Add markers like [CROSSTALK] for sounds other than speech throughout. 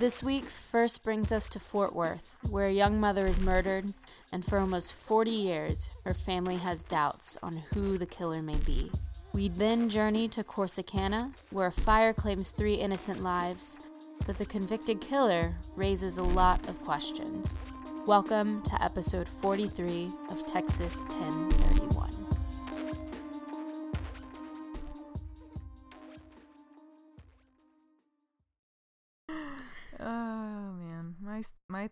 This week first brings us to Fort Worth, where a young mother is murdered, and for almost 40 years, her family has doubts on who the killer may be. We then journey to Corsicana, where a fire claims three innocent lives, but the convicted killer raises a lot of questions. Welcome to episode 43 of Texas 1031.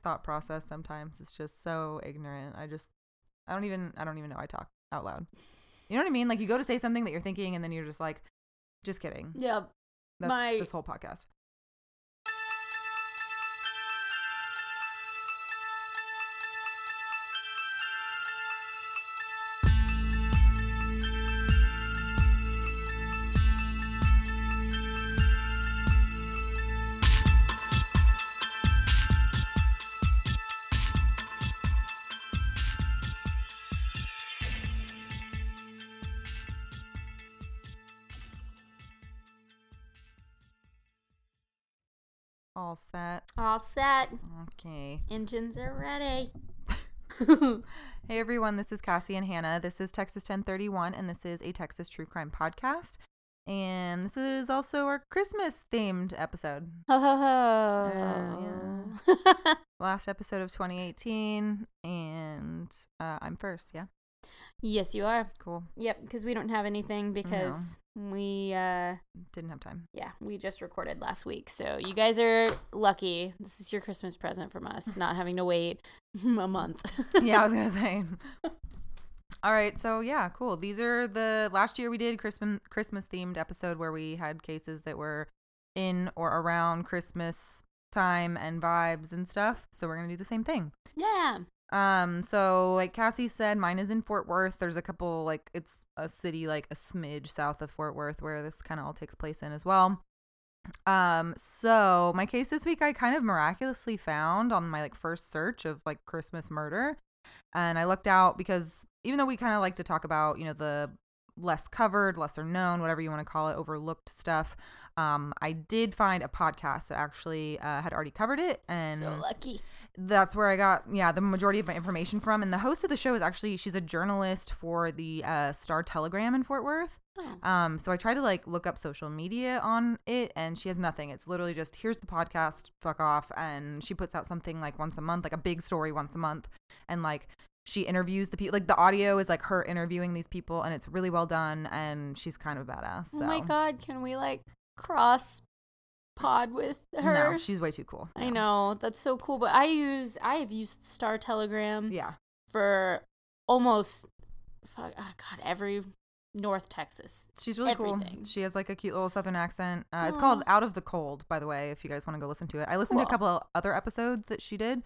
Thought process sometimes It's just so ignorant. I just I don't even I don't even know I talk out loud. You know what I mean? Like you go to say something that you're thinking and then you're just like just kidding. Yeah, That's my- this whole podcast. All set. all set. Okay. Engines are ready. [LAUGHS] Hey everyone, this is Cassie and Hannah. This is Texas 1031 and this is a Texas true crime podcast. And this is also our Christmas themed episode. Ho ho ho. [LAUGHS] Last episode of 2018 and uh, I'm first, yeah. Yes, you are. Cool. Yep, because we don't have anything because we, uh, Didn't have time. yeah, we just recorded last week. So you guys are lucky. This is your Christmas present from us, not having to wait [LAUGHS] a month. yeah, I was gonna [LAUGHS] say. All right, so yeah, cool. These are the last year we did Christmas Christmas themed episode where we had cases that were in or around Christmas time and vibes and stuff. So we're gonna do the same thing. yeah. Um, so like Cassie said, mine is in Fort Worth. There's a couple like it's a city like a smidge south of Fort Worth where this kind of all takes place in as well. Um, so my case this week I kind of miraculously found on my like first search of like Christmas murder. And I looked out because even though we kind of like to talk about, you know, the less covered, lesser known, whatever you want to call it, overlooked stuff, um, I did find a podcast that actually uh, had already covered it. And so lucky. that's where I got yeah the majority of my information from. And the host of the show is actually she's a journalist for the uh, Star Telegram in Fort Worth. Oh. Um, so I tried to like look up social media on it, and she has nothing. It's literally just here's the podcast, fuck off, and she puts out something like once a month, like a big story once a month, and like she interviews the people. Like the audio is like her interviewing these people, and it's really well done, and she's kind of a badass. Oh my God, can we like cross pod with her? No, she's way too cool. I No. know that's so cool, but I use I have used Star Telegram Yeah. for almost fuck, oh God every North Texas. She's really everything. cool. She has like a cute little southern accent. Uh, it's called Out of the Cold, by the way, if you guys want to go listen to it. I listened to a couple other episodes that she did,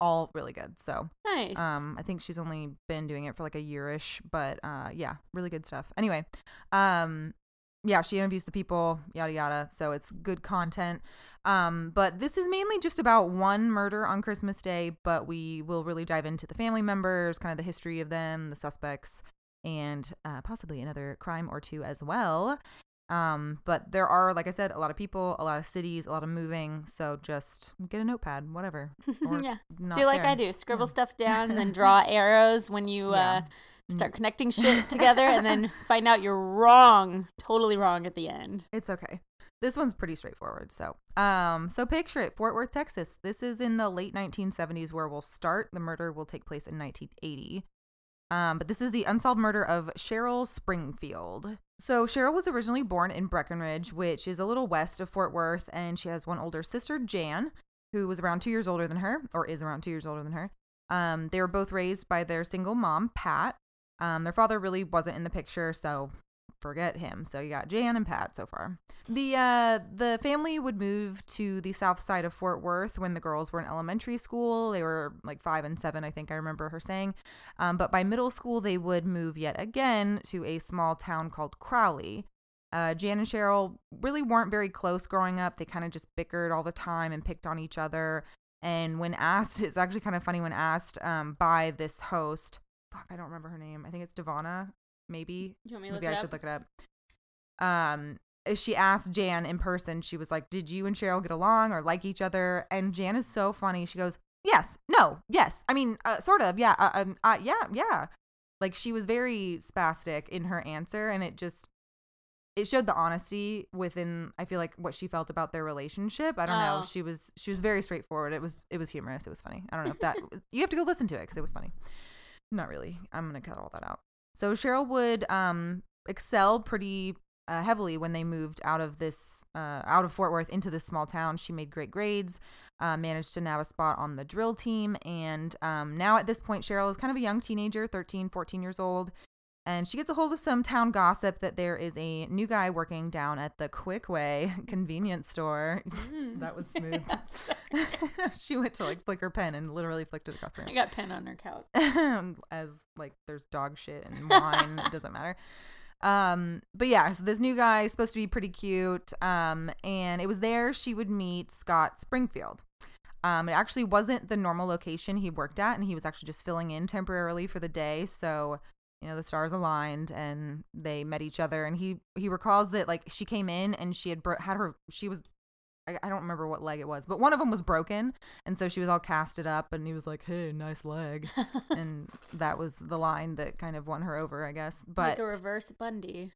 all really good. So, Nice. um, I think she's only been doing it for like a yearish, but uh, yeah, really good stuff. Anyway, um, yeah, she interviews the people, yada yada. So it's good content. Um, but this is mainly just about one murder on Christmas Day, but we will really dive into the family members, kind of the history of them, the suspects, and uh, possibly another crime or two as well. Um, but there are, like I said, a lot of people, a lot of cities, a lot of moving. So just get a notepad, whatever. [LAUGHS] yeah. Do like there. I do. Scribble Yeah. stuff [LAUGHS] down and then draw arrows when you Yeah. uh, start connecting shit [LAUGHS] together and then find out you're wrong, totally wrong at the end. It's okay. This one's pretty straightforward. So, um, so picture it, Fort Worth, Texas. This is in the late 1970s where we'll start. The murder will take place in 1980. Um, but this is the unsolved murder of Cheryl Springfield. So Cheryl was originally born in Breckenridge, which is a little west of Fort Worth, and she has one older sister, Jan, who was around two years older than her, or is around two years older than her. Um, they were both raised by their single mom, Pat. Um, their father really wasn't in the picture, so forget him. So you got Jan and Pat so far. The uh the family would move to the south side of Fort Worth when the girls were in elementary school. They were like 5 and 7, I think I remember her saying. Um, but by middle school they would move yet again to a small town called Crowley. Uh, Jan and Cheryl really weren't very close growing up. They kind of just bickered all the time and picked on each other. And when asked, [LAUGHS] it's actually kind of funny when asked um, by this host, fuck, I don't remember her name. I think it's Devana, maybe. You want me to look Maybe I up? should look it up. Um, she asked Jan in person, she was like, Did you and Cheryl get along or like each other? And Jan is so funny. She goes, Yes, no, yes. I mean, uh, sort of, yeah, uh, um, uh, yeah, yeah. Like she was very spastic in her answer, and it just it showed the honesty within I feel like what she felt about their relationship. I don't know. Oh. She was she was very straightforward. It was it was humorous. It was funny. I don't know if that [LAUGHS] you have to go listen to it because it was funny. Not really. I'm gonna cut all that out. So Cheryl would um excel pretty uh, heavily when they moved out of this uh, out of Fort Worth into this small town. She made great grades, uh, managed to nab a spot on the drill team, and um, now at this point, Cheryl is kind of a young teenager, 13, 14 years old. And she gets a hold of some town gossip that there is a new guy working down at the Quick Way [LAUGHS] convenience store. that was [LAUGHS] smooth. [LAUGHS] She went to like flick her pen and literally flicked it across the room I got pen on her couch. as like there's dog shit and wine it doesn't matter um but yeah so this new guy is supposed to be pretty cute um and it was there she would meet scott springfield um it actually wasn't the normal location he worked at and he was actually just filling in temporarily for the day so you know the stars aligned and they met each other. And he he recalls that like she came in and she had bro- had her she was I, I don't remember what leg it was but one of them was broken. And so she was all casted up and he was like hey nice leg. [LAUGHS] And that was the line that kind of won her over i guess. But like a reverse Bundy.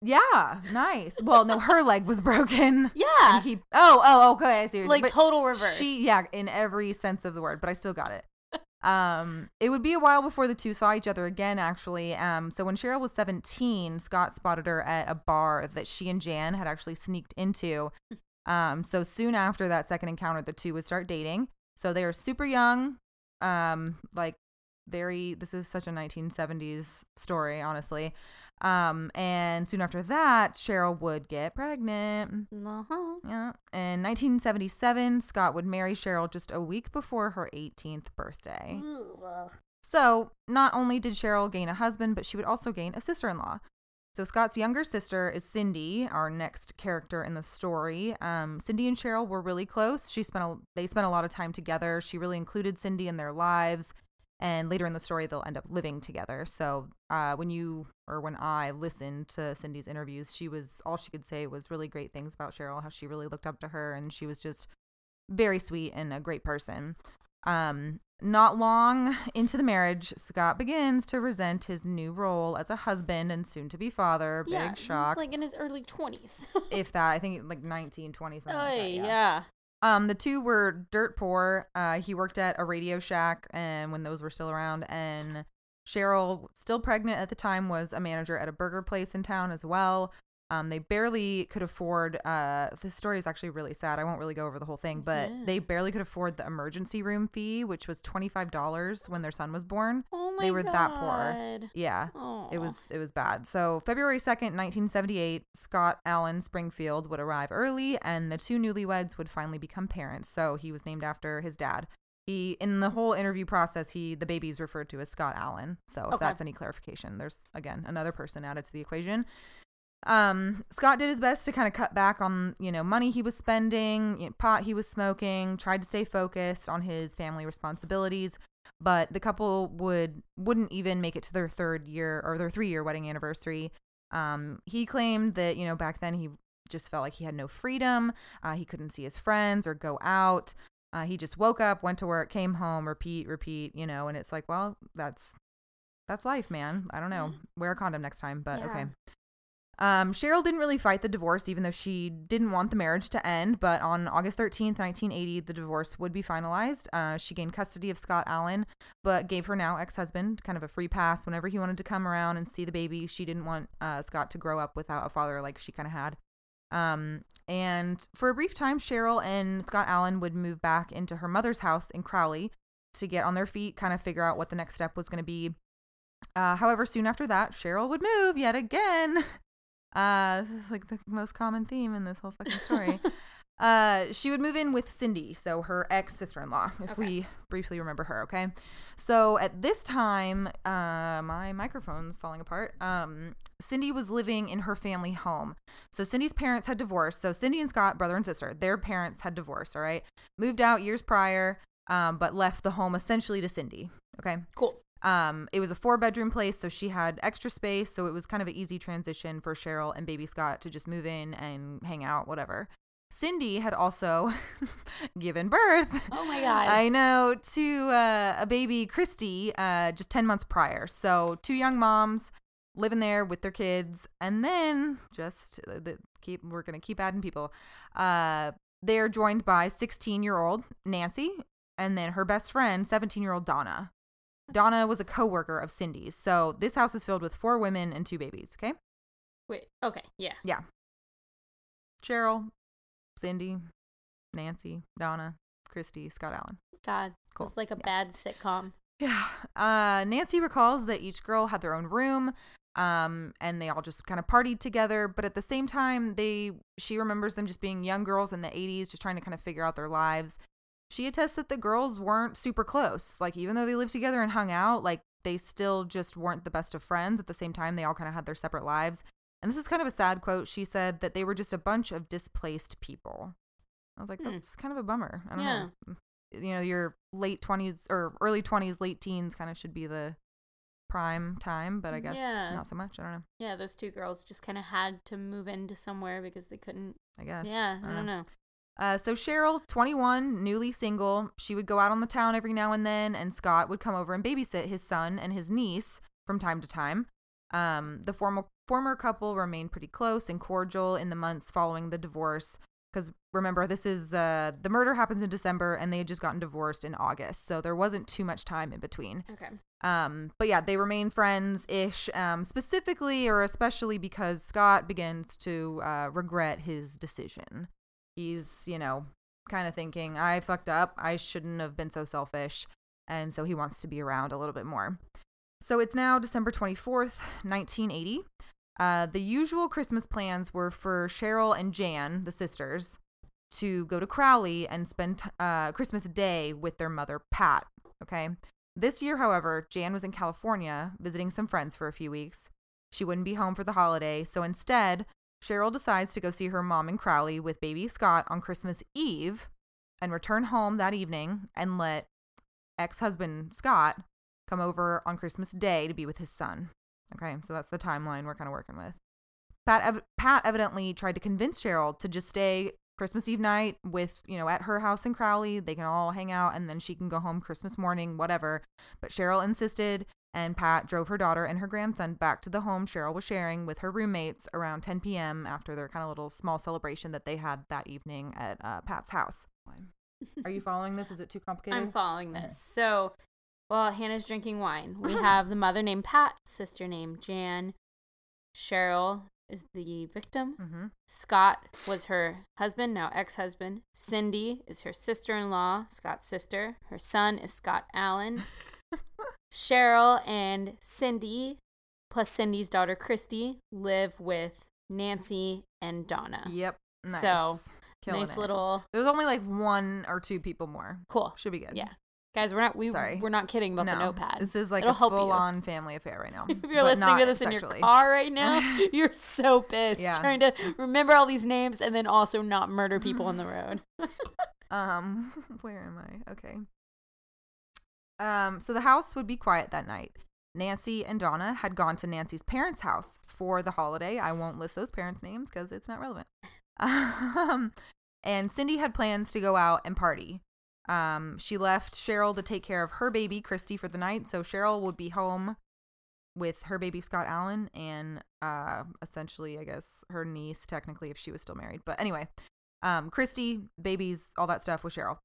yeah nice. Well no her leg was broken. [LAUGHS] Yeah. he oh oh okay i see Like but total reverse. she yeah in every sense of the word but i still got it um it would be a while before the two saw each other again actually. Um so when cheryl was 17 scott spotted her at a bar that she and jan had actually sneaked into. Um so soon after that second encounter the two would start dating. So they are super young. Um like very this is such a 1970s story honestly um and soon after that cheryl would get pregnant uh-huh. yeah. In 1977, Scott would marry Cheryl just a week before her 18th birthday. Ugh. So, not only did Cheryl gain a husband, but she would also gain a sister in law. So, Scott's younger sister is Cindy, our next character in the story. Um, Cindy and Cheryl were really close. She spent a, they spent a lot of time together. She really included Cindy in their lives. And later in the story, they'll end up living together. So, uh, when you or when I listened to Cindy's interviews, she was all she could say was really great things about Cheryl, how she really looked up to her, and she was just very sweet and a great person. Um, not long into the marriage, Scott begins to resent his new role as a husband and soon to be father. Big yeah, shock. Like in his early 20s. [LAUGHS] if that, I think like 19, 20 something. like oh, that, yeah. Um, the two were dirt poor. Uh, he worked at a Radio Shack, and when those were still around, and Cheryl, still pregnant at the time, was a manager at a burger place in town as well. Um, they barely could afford. Uh, this story is actually really sad. I won't really go over the whole thing, but Yeah. they barely could afford the emergency room fee, which was twenty five dollars when their son was born. Oh my They were god. that poor. Yeah, it was it was bad. So February second, nineteen seventy eight, Scott Allen Springfield would arrive early, and the two newlyweds would finally become parents. So he was named after his dad. He in the whole interview process, he the baby is referred to as Scott Allen. So if Okay. that's any clarification, there's again another person added to the equation. Um, Scott did his best to kind of cut back on you know money he was spending, you know, pot he was smoking, tried to stay focused on his family responsibilities. But the couple would wouldn't even make it to their third year or their three year wedding anniversary. Um, he claimed that you know back then he just felt like he had no freedom. Uh, he couldn't see his friends or go out. Uh, he just woke up, went to work, came home, repeat, repeat, you know, and it's like, well, that's that's life, man. I don't know. Wear a condom next time, but Yeah. okay. Um, Cheryl didn't really fight the divorce, even though she didn't want the marriage to end. But on August 13th, 1980, the divorce would be finalized. Uh, she gained custody of Scott Allen, but gave her now ex husband kind of a free pass whenever he wanted to come around and see the baby. She didn't want uh, Scott to grow up without a father like she kind of had. Um, and for a brief time, Cheryl and Scott Allen would move back into her mother's house in Crowley to get on their feet, kind of figure out what the next step was going to be. Uh, however, soon after that, Cheryl would move yet again. [LAUGHS] Uh, this is like the most common theme in this whole fucking story. [LAUGHS] uh, she would move in with Cindy, so her ex sister in law, if Okay. we briefly remember her. Okay, so at this time, uh, my microphone's falling apart. Um, Cindy was living in her family home. So Cindy's parents had divorced. So Cindy and Scott, brother and sister, their parents had divorced. All right, moved out years prior, um, but left the home essentially to Cindy. Okay. Cool. Um, it was a four bedroom place, so she had extra space, so it was kind of an easy transition for Cheryl and baby Scott to just move in and hang out, whatever. Cindy had also [LAUGHS] given birth. Oh my God. I know to uh, a baby Christy uh, just ten months prior. So two young moms living there with their kids, and then just uh, the, keep we're gonna keep adding people. Uh, they're joined by sixteen year old Nancy, and then her best friend, seventeen year old Donna. Donna was a coworker of Cindy's. So this house is filled with four women and two babies. Okay. Wait. Okay. Yeah. Yeah. Cheryl, Cindy, Nancy, Donna, Christy, Scott Allen. God. Cool. It's like a Yeah. bad sitcom. Yeah. Uh, Nancy recalls that each girl had their own room, um, and they all just kind of partied together. But at the same time, they she remembers them just being young girls in the '80s, just trying to kind of figure out their lives. She attests that the girls weren't super close. Like even though they lived together and hung out, like they still just weren't the best of friends. At the same time, they all kind of had their separate lives. And this is kind of a sad quote. She said that they were just a bunch of displaced people. I was like, Hmm. that's kind of a bummer. I don't Yeah. know. You know, your late 20s or early 20s, late teens kind of should be the prime time, but I guess Yeah. not so much. I don't know. Yeah, those two girls just kind of had to move into somewhere because they couldn't. I guess. Yeah, I don't know. Uh, so Cheryl, 21, newly single, she would go out on the town every now and then, and Scott would come over and babysit his son and his niece from time to time. Um, the formal former couple remained pretty close and cordial in the months following the divorce. Because remember, this is uh, the murder happens in December, and they had just gotten divorced in August, so there wasn't too much time in between. Okay. Um, but yeah, they remain friends ish, um, specifically or especially because Scott begins to uh, regret his decision. He's, you know, kind of thinking, I fucked up. I shouldn't have been so selfish. And so he wants to be around a little bit more. So it's now December 24th, 1980. Uh, the usual Christmas plans were for Cheryl and Jan, the sisters, to go to Crowley and spend uh, Christmas Day with their mother, Pat. Okay. This year, however, Jan was in California visiting some friends for a few weeks. She wouldn't be home for the holiday, so instead, Cheryl decides to go see her mom in Crowley with baby Scott on Christmas Eve and return home that evening and let ex husband Scott come over on Christmas Day to be with his son. Okay, so that's the timeline we're kind of working with. Pat, ev- Pat evidently tried to convince Cheryl to just stay Christmas Eve night with, you know, at her house in Crowley. They can all hang out and then she can go home Christmas morning, whatever. But Cheryl insisted, and Pat drove her daughter and her grandson back to the home Cheryl was sharing with her roommates around 10 p.m. after their kind of little small celebration that they had that evening at uh, Pat's house. Are you following this? Is it too complicated? I'm following this. So, well, Hannah's drinking wine. We [LAUGHS] have the mother named Pat, sister named Jan. Cheryl is the victim. Mm-hmm. Scott was her husband, now ex husband. Cindy is her sister in law, Scott's sister. Her son is Scott Allen. [LAUGHS] Cheryl and Cindy, plus Cindy's daughter Christy, live with Nancy and Donna. Yep. Nice. So, Killing nice it. little There's only like one or two people more. cool. Should be good. Yeah. Guys, we're not we Sorry. we're not kidding about no, the notepad. This is like It'll a help you. full on family affair right now. [LAUGHS] if you're listening to this in sexually. your car right now, [LAUGHS] you're so pissed Yeah. trying to remember all these names and then also not murder people on the [LAUGHS] road. Um, where am I? Okay. Um, so the house would be quiet that night. Nancy and Donna had gone to Nancy's parents' house for the holiday. I won't list those parents' names because it's not relevant. [LAUGHS] Um, and Cindy had plans to go out and party. Um, she left Cheryl to take care of her baby, Christy, for the night. So Cheryl would be home with her baby, Scott Allen, and uh, essentially, I guess, her niece, technically, if she was still married. But anyway, um, Christy, babies, all that stuff with Cheryl.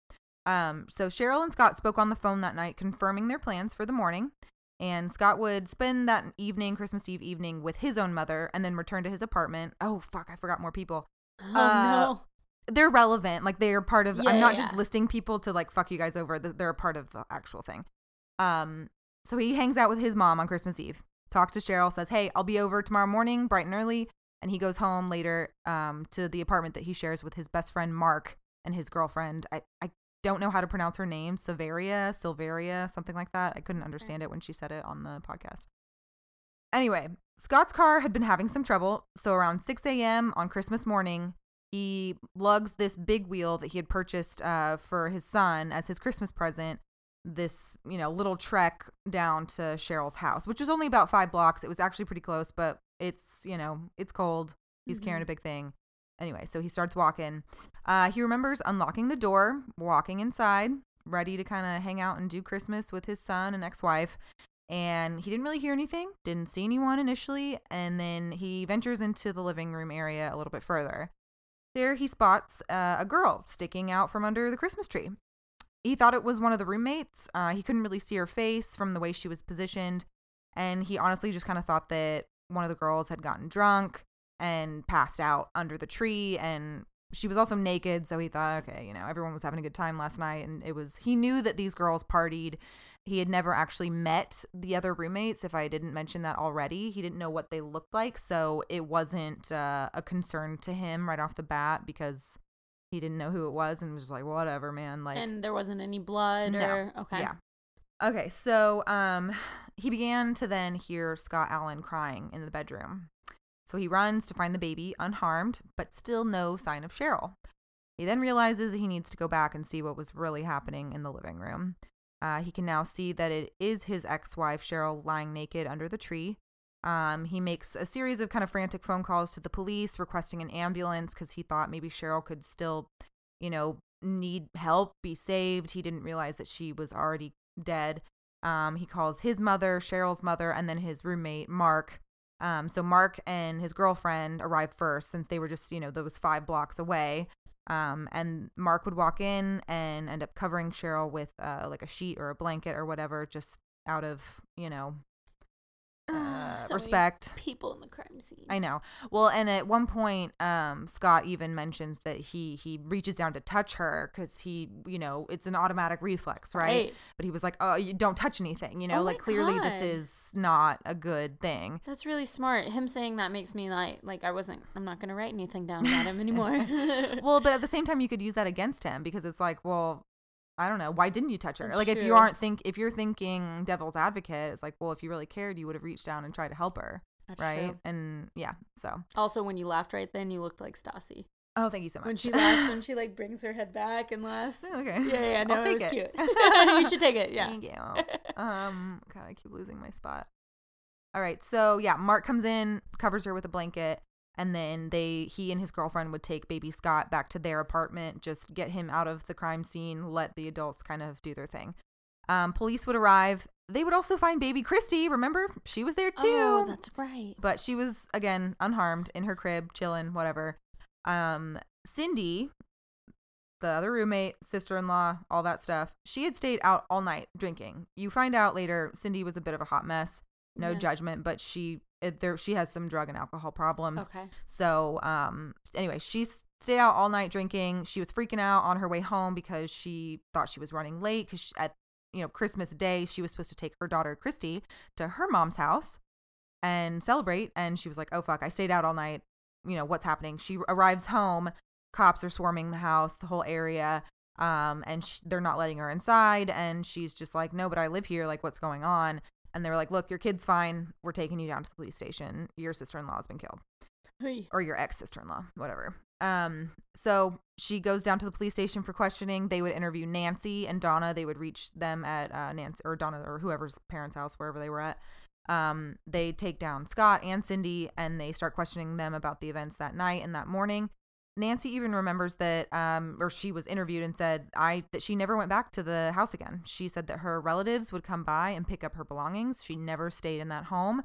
Um, so Cheryl and Scott spoke on the phone that night, confirming their plans for the morning. And Scott would spend that evening, Christmas Eve evening, with his own mother, and then return to his apartment. Oh fuck, I forgot more people. Oh Uh, no. They're relevant, like they are part of. Yeah, I'm not yeah, just listing people to like fuck you guys over. They're a part of the actual thing. Um, so he hangs out with his mom on Christmas Eve. Talks to Cheryl, says, "Hey, I'll be over tomorrow morning, bright and early." And he goes home later um, to the apartment that he shares with his best friend Mark and his girlfriend. I, I don't know how to pronounce her name, Silveria, Silveria, something like that. I couldn't understand it when she said it on the podcast. Anyway, Scott's car had been having some trouble, so around 6 a.m. on Christmas morning, he lugs this big wheel that he had purchased uh, for his son as his Christmas present this, you know, little trek down to Cheryl's house, which was only about five blocks. It was actually pretty close, but it's, you know, it's cold. He's carrying a big thing. Anyway, so he starts walking. Uh, he remembers unlocking the door, walking inside, ready to kind of hang out and do Christmas with his son and ex wife. And he didn't really hear anything, didn't see anyone initially. And then he ventures into the living room area a little bit further. There he spots uh, a girl sticking out from under the Christmas tree. He thought it was one of the roommates. Uh, he couldn't really see her face from the way she was positioned. And he honestly just kind of thought that one of the girls had gotten drunk and passed out under the tree and she was also naked so he thought okay you know everyone was having a good time last night and it was he knew that these girls partied he had never actually met the other roommates if i didn't mention that already he didn't know what they looked like so it wasn't uh, a concern to him right off the bat because he didn't know who it was and was just like whatever man like and there wasn't any blood No. or okay. yeah. Okay, so um he began to then hear Scott Allen crying in the bedroom. So he runs to find the baby unharmed, but still no sign of Cheryl. He then realizes he needs to go back and see what was really happening in the living room. Uh, he can now see that it is his ex wife, Cheryl, lying naked under the tree. Um, he makes a series of kind of frantic phone calls to the police requesting an ambulance because he thought maybe Cheryl could still, you know, need help, be saved. He didn't realize that she was already dead. Um, he calls his mother, Cheryl's mother, and then his roommate, Mark. Um, so Mark and his girlfriend arrived first since they were just, you know, those five blocks away. Um, and Mark would walk in and end up covering Cheryl with uh, like a sheet or a blanket or whatever, just out of, you know, uh, So respect. people in the crime scene. I know. Well, and at one point, um, Scott even mentions that he he reaches down to touch her because he, you know, it's an automatic reflex, right? Right. But he was like, "Oh, you don't touch anything," you know, Oh like clearly this is not a good thing. That's really smart. Him saying that makes me like like I wasn't I'm not gonna write anything down about him [LAUGHS] anymore. well, but at the same time, you could use that against him because it's like, well, I don't know, why didn't you touch her? That's like, if you aren't think if you're thinking devil's advocate, it's like, well, if you really cared, you would have reached down and tried to help her, That's right? true. And yeah, so Also, when you laughed right then, you looked like Stassi. oh, thank you so much. When she laughs, when [LAUGHS] she like brings her head back and laughs. [LAUGHS] okay, Yeah, yeah, no, it was take cute. [LAUGHS] you should take it. Yeah. Thank you. Um, God, I keep losing my spot. All right, so yeah, Mark comes in, covers her with a blanket, and then they he and his girlfriend would take baby Scott back to their apartment, just get him out of the crime scene, let the adults kind of do their thing. Um, police would arrive. They would also find baby Christy. Remember, she was there too, Oh, that's right. but she was again unharmed in her crib, chilling, whatever. Um, Cindy, the other roommate, sister in law, all that stuff, she had stayed out all night drinking. You find out later Cindy was a bit of a hot mess. No Yeah. judgment, but she it, there she has some drug and alcohol problems. Okay. So, um, anyway, she stayed out all night drinking. She was freaking out on her way home because she thought she was running late. Because at you know Christmas Day, she was supposed to take her daughter Christy to her mom's house and celebrate, and she was like, "Oh fuck, I stayed out all night. You know what's happening?" She arrives home. Cops are swarming the house, the whole area. Um, and sh- they're not letting her inside, and she's just like, "No, but I live here. Like, what's going on?" And they were like, "Look, your kid's fine. We're taking you down to the police station. Your sister-in-law has been killed." Hey. or your ex sister in law, whatever. Um, so she goes down to the police station for questioning. They would interview Nancy and Donna. They would reach them at uh, Nancy or Donna or whoever's parents' house, wherever they were at. Um, they take down Scott and Cindy and they start questioning them about the events that night and that morning. Nancy even remembers that, um, or she was interviewed and said, I that she never went back to the house again. She said that her relatives would come by and pick up her belongings. She never stayed in that home.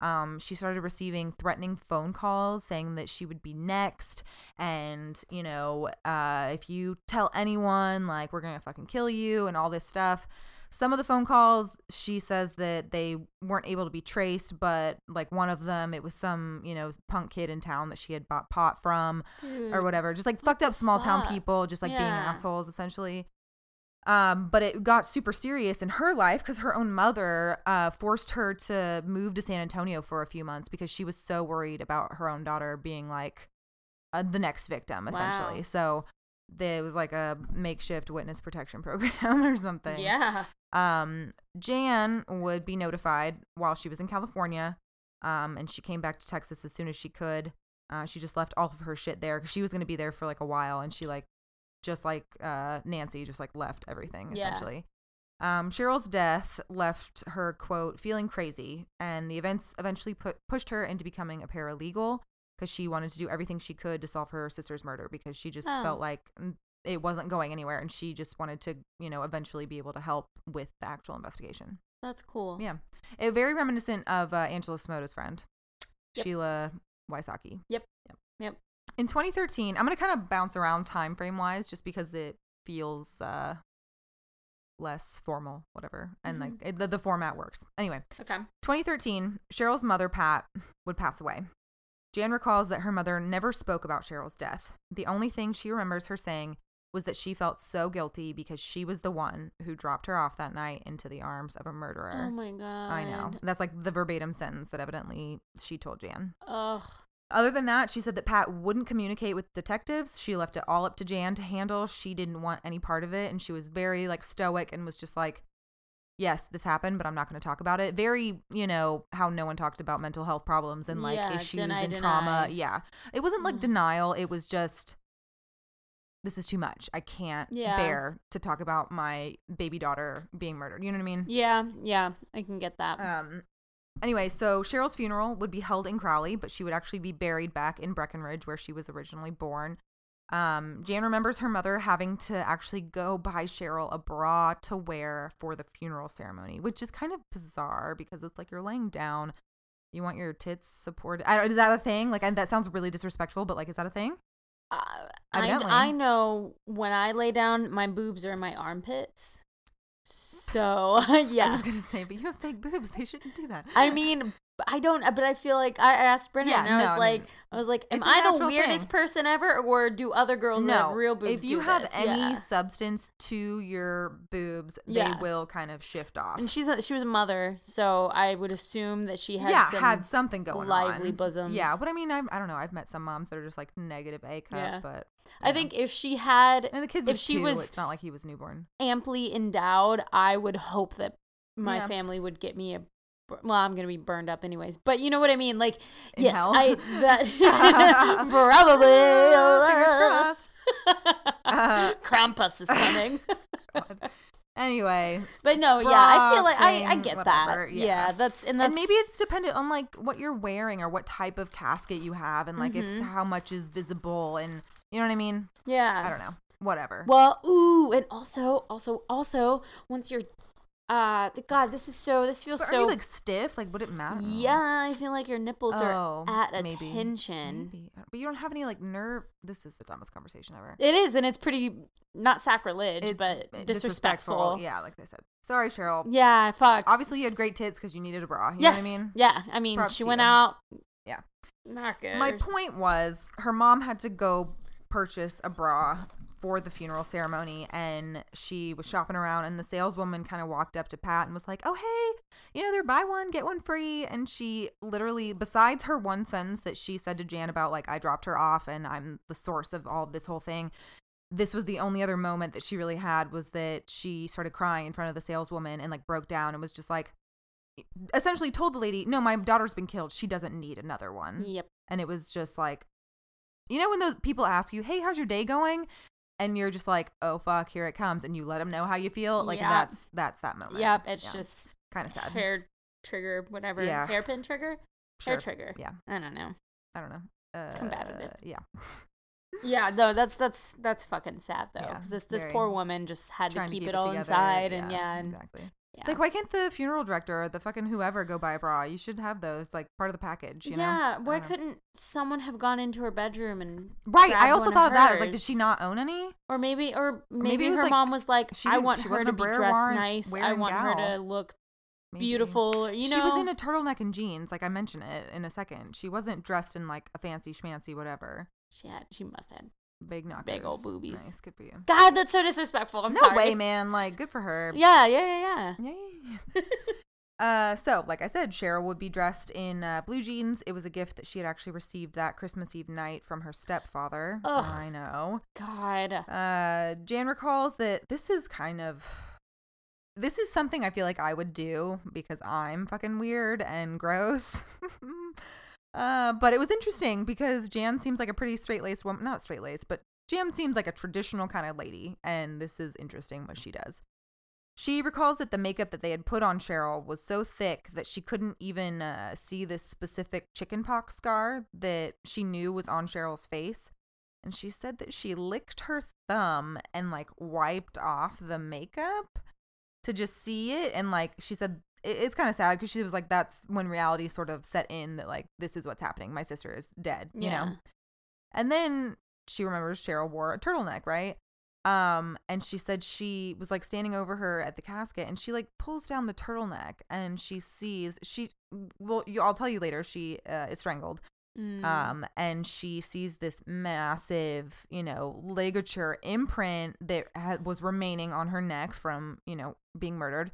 Um, she started receiving threatening phone calls saying that she would be next, and you know, uh, if you tell anyone, like we're gonna fucking kill you, and all this stuff. Some of the phone calls, she says that they weren't able to be traced, but like one of them, it was some you know punk kid in town that she had bought pot from Dude. or whatever. Just like fucked up small town people, just like being assholes essentially. Um, but it got super serious in her life because her own mother uh, forced her to move to San Antonio for a few months because she was so worried about her own daughter being like uh, the next victim, essentially. Wow. So there was like a makeshift witness protection [LAUGHS] program or something. Yeah. Um, Jan would be notified while she was in California, um, and she came back to Texas as soon as she could. Uh, she just left all of her shit there because she was going to be there for like a while, and she like, just like uh, Nancy, just like left everything Yeah. essentially. Um, Cheryl's death left her, quote, feeling crazy, and the events eventually put, pushed her into becoming a paralegal because she wanted to do everything she could to solve her sister's murder because she just Oh. felt like mm, it wasn't going anywhere and she just wanted to, you know, eventually be able to help with the actual investigation. That's cool. Yeah. It, very reminiscent of uh, Angela Samota's friend, Yep. Sheila Wysocki. Yep. Yep. yep In 2013, I'm going to kind of bounce around time frame wise just because it feels uh, less formal, whatever. And like it, the, the format works. Anyway, Okay. 2013, Cheryl's mother, Pat, would pass away. Jan recalls that her mother never spoke about Cheryl's death. The only thing she remembers her saying was that she felt so guilty because she was the one who dropped her off that night into the arms of a murderer. Oh my god. I know. That's like the verbatim sentence that evidently she told Jan. Ugh. Other than that, she said that Pat wouldn't communicate with detectives. She left it all up to Jan to handle. She didn't want any part of it and she was very like stoic and was just like yes, this happened, but I'm not going to talk about it. Very, you know, how no one talked about mental health problems and like Yeah, issues deny, and deny. trauma. Yeah. It wasn't like denial, it was just this is too much. I can't Yeah. bear to talk about my baby daughter being murdered. You know what I mean? Yeah, yeah, I can get that. Um. Anyway, so Cheryl's funeral would be held in Crowley, but she would actually be buried back in Breckenridge, where she was originally born. Um, Jan remembers her mother having to actually go buy Cheryl a bra to wear for the funeral ceremony, which is kind of bizarre because it's like you're laying down, you want your tits supported. I don't, is that a thing? Like, and that sounds really disrespectful, but like, is that a thing? Uh, I, I know when I lay down, my boobs are in my armpits. So [LAUGHS] yeah, I was gonna say, but you have fake boobs. They shouldn't do that. I mean, I don't, but I feel like I asked Brennan, Yeah, and I was no, I like, mean, I was like, am I the weirdest thing. person ever, or do other girls that have real boobs if you do have this? any Yeah. substance to your boobs, Yeah. they will kind of shift off. And she's a, she was a mother, so I would assume that she had yeah, some had something going on lively on. bosoms. Yeah, but I mean, I'm, I don't know. I've met some moms that are just like negative A cup, but I think if she had and the kid if she two, was it's not like he was newborn. amply endowed, I would hope that my Yeah. family would get me a. Well, I'm gonna be burned up anyways, but you know what I mean. Like, In yes, hell? I that [LAUGHS] [LAUGHS] probably. Uh, [LAUGHS] Krampus is coming. anyway, but no, yeah, I feel like I, I get whatever, that. yeah. Yeah. that's and that's and maybe it's dependent on like what you're wearing or what type of casket you have, and like if Mhm. how much is visible, and you know what I mean. yeah. I don't know. Whatever. Well, ooh, and also, also, also, once you're, uh, God, this is so. This feels But so. are you like stiff? Like, would it matter? yeah, I feel like your nipples Oh, are at maybe. attention. Maybe. But you don't have any like nerve. This is the dumbest conversation ever. It is, and it's pretty not sacrilege, It's but disrespectful. Yeah, like they said. Sorry, Cheryl. Yeah, fuck. Obviously, you had great tits because you needed a bra. You yes. know what I mean? Yeah, I mean, Props she went you. out. Yeah. Not good. My point was, her mom had to go purchase a bra for the funeral ceremony, and she was shopping around, and the saleswoman kind of walked up to Pat and was like, "Oh, hey, you know, they're buy one get one free." And she literally, besides her one sentence that she said to Jan about like I dropped her off and I'm the source of all this whole thing. This was the only other moment that she really had was that she started crying in front of the saleswoman and like broke down and was just like essentially told the lady, "No, my daughter's been killed. She doesn't need another one." Yep. and it was just like you know when those people ask you hey how's your day going and you're just like oh fuck here it comes and you let them know how you feel like Yeah. that's that's that moment Yep. It's just kind of sad hair trigger, whatever. Yeah. Hairpin trigger. Sure. Hair trigger. yeah I don't know. i don't know uh, combative. yeah [LAUGHS] Yeah, no, that's that's that's fucking sad though, Yeah, this this poor woman just had to keep, to it all together, inside, and yeah, and exactly yeah. like why can't the funeral director or the fucking whoever go buy a bra you should have those like part of the package you know yeah, I why know. couldn't someone have gone into her bedroom and right i also one of thought that I was like did she not own any or maybe or maybe, maybe her like, mom was like, I want her to be dressed nice. I want her to look Maybe. beautiful. You know, she was in a turtleneck and jeans, like I mentioned it in a second. She wasn't dressed in like a fancy schmancy whatever. she had she must have. Big knockers. Big ol' boobies. Nice, good for you. God, that's so disrespectful. I'm no sorry. way, man. Like, good for her. Yeah, yeah, yeah, yeah. Yeah, yeah, yeah. [LAUGHS] uh, so, like I said, Cheryl would be dressed in uh, blue jeans. It was a gift that she had actually received that Christmas Eve night from her stepfather. Ugh. I know. God. Uh, Jan recalls that this is kind of this is something I feel like I would do because I'm fucking weird and gross. [LAUGHS] uh, but it was interesting because Jan seems like a pretty straight laced woman. Not straight laced, but Jan seems like a traditional kind of lady, and this is interesting what she does. She recalls that the makeup that they had put on Cheryl was so thick that she couldn't even uh, see this specific chickenpox scar that she knew was on Cheryl's face. And she said that she licked her thumb and like wiped off the makeup to just see it. And like she said, it's kind of sad because she was like, that's when reality sort of set in that like, this is what's happening. My sister is dead, you know? And then she remembers Cheryl wore a turtleneck, right? Um, and she said she was like standing over her at the casket, and she like pulls down the turtleneck, and she sees she. Well, you, I'll tell you later. She uh, is strangled. Mm. Um, and she sees this massive, you know, ligature imprint that ha- was remaining on her neck from, you know, being murdered.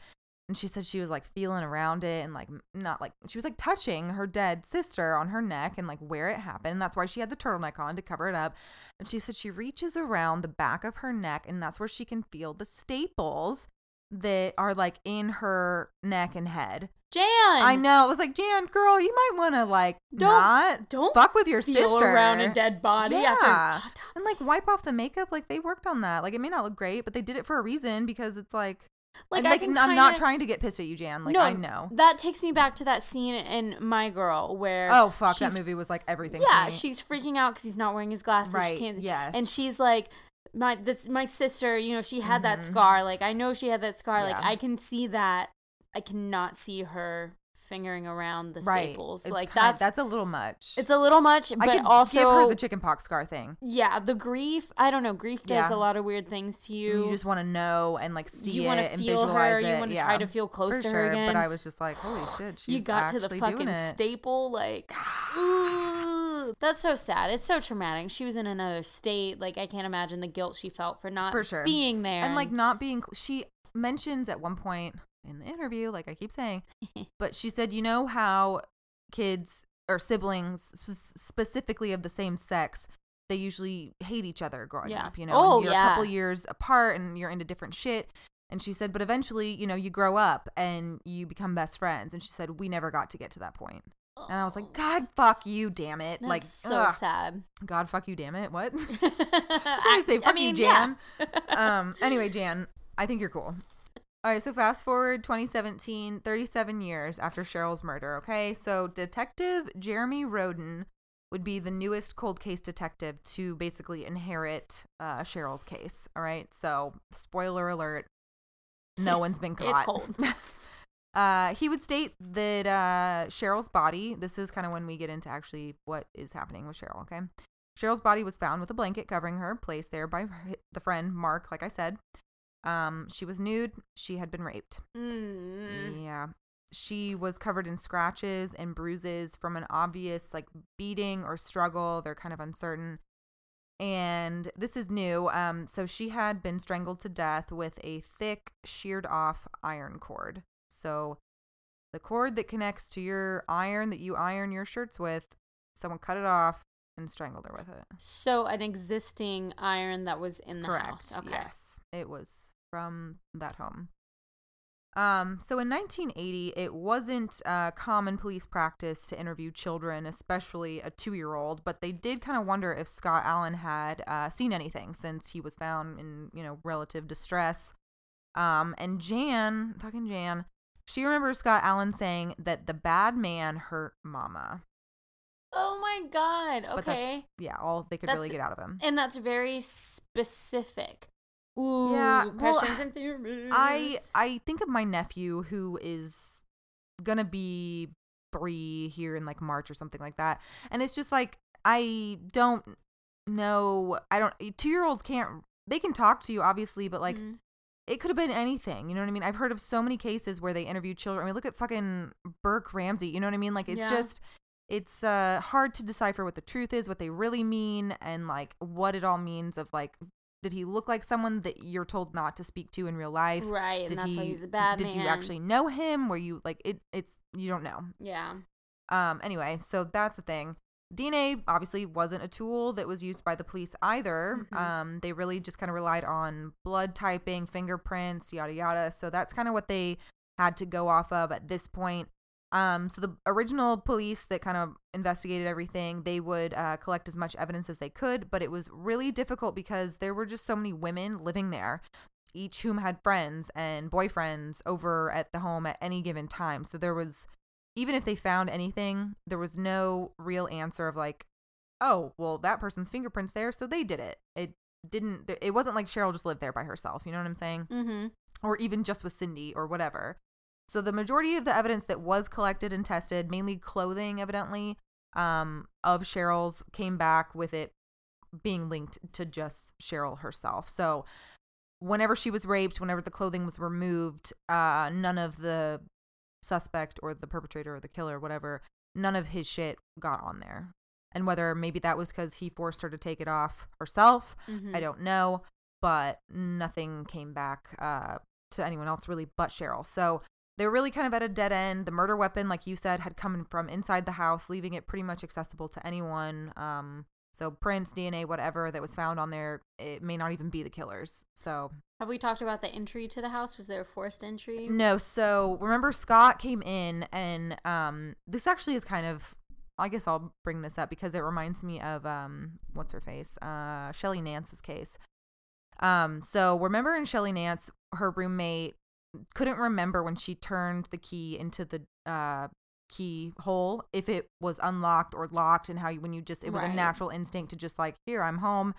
And she said she was like feeling around it and like not like she was like touching her dead sister on her neck and like where it happened. And that's why she had the turtleneck on to cover it up. And she said she reaches around the back of her neck and that's where she can feel the staples that are like in her neck and head. Jan. I know. It was like, Jan, girl, you might want to like Don't not don't fuck with your feel sister around a dead body after Yeah. autopsy. and like wipe off the makeup. Like they worked on that. Like it may not look great, but they did it for a reason because it's like, Like, and, I can I'm not kinda- trying to get pissed at you, Jan. Like no, I know. That takes me back to that scene in My Girl where Oh fuck, that movie was like everything. Yeah, to me. she's freaking out because he's not wearing his glasses. She Right, can't- yes. And she's like, my this my sister. You know, she had that Mhm. scar. Like I know she had that scar. Like I can see that. I cannot see her fingering around the right. staples. It's like kind- that's that's a little much. it's a little much, I but also give her the chickenpox scar thing. yeah, the grief. I don't know. Grief does Yeah. a lot of weird things to you. You, just want to know and like see you it wanna and feel her. it. You want to yeah, try to feel close for to sure. her again. But I was just like, holy shit, [GASPS] she's you got to the fucking staple like [SIGHS] that's so sad it's so traumatic she was in another state like i can't imagine the guilt she felt for not For sure. being there and like not being she mentions at one point in the interview like i keep saying [LAUGHS] but she said you know how kids or siblings sp- specifically of the same sex they usually hate each other growing Yeah. up you know Oh, you're yeah. a couple years apart and you're into different shit and she said but eventually you know you grow up and you become best friends and she said we never got to get to that point. and i was like god fuck you damn it that's like so ugh. sad god fuck you damn it what [LAUGHS] [LAUGHS] I, I say I fuck mean, you, yeah. Jan. um. Anyway, Jan, I think you're cool. All right. So fast forward 2017, 37 years after Cheryl's murder. Okay. So Detective Jeremy Roden would be the newest cold case detective to basically inherit uh, Cheryl's case. All right. So spoiler alert. No one's been caught. It's cold. [LAUGHS] Uh, he would state that uh, Cheryl's body, this is kind of when we get into actually what is happening with Cheryl, okay? Cheryl's body was found with a blanket covering her, placed there by her, the friend Mark, like I said. Um, she was nude. She had been raped. Mm. Yeah. She was covered in scratches and bruises from an obvious like beating or struggle. They're kind of uncertain. And this is new. Um, so she had been strangled to death with a thick, sheared off iron cord. So the cord that connects to your iron that you iron your shirts with, someone cut it off and strangled her with it. so an existing iron that was in the Correct. house okay Yes. It was from that home. Um, so in 1980, it wasn't uh, common police practice to interview children, especially a two year old, but they did kind of wonder if Scott Allen had uh, seen anything since he was found in, you know, relative distress. Um, and Jan, fucking Jan, she remembers Scott Allen saying that the bad man hurt Mama. oh my god okay yeah, all they could really get out of him. and that's very specific Ooh, Yeah, well, questions and theories. I I think of my nephew who is gonna be three here in like March or something like that, and it's just like I don't know. I don't. Two year olds can't. They can talk to you obviously, but like Mhm. it could have been anything. You know what I mean? I've heard of so many cases where they interview children. I mean, look at fucking Burke Ramsey. You know what I mean? Like it's Yeah. just. It's uh hard to decipher what the truth is, what they really mean, and like what it all means. Of like, did he look like someone that you're told not to speak to in real life? right, and did that's he, why he's a bad did man. you actually know him were you like it it's you don't know Yeah. um anyway so that's the thing dna obviously wasn't a tool that was used by the police either Mhm. um they really just kind of relied on blood typing fingerprints yada yada so that's kind of what they had to go off of at this point um so the original police that kind of investigated everything they would uh, collect as much evidence as they could but it was really difficult because there were just so many women living there each whom had friends and boyfriends over at the home at any given time. So there was, even if they found anything, there was no real answer of like, oh, well, that person's fingerprints there, so they did it. It didn't, it wasn't like Cheryl just lived there by herself. You know what I'm saying? Mm-hmm. Or even just with Cindy or whatever. So the majority of the evidence that was collected and tested, mainly clothing, evidently, um, of Cheryl's, came back with it being linked to just Cheryl herself. So whenever she was raped, whenever the clothing was removed, uh, none of the suspect or the perpetrator or the killer, or whatever, none of his shit got on there. And whether maybe that was because he forced her to take it off herself, Mhm. I don't know. But nothing came back uh, to anyone else really but Cheryl. So they were really kind of at a dead end. The murder weapon, like you said, had come from inside the house, leaving it pretty much accessible to anyone. Um, so prints, DNA, whatever that was found on there, it may not even be the killer's. So Have we talked about the entry to the house? Was there a forced entry? no. So remember, Scott came in, and um, this actually is kind of. I guess I'll bring this up because it reminds me of um, what's her face, uh, Shelly Nance's case. Um, so remember in Shelly Nance, her roommate couldn't remember when she turned the key into the uh key hole if it was unlocked or locked and how you when you just it was a natural instinct to just like here I'm home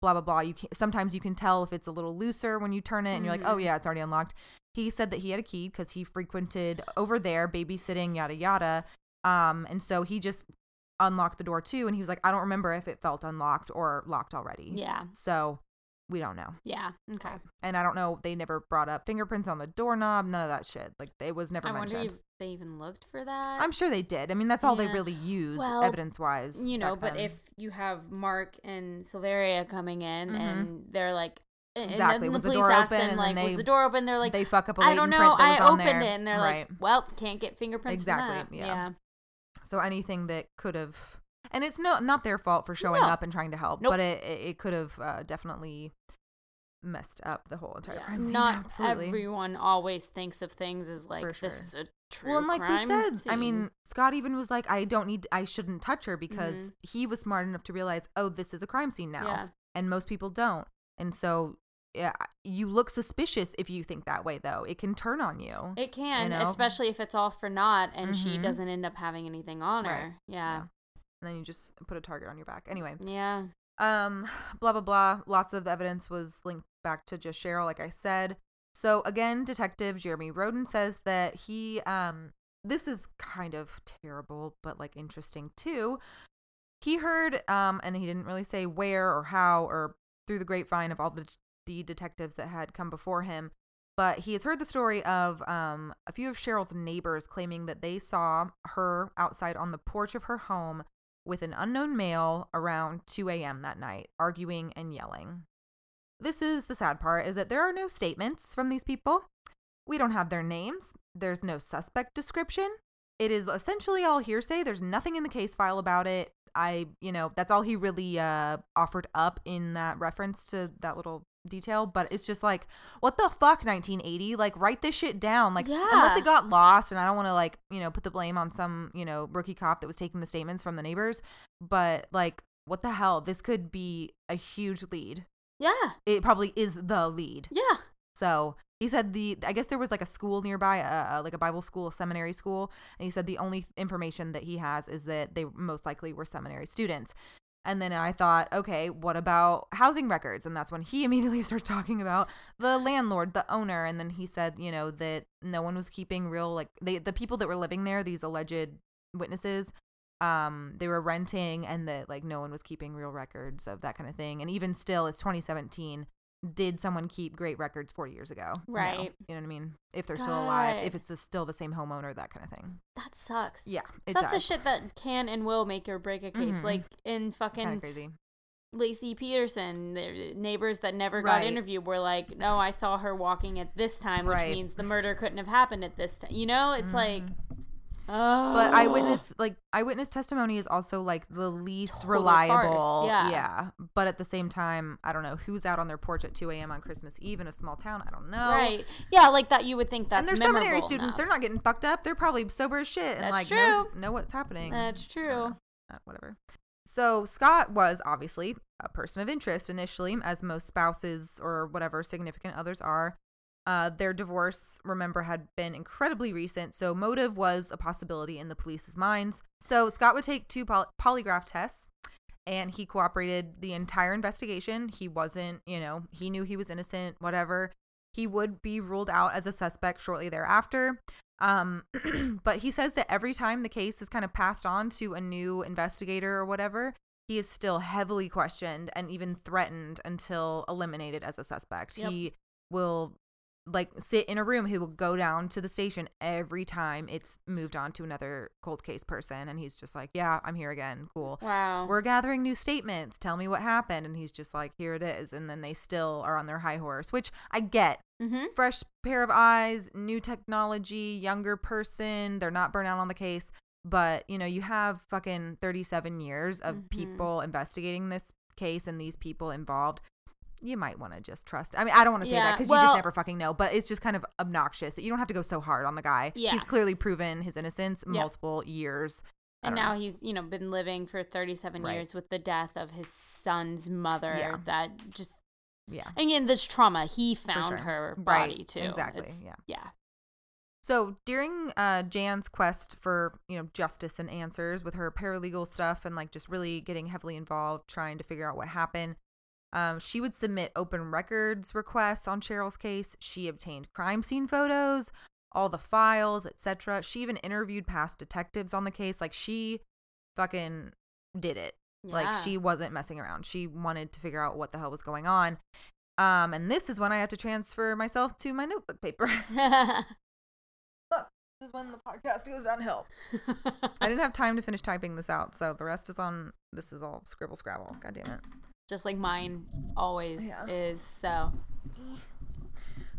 blah blah blah you can sometimes you can tell if it's a little looser when you turn it and you're like oh Mhm. yeah it's already unlocked he said that he had a key because he frequented over there babysitting yada yada um and so he just unlocked the door too and he was like I don't remember if it felt unlocked or locked already Yeah. so we don't know Yeah. Okay. and I don't know. They never brought up fingerprints on the doorknob. None of that shit. Like it was never I wonder mentioned. if they even looked for that. I'm sure they did. I mean, that's all they really use Well, evidence wise. you know, but if you have Mark and Silveria coming in Mhm. and they're like, and Exactly. then Was the the police door ask open them and like, then was the door open? They're like, they fuck up a I don't know. I opened there. it, and they're right. like, well, can't get fingerprints. Exactly, that. yeah. so anything that could have, and it's no not their fault for showing No. up and trying to help, Nope. but it it, it could have uh, definitely messed up the whole entire Yeah, crime scene. Not Absolutely. everyone always thinks of things as like For this is a true well, and like crime. we said, I mean, Scott even was like, I don't need, I shouldn't touch her because Mhm. he was smart enough to realize, oh, this is a crime scene now. Yeah. and most people don't. And so, yeah, you look suspicious if you think that way, though. It can turn on you. it can, know? especially if it's all for naught and she Mhm. doesn't end up having anything on Right. her. Yeah. and then you just put a target on your back. Anyway, Yeah. Um, [SIGHS] blah blah blah. Lots of evidence was linked back to just Cheryl, like I said. So again, Detective Jeremy Roden says that he, um, this is kind of terrible, but like interesting too. He heard, um, and he didn't really say where or how or through the grapevine of all the the detectives that had come before him. But he has heard the story of um, a few of Cheryl's neighbors claiming that they saw her outside on the porch of her home with an unknown male around 2 a.m. that night, arguing and yelling. This is the sad part is that there are no statements from these people. We don't have their names. There's no suspect description. It is essentially all hearsay. There's nothing in the case file about it. I, you know, that's all he really uh offered up in that reference to that little detail, but it's just like what the fuck 1980? Like write this shit down. Like unless it got lost and I don't want to like, you know, put the blame on some, you know, rookie cop that was taking the statements from the neighbors, but like what the hell? This could be a huge lead. Yeah. It probably is the lead. Yeah. So he said the I guess there was like a school nearby, uh, uh, like a Bible school, a seminary school, and he said the only information that he has is that they most likely were seminary students. And then I thought, okay, what about housing records? And that's when he [LAUGHS] immediately starts talking about the landlord, the owner, and then he said, you know, that no one was keeping real like they the people that were living there, these alleged witnesses, um, they were renting and that like no one was keeping real records of that kind of thing. And even still, it's 2017 did someone keep great records 40 years ago? No. Right. You know what I mean? If they're still alive, if it's the, still the same homeowner, that kind of thing. That sucks. Yeah, it That's the shit that can and will make or break a case. Mhm. Like in fucking crazy. Laci Peterson, the neighbors that never got interviewed were like, "No, I saw her walking at this time, which Right. means the murder couldn't have happened at this time." You know, it's like, oh, But eyewitness, like eyewitness testimony, is also like the least Total reliable. farce, yeah. But at the same time, I don't know who's out on their porch at 2 a.m. on Christmas Eve in a small town. I don't know. right? Yeah, like that. You would think that's and they're seminary students. enough. They're not getting fucked up. They're probably sober as shit and That's like true. knows, know what's happening. That's true. Uh, whatever. So Scott was obviously a person of interest initially, as most spouses or whatever significant others are. Uh, their divorce, remember, had been incredibly recent, so motive was a possibility in the police's minds. So Scott would take two poly- polygraph tests, and he cooperated the entire investigation. He wasn't, you know, he knew he was innocent, whatever. He would be ruled out as a suspect shortly thereafter. Um, [CLEARS THROAT] but he says that every time the case is kind of passed on to a new investigator or whatever, he is still heavily questioned and even threatened until eliminated as a suspect. Yep. He will like sit in a room he will go down to the station every time it's moved on to another cold case person and he's just like yeah i'm here again cool. Wow. we're gathering new statements. Tell me what happened. And he's just like here it is. And then they still are on their high horse which i get. Mm-hmm. fresh pair of eyes new technology younger person. They're not burnt out on the case. But you know you have fucking 37 years of Mhm. people investigating this case and these people involved you might want to just trust i mean i don't want to say that Yeah, because you just never fucking know but it's just kind of obnoxious that you don't have to go so hard on the guy Yeah. he's clearly proven his innocence Yeah. multiple years And don't know. now he's, you know, been living for 37 Right. years with the death of his son's mother. Yeah. That just, yeah And again, this trauma, he found sure. her Right, body too. exactly, It's- yeah. Yeah. So during uh, Jan's quest for you know justice and answers with her paralegal stuff and like just really getting heavily involved trying to figure out what happened, um, she would submit open records requests on Cheryl's case. She obtained crime scene photos, all the files, etc. She even interviewed past detectives on the case. Like she fucking did it. Like she wasn't messing around. She wanted to figure out what the hell was going on. Um, and this is when I had to transfer myself to my notebook paper. [LAUGHS] [LAUGHS] Look, this is when the podcast goes downhill. [LAUGHS] I didn't have time to finish typing this out, so the rest is on. This is all scribble scrabble. God damn it! Just like mine always Yeah. is. So,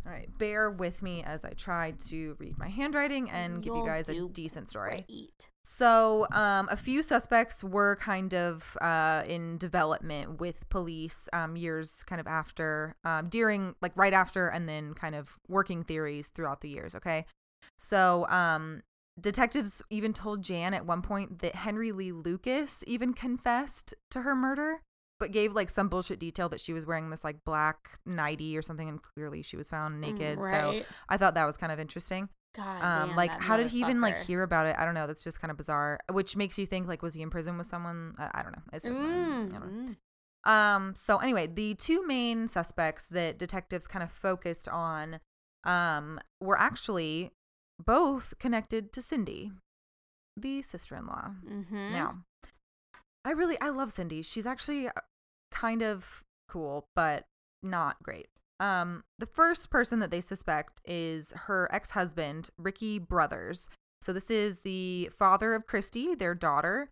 All right, bear with me as I try to read my handwriting and give you guys a decent story. eat. So, um, a few suspects were kind of uh, in development with police um, years kind of after, um, during, like right after, and then kind of working theories throughout the years. Okay. So, um, detectives even told Jan at one point that Henry Lee Lucas even confessed to her murder, but gave like some bullshit detail that she was wearing this like black nightie or something, and clearly she was found naked. So, I thought that was kind of interesting God um damn, like how did he even like hear about it i don't know that's just kind of bizarre which makes you think like was he in prison with someone i, I don't know it's just, Mm, I don't know. mm. um so anyway the two main suspects that detectives kind of focused on um were actually both connected to cindy the sister-in-law Mhm. now i really i love cindy she's actually uh, kind of cool but not great. Um the first person that they suspect is her ex-husband ricky brothers. So this is the father of christy their daughter.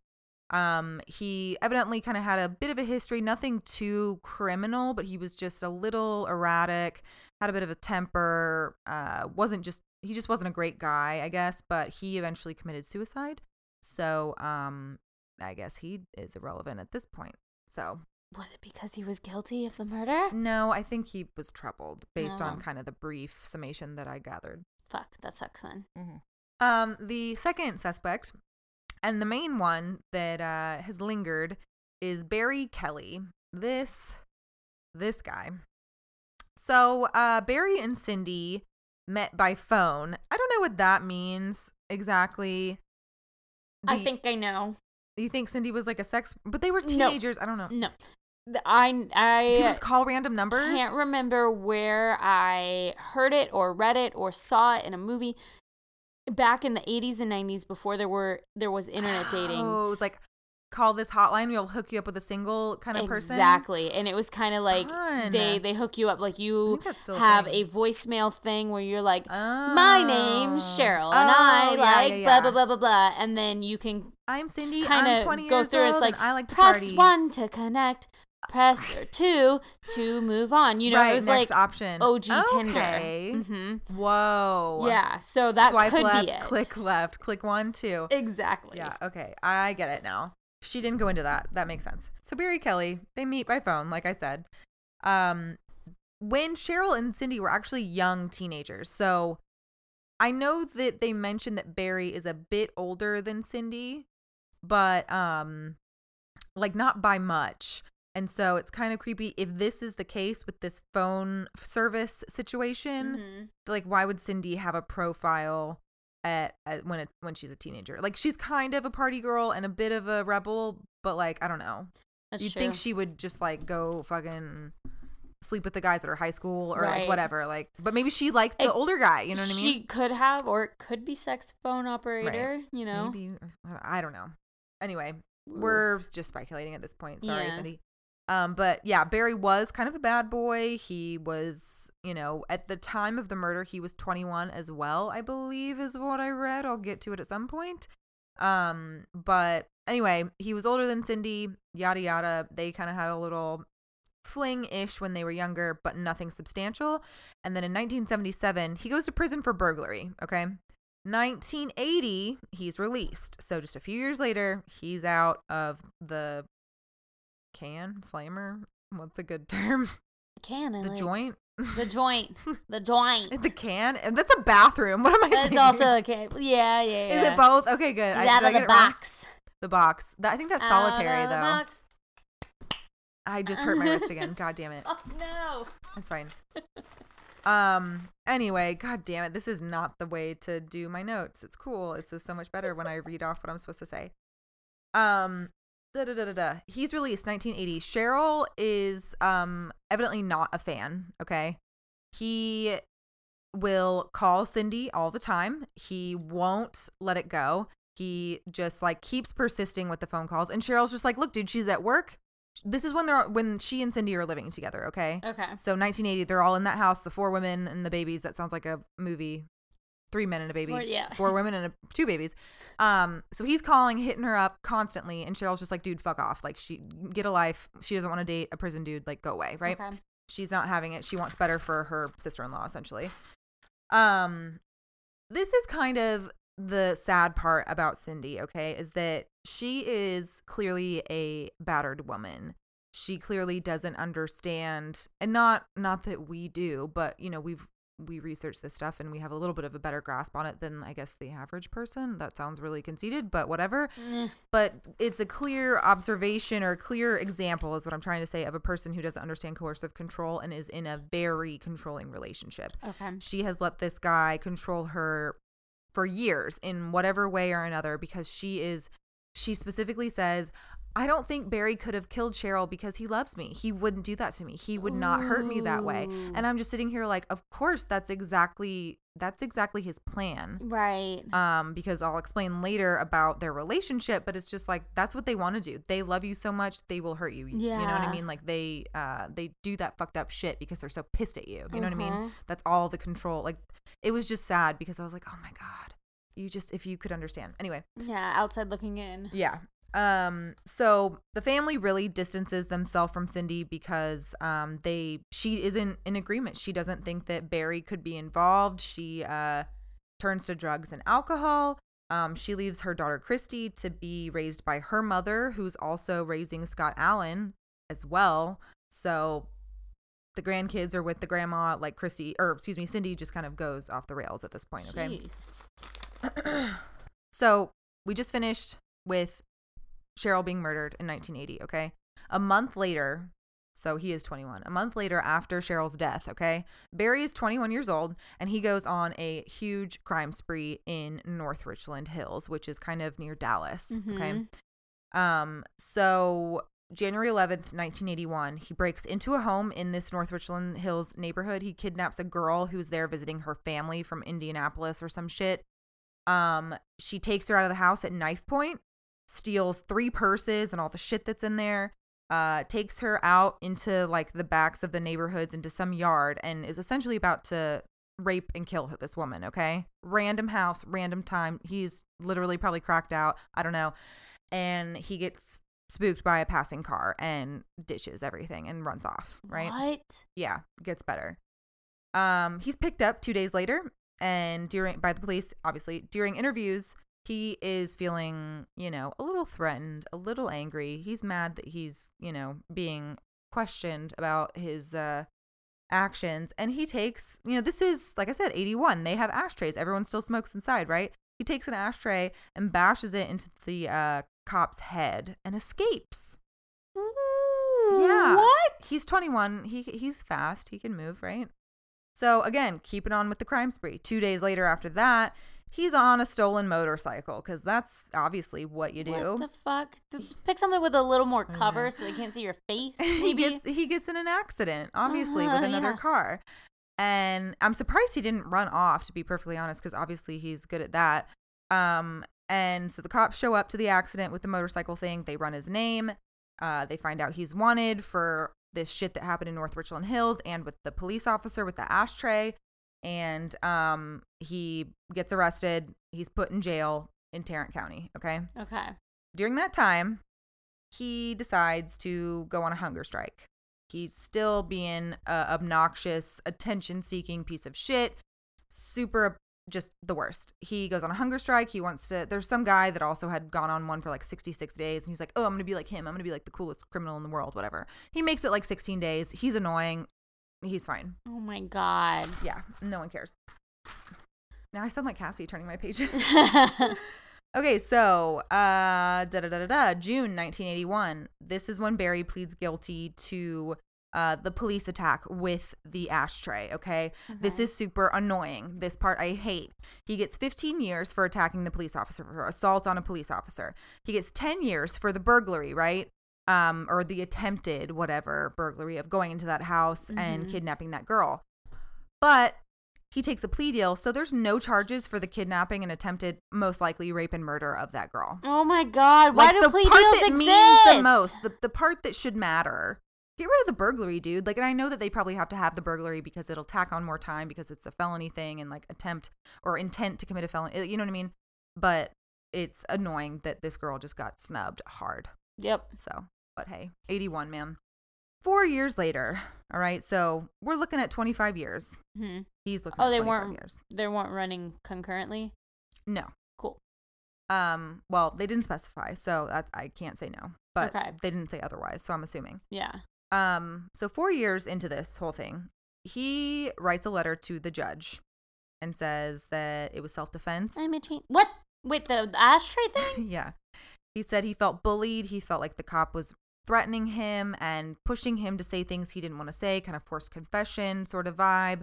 Um he evidently kind of had a bit of a history nothing too criminal but he was just a little erratic had a bit of a temper uh wasn't just he just wasn't a great guy i guess but he eventually committed suicide. So um i guess he is irrelevant at this point. So Was it because he was guilty of the murder? no i think he was troubled based on Oh. kind of the brief summation that i gathered Fuck, that sucks then. Um, the second suspect, and the main one that uh, has lingered, is Barry Kelly. This, this guy. So, uh, Barry and Cindy met by phone. I don't know what that means exactly. I think I know. you think Cindy was like a sex, but they were No. teenagers. I don't know. No. The- I You I just call random numbers. can't remember where I heard it or read it or saw it in a movie back in the 80s and 90s before there were there was internet oh, dating. Oh, it was like call this hotline. We'll hook you up with a single kind of person. Exactly. And it was kind of like Fun. they they hook you up like you think that's still a have thing. a voicemail thing where you're like Oh. my name's Cheryl and I Oh, yeah, like yeah, blah yeah. blah blah blah blah and then you can I'm Cindy. kind of 20 go through old. it's like I like press party. 1 to connect press two to move on you know right, it was like option. OG Tinder Okay. mhm Whoa. yeah so that Swipe could left, be it click left, click one, two. exactly Yeah. Okay, I get it now. She didn't go into that. That makes sense. So Barry Kelly, they meet by phone, like I said. Um, when Cheryl and Cindy were actually young teenagers, so I know that they mentioned that Barry is a bit older than Cindy, but um, like not by much. And so it's kind of creepy if this is the case with this phone service situation. Mhm. Like, why would Cindy have a profile at, at when it, when she's a teenager? Like, she's kind of a party girl and a bit of a rebel, but like, I don't know. That's You'd true. think she would just like go fucking sleep with the guys at her high school or Right. like whatever. Like, but maybe she liked the It- older guy. You know what I mean? She could have, or it could be sex phone operator. You know, Maybe I don't know. Anyway, we're just speculating at this point. Sorry, Yeah. Cindy. Um, but yeah, Barry was kind of a bad boy. He was, you know, at the time of the murder, he was 21 as well, I believe is what I read. I'll get to it at some point. Um, but anyway, he was older than Cindy, yada yada. They kind of had a little fling ish when they were younger, but nothing substantial. And then in 1977, he goes to prison for burglary. Okay. 1980, he's released. So just a few years later, he's out of the can slammer. What's a good term? Cannon. The like- joint. The [LAUGHS] joint. The joint. the can, and that's a bathroom. What am I? That's thinking? also a can. Yeah, yeah, yeah. Is it both? Okay, good. I- out of the box. The box. That, I think that's Out solitary the though. box. I just hurt my [LAUGHS] wrist again. God damn it. Oh no. That's fine. Um. Anyway, god damn it. This is not the way to do my notes. It's cool. This is so much better when I read off what I'm supposed to say. Um. Da, da, da, da, da. He's released 1980. Cheryl is um evidently not a fan. Okay. He will call Cindy all the time. He won't let it go. He just like keeps persisting with the phone calls. And Cheryl's just like, look, dude, she's at work. This is when they're when she and Cindy are living together. Okay. Okay. So 1980, they're all in that house. The four women and the babies. That sounds like a movie. Three men and a baby. Four- yeah. [LAUGHS] Four women and a, two babies. Um. So he's calling, hitting her up constantly, and Cheryl's just like, "Dude, fuck off. Like, she get a life. She doesn't want to date a prison dude. Like, go away. Right? Okay. She's not having it. She wants better for her sister-in-law, essentially. Um. This is kind of the sad part about Cindy. Okay, is that she is clearly a battered woman she clearly doesn't understand and not not that we do but you know we've we research this stuff and we have a little bit of a better grasp on it than i guess the average person. That sounds really conceited but whatever. Eh, but it's a clear observation or clear example is what i'm trying to say of a person who doesn't understand coercive control and is in a very controlling relationship. Okay. she has let this guy control her for years in whatever way or another because she is she specifically says I don't think Barry could have killed Cheryl because he loves me. He wouldn't do that to me. He would not hurt me that way. And I'm just sitting here like, of course that's exactly that's exactly his plan. Right. Um because I'll explain later about their relationship, but it's just like that's what they want to do. They love you so much, they will hurt you. Yeah. You know what I mean? Like they uh they do that fucked up shit because they're so pissed at you. You know what I mean? Uh-huh. That's all the control. Like it was just sad because I was like, "Oh my god. You just if you could understand." Anyway, Yeah. Outside looking in. yeah. Um so the family really distances themselves from Cindy because um they she isn't in agreement. She doesn't think that Barry could be involved. She uh turns to drugs and alcohol. Um she leaves her daughter Christy to be raised by her mother who's also raising Scott Allen as well. So the grandkids are with the grandma like Christy or excuse me Cindy just kind of goes off the rails at this point, okay? [CLEARS THROAT] So we just finished with Cheryl being murdered in 1980, okay? A month later, so he is 21. A month later, after Cheryl's death, okay? Barry is 21 years old and he goes on a huge crime spree in North Richland Hills, which is kind of near Dallas, okay? Mhm. Um, so January 11th, 1981, he breaks into a home in this North Richland Hills neighborhood. He kidnaps a girl who's there visiting her family from Indianapolis or some shit. Um, she takes her out of the house at knife point, steals three purses and all the shit that's in there. Uh, takes her out into like the backs of the neighborhoods into some yard and is essentially about to rape and kill her, this woman. Okay, random house, random time. He's literally probably cracked out. I don't know, and he gets spooked by a passing car and ditches everything and runs off. Right? What? yeah, gets better. Um, he's picked up two days later, and during by the police, obviously during interviews, he is feeling, you know, a little threatened, a little angry. He's mad that he's, you know, being questioned about his uh actions, and he takes, you know, this is like I said, eighty one. They have ashtrays. Everyone still smokes inside, right? He takes an ashtray and bashes it into the uh cop's head and escapes. Yeah. What? He's 21. He he's fast. He can move, right? So again, keeping on with the crime spree. Two days later, after that, he's on a stolen motorcycle because that's obviously what you do. What the fuck? Pick something with a little more I know. cover so they can't see your [LAUGHS] face. he Maybe. gets he gets in an accident, obviously, Uh-huh, with another yeah. car. And I'm surprised he didn't run off, to be perfectly honest, because obviously he's good at that. Um, and so the cops show up to the accident with the motorcycle thing. They run his name. Uh, they find out he's wanted for this shit that happened in North Richland Hills and with the police officer with the ashtray. And um, he gets arrested. He's put in jail in Tarrant County. Okay. okay. During that time, he decides to go on a hunger strike. He's still being a obnoxious, attention seeking piece of shit. Super, just the worst. He goes on a hunger strike. He wants to. There's some guy that also had gone on one for like 66 days. And he's like, oh, I'm going to be like him. I'm going to be like the coolest criminal in the world, whatever. He makes it like 16 days. He's annoying. He's fine. Oh my god. Yeah, no one cares. Now I sound like Cassie turning my pages. [LAUGHS] [LAUGHS] Okay, so uh, da da da da June 1981. This is when Barry pleads guilty to uh, the police attack with the ashtray. Okay? this is super annoying. This part I hate. He gets 15 years for attacking the police officer for assault on a police officer. He gets 10 years for the burglary, right? Um, or the attempted whatever burglary of going into that house and Mhm. kidnapping that girl. But he takes a plea deal, so there's no charges for the kidnapping and attempted, most likely, rape and murder of that girl. Oh my god. Why Like, do the plea part deals that exist? means the most, the, the part that should matter. Get rid of the burglary, dude. Like, and I know that they probably have to have the burglary because it'll tack on more time because it's a felony thing and like attempt or intent to commit a felony. You know what I mean? But it's annoying that this girl just got snubbed hard. Yep. So, but hey, 81, man. Four years later, all right, so we're looking at 25 years. Hmm. He's looking Oh, at they 25 weren't- years. They weren't running concurrently. No. Cool. Um, well, they didn't specify, so that's I can't say no. But Okay. they didn't say otherwise, so I'm assuming. Yeah. Um, so four years into this whole thing, he writes a letter to the judge and says that it was self defense. I'm a teen- What? Wait, the, the ashtray thing? [LAUGHS] yeah. He said he felt bullied. He felt like the cop was threatening him and pushing him to say things he didn't want to say, kind of forced confession sort of vibe.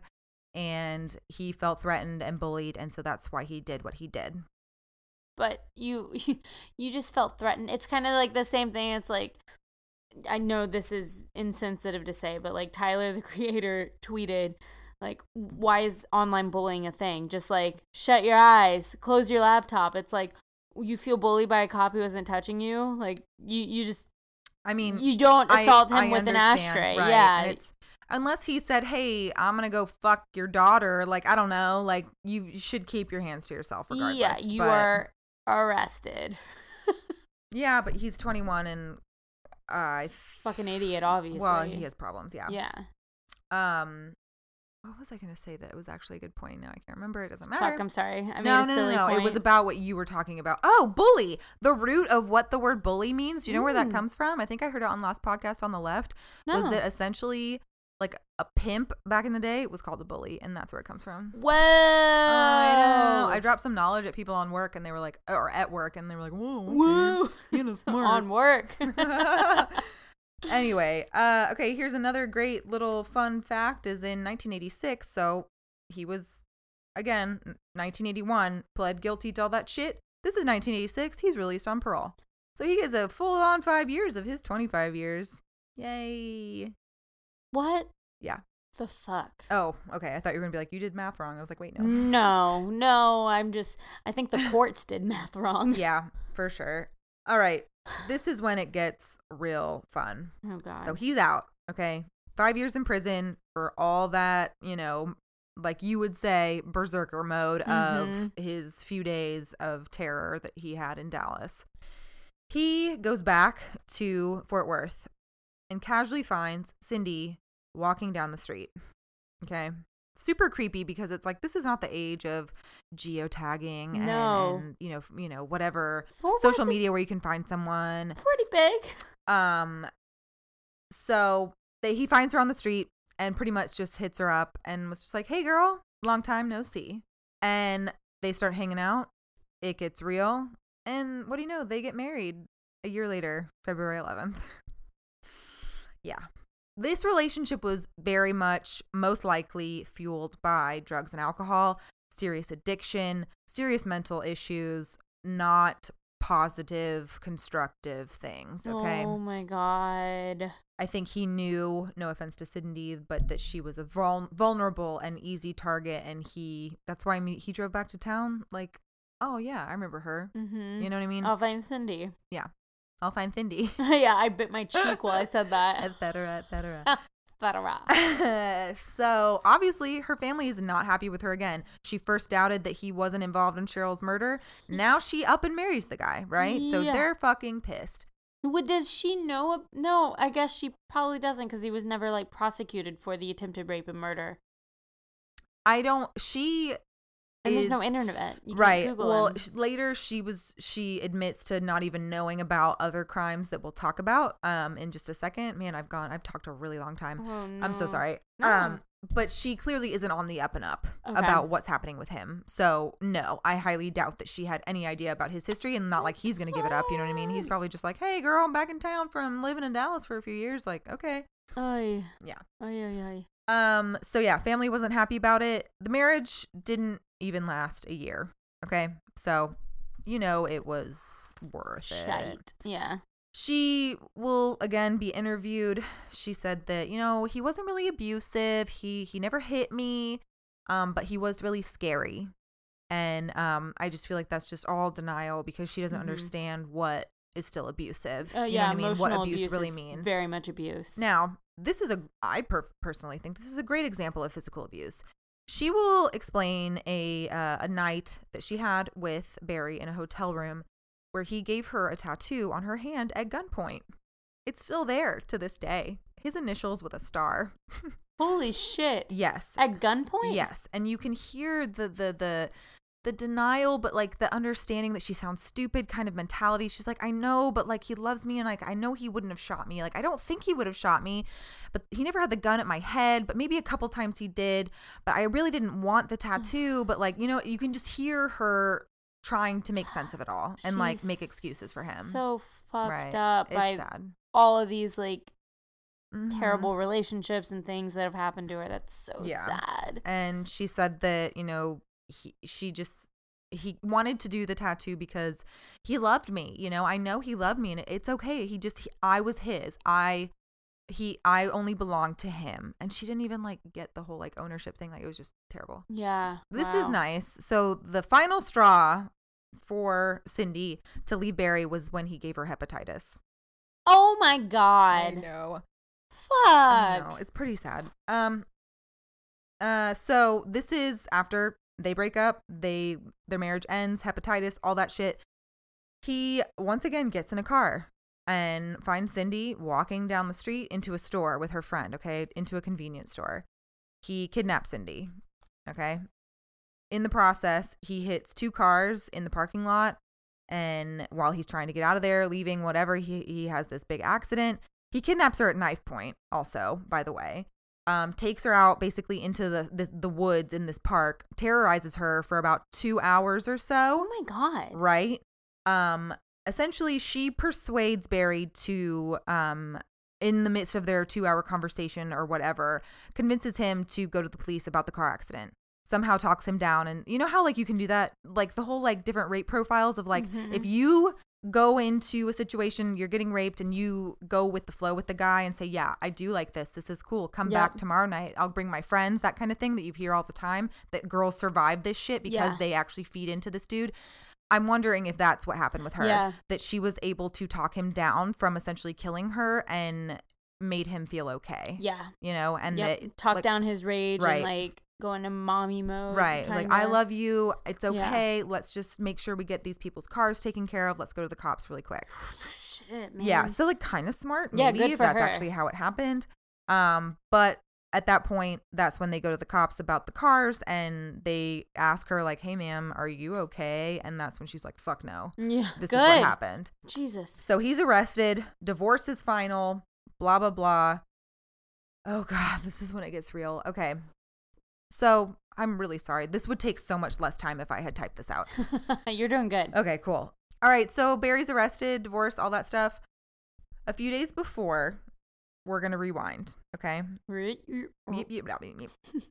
And he felt threatened and bullied. And so that's why he did what he did. but you [LAUGHS] you just felt threatened. It's kind of like the same thing. It's like I know this is insensitive to say, but like Tyler the [LAUGHS] creator tweeted like why is online bullying a thing? Just like shut your eyes, close your laptop. It's like you feel bullied by a cop who isn't touching you. Like you you just I mean, you don't I- assault him I with an ashtray. right, Yeah. unless he said, "Hey, I'm gonna go fuck your daughter," like I don't know, like you should keep your hands to yourself. Regardless. yeah, you but- are arrested. [LAUGHS] Yeah, but he's 21 and uh, I Fucking idiot, obviously. well, he has problems. Yeah. Yeah. Um, what was I gonna say? That was actually a good point. Now I can't remember. It doesn't matter. Fuck, I'm sorry. I made no, no, silly no, no. It was about what you were talking about. Oh, bully. The root of what the word bully means. Do you know where that Mm. comes from? I think I heard it on last podcast on the left. no. Was that essentially like a pimp back in the day was called a bully, and that's where it comes from. Whoa! I know. I dropped some knowledge at people on work, and they were like, or at work, and they were like, "Whoa, okay. Woo! You know, smart." On work. [LAUGHS] [LAUGHS] [LAUGHS] anyway, uh, okay, here's another great little fun fact is in 1986, so he was, again, 1981, pled guilty to all that shit. This is 1986, he's released on parole. So he gets a full on five years of his 25 years. Yay. what? Yeah. The fuck? Oh, okay. I thought you were going to be like, you did math wrong. I was like, wait, no. No, no. I'm just. I think the courts did math wrong. yeah, for sure. All right. This is when it gets real fun. Oh god. So he's out. Okay. Five years in prison for all that, you know, like you would say, berserker mode of Mhm. his few days of terror that he had in Dallas. He goes back to Fort Worth and casually finds Cindy walking down the street. Okay. Super creepy because it's like this is not the age of geotagging and, No. and, you know, you know, whatever Fort social Worth media where you can find someone. Pretty big. Um, so they he finds her on the street and pretty much just hits her up and was just like, "Hey, girl, long time no see." And they start hanging out. It gets real, and what do you know? They get married a year later, February 11th. Yeah. This relationship was very much most likely fueled by drugs and alcohol, serious addiction, serious mental issues, not positive, constructive things. Okay. Oh my god. I think he knew, no offense to Cindy, but that she was a vul- vulnerable and easy target. And he, that's why he drove back to town. Like, oh, yeah, I remember her. Mm-hmm. You know what I mean? I'll find Cindy. I'll find Cindy. [LAUGHS] yeah, I bit my cheek while I said that. etc. etc. Ta-da. so obviously her family is not happy with her again. She first doubted that he wasn't involved in Cheryl's murder. Now she up and marries the guy, right? So they're fucking pissed. Would does she know? No, I guess she probably doesn't because he was never like prosecuted for the attempted rape and murder. I don't. She And there's no internet. Right. Google well, him. sh- later she was she admits to not even knowing about other crimes that we'll talk about um in just a second. Man, I've gone. I've talked a really long time. Oh, I'm so sorry. No. Um, but she clearly isn't on the up and up Okay. about what's happening with him. So no, I highly doubt that she had any idea about his history, and not like he's gonna give it up. You know what I mean? He's probably just like, "Hey, girl, I'm back in town from living in Dallas for a few years." Like, okay. Oy. Yeah. Oy, oy, oy. Um. So yeah, family wasn't happy about it. The marriage didn't even last a year. Okay. So, you know, it was worth it. Yeah. She will again be interviewed. She said that, you know, he wasn't really abusive. He he never hit me. Um, but he was really scary. And um I just feel like that's just all denial because she doesn't Mhm. understand what is still abusive. Uh, You know yeah. what I mean? What abuse, abuse really means. very much abuse. Now, this is a I per- personally think this is a great example of physical abuse. She will explain a uh, a night that she had with Barry in a hotel room where he gave her a tattoo on her hand at gunpoint. It's still there to this day. His initials with a star. [LAUGHS] Holy shit. yes. At gunpoint. Yes, and you can hear the the the the denial, but like the understanding that she sounds stupid kind of mentality. She's like, I know, but like he loves me, and like I know he wouldn't have shot me. Like I don't think he would have shot me, but he never had the gun at my head. But maybe a couple times he did. But I really didn't want the tattoo. But like you know, you can just hear her trying to make sense of it all and like make excuses for him. So fucked right. up it's by sad. all of these like Mhm. terrible relationships and things that have happened to her. That's so Yeah. sad. and she said that you know he, she just he wanted to do the tattoo because he loved me you know? I know he loved me and it's okay. He just he, i was his. I he i only belonged to him. And she didn't even like get the whole like ownership thing. Like it was just terrible. Yeah. this is nice. So the final straw for cindy to leave barry was when he gave her hepatitis. Oh my god. know. Fuck. I know, it's pretty sad. Um uh so this is after they break up, they their marriage ends, hepatitis, all that shit. He once again gets in a car and finds Cindy walking down the street into a store with her friend, okay? Into a convenience store. He kidnaps Cindy, okay? In the process, he hits two cars in the parking lot and while he's trying to get out of there, leaving whatever, he he has this big accident. He kidnaps her at knife point, also, by the way. Um, takes her out basically into the, the the woods in this park, terrorizes her for about two hours or so. Oh my god. Right. Um, essentially, she persuades Barry to um in the midst of their two hour conversation or whatever, convinces him to go to the police about the car accident. Somehow talks him down, and you know how like you can do that, like the whole like different rape profiles of like Mhm. if you go into a situation you're getting raped and you go with the flow with the guy and say yeah i do like this this is cool come Yep. back tomorrow night i'll bring my friends that kind of thing that you hear all the time that girls survive this shit because Yeah. they actually feed into this dude i'm wondering if that's what happened with her Yeah. that she was able to talk him down from essentially killing her and made him feel okay Yeah. you know and yep. that Talk like, down his rage Right. and like go into mommy mode. Right. Like, kinda. I love you. It's Yeah. okay. Let's just make sure we get these people's cars taken care of. Let's go to the cops really quick. [SIGHS] Shit, man. Yeah, so like kind of smart. Yeah, Maybe good if that's her. actually how it happened. Um, but at that point, that's when they go to the cops about the cars and they ask her like, "Hey, ma'am, are you okay?" And that's when she's like, "Fuck no, Yeah. this good. is what happened." Jesus. So he's arrested. Divorce is final. Blah blah blah. Oh god, this is when it gets real. Okay, so I'm really sorry. This would take so much less time if I had typed this out. [LAUGHS] You're doing good. Okay, cool. All right, so Barry's arrested, divorced, all that stuff. A few days before, we're gonna rewind. Okay. Right? Meep, meep, [LAUGHS] meep, meep, meep.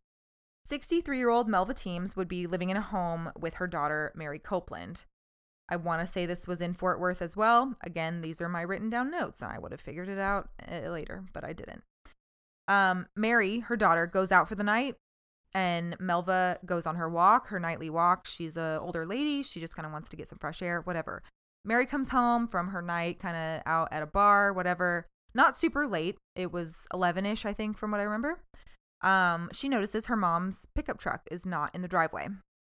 63 year old Melva Teams would be living in a home with her daughter, Mary Copeland. I want to say this was in Fort Worth as well. Again, these are my written down notes, and I would have figured it out uh, later, but I didn't. Um, Mary, her daughter, goes out for the night, and Melva goes on her walk, her nightly walk. She's an older lady. She just kind of wants to get some fresh air, whatever. Mary comes home from her night, kind of out at a bar, whatever. Not super late. It was 11 ish, I think, from what I remember. Um, she notices her mom's pickup truck is not in the driveway.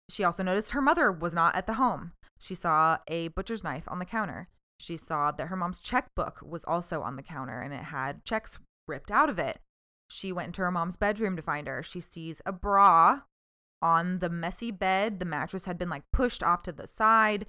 She also noticed her mother was not at the home. She saw a butcher's knife on the counter. She saw that her mom's checkbook was also on the counter and it had checks ripped out of it. She went into her mom's bedroom to find her. She sees a bra on the messy bed. The mattress had been like pushed off to the side.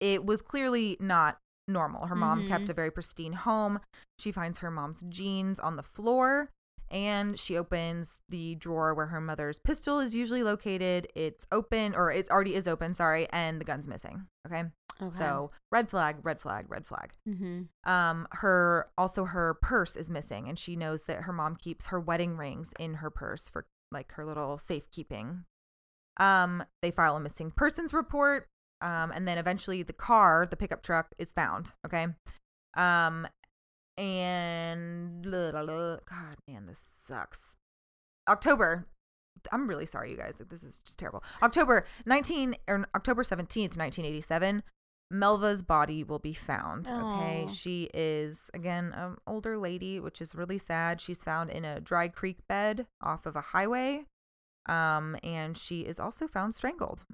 It was clearly not normal. Her mom Mhm. kept a very pristine home. She finds her mom's jeans on the floor and she opens the drawer where her mother's pistol is usually located. It's open or it already is open, sorry, and the gun's missing. Okay. Okay. So, red flag, red flag, red flag. Hmm um her also her purse is missing and she knows that her mom keeps her wedding rings in her purse for like her little safekeeping. Um they file a missing persons report um and then eventually the car the pickup truck is found okay? Um and blah, blah, blah. god man this sucks. October i'm really sorry you guys this is just terrible. October 19 or october 17th 1987 Melva's body will be found. Okay. Aw. She is, again, an older lady, which is really sad. She's found in a dry creek bed off of a highway. Um, and she is also found strangled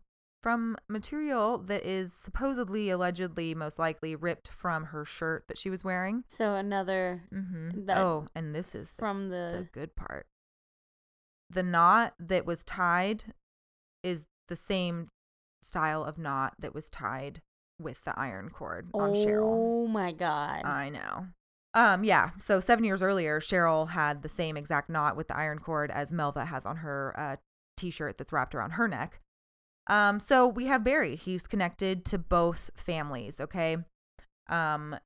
from material that is supposedly, allegedly, most likely ripped from her shirt that she was wearing. So another Mm-hmm. Oh, and this is from the the good part. The knot that was tied is the same style of knot that was tied with the iron cord on Cheryl. Oh my god. I know. Um, yeah. So seven years earlier, Cheryl had the same exact knot with the iron cord as Melva has on her uh, t-shirt that's wrapped around her neck. Um, so we have Barry. He's connected to both families. Okay. Um,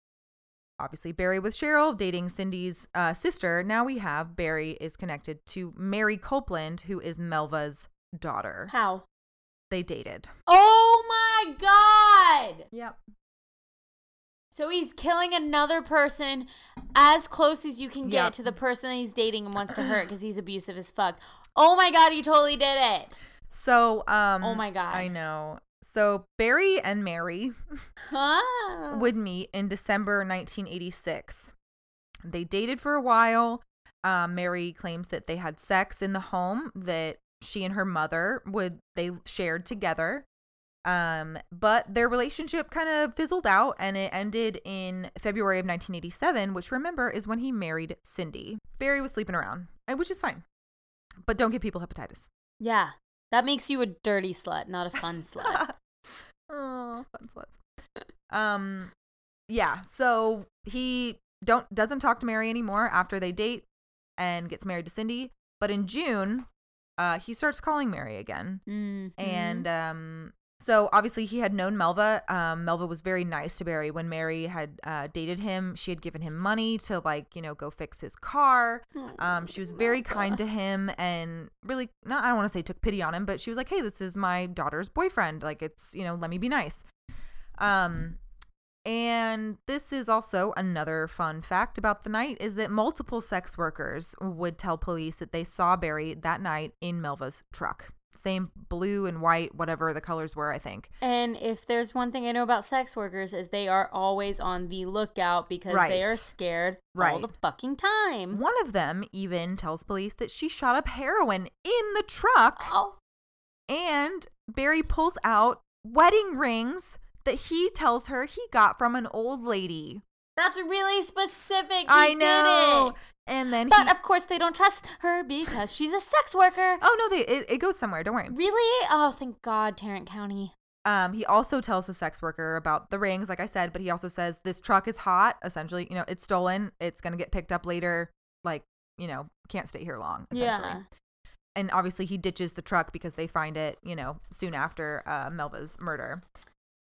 obviously Barry with Cheryl dating Cindy's uh, sister. Now we have Barry is connected to Mary Copeland, who is Melva's daughter. How? They dated. Oh my god. Yep. So he's killing another person as close as you can get Yep. to the person that he's dating and wants to hurt because he's abusive as fuck. Oh my god, he totally did it. So, um, Oh my God. I know. So Barry and Mary Huh? would meet in December 1986. They dated for a while. Um, Mary claims that they had sex in the home that she and her mother would they shared together. Um, but their relationship kind of fizzled out and it ended in February of 1987, which remember is when he married Cindy. Barry was sleeping around, which is fine. But don't give people hepatitis. yeah. That makes you a dirty slut, not a fun [LAUGHS] slut. oh, fun sluts. Um, yeah. So he don't doesn't talk to Mary anymore after they date and gets married to Cindy. But in June, uh, he starts calling Mary again, Mhm. and um, so obviously he had known Melva. Um, Melva was very nice to Barry when Mary had uh, dated him. She had given him money to like you know go fix his car. Um, she was very kind to him and really not I don't want to say took pity on him, but she was like, "Hey, this is my daughter's boyfriend. Like it's, you know, let me be nice." Um and this is also another fun fact about the night is that multiple sex workers would tell police that they saw Barry that night in Melva's truck. Same blue and white, whatever the colors were, I think. And if there's one thing I know about sex workers is they are always on the lookout because they are scared all the fucking time. One of them even tells police that she shot up heroin in the truck. Oh, And Barry pulls out wedding rings that he tells her he got from an old lady. that's really specific. He I know. And then But he, of course they don't trust her because she's a sex worker. oh no, they it, it goes somewhere. Don't worry. Really? Oh, thank God, Tarrant County. Um, he also tells the sex worker about the rings, like I said, but he also says this truck is hot. Essentially, you know, it's stolen. It's gonna get picked up later. Like, you know, can't stay here long. Essentially. Yeah. And obviously, he ditches the truck because they find it, you know, soon after uh, Melva's murder.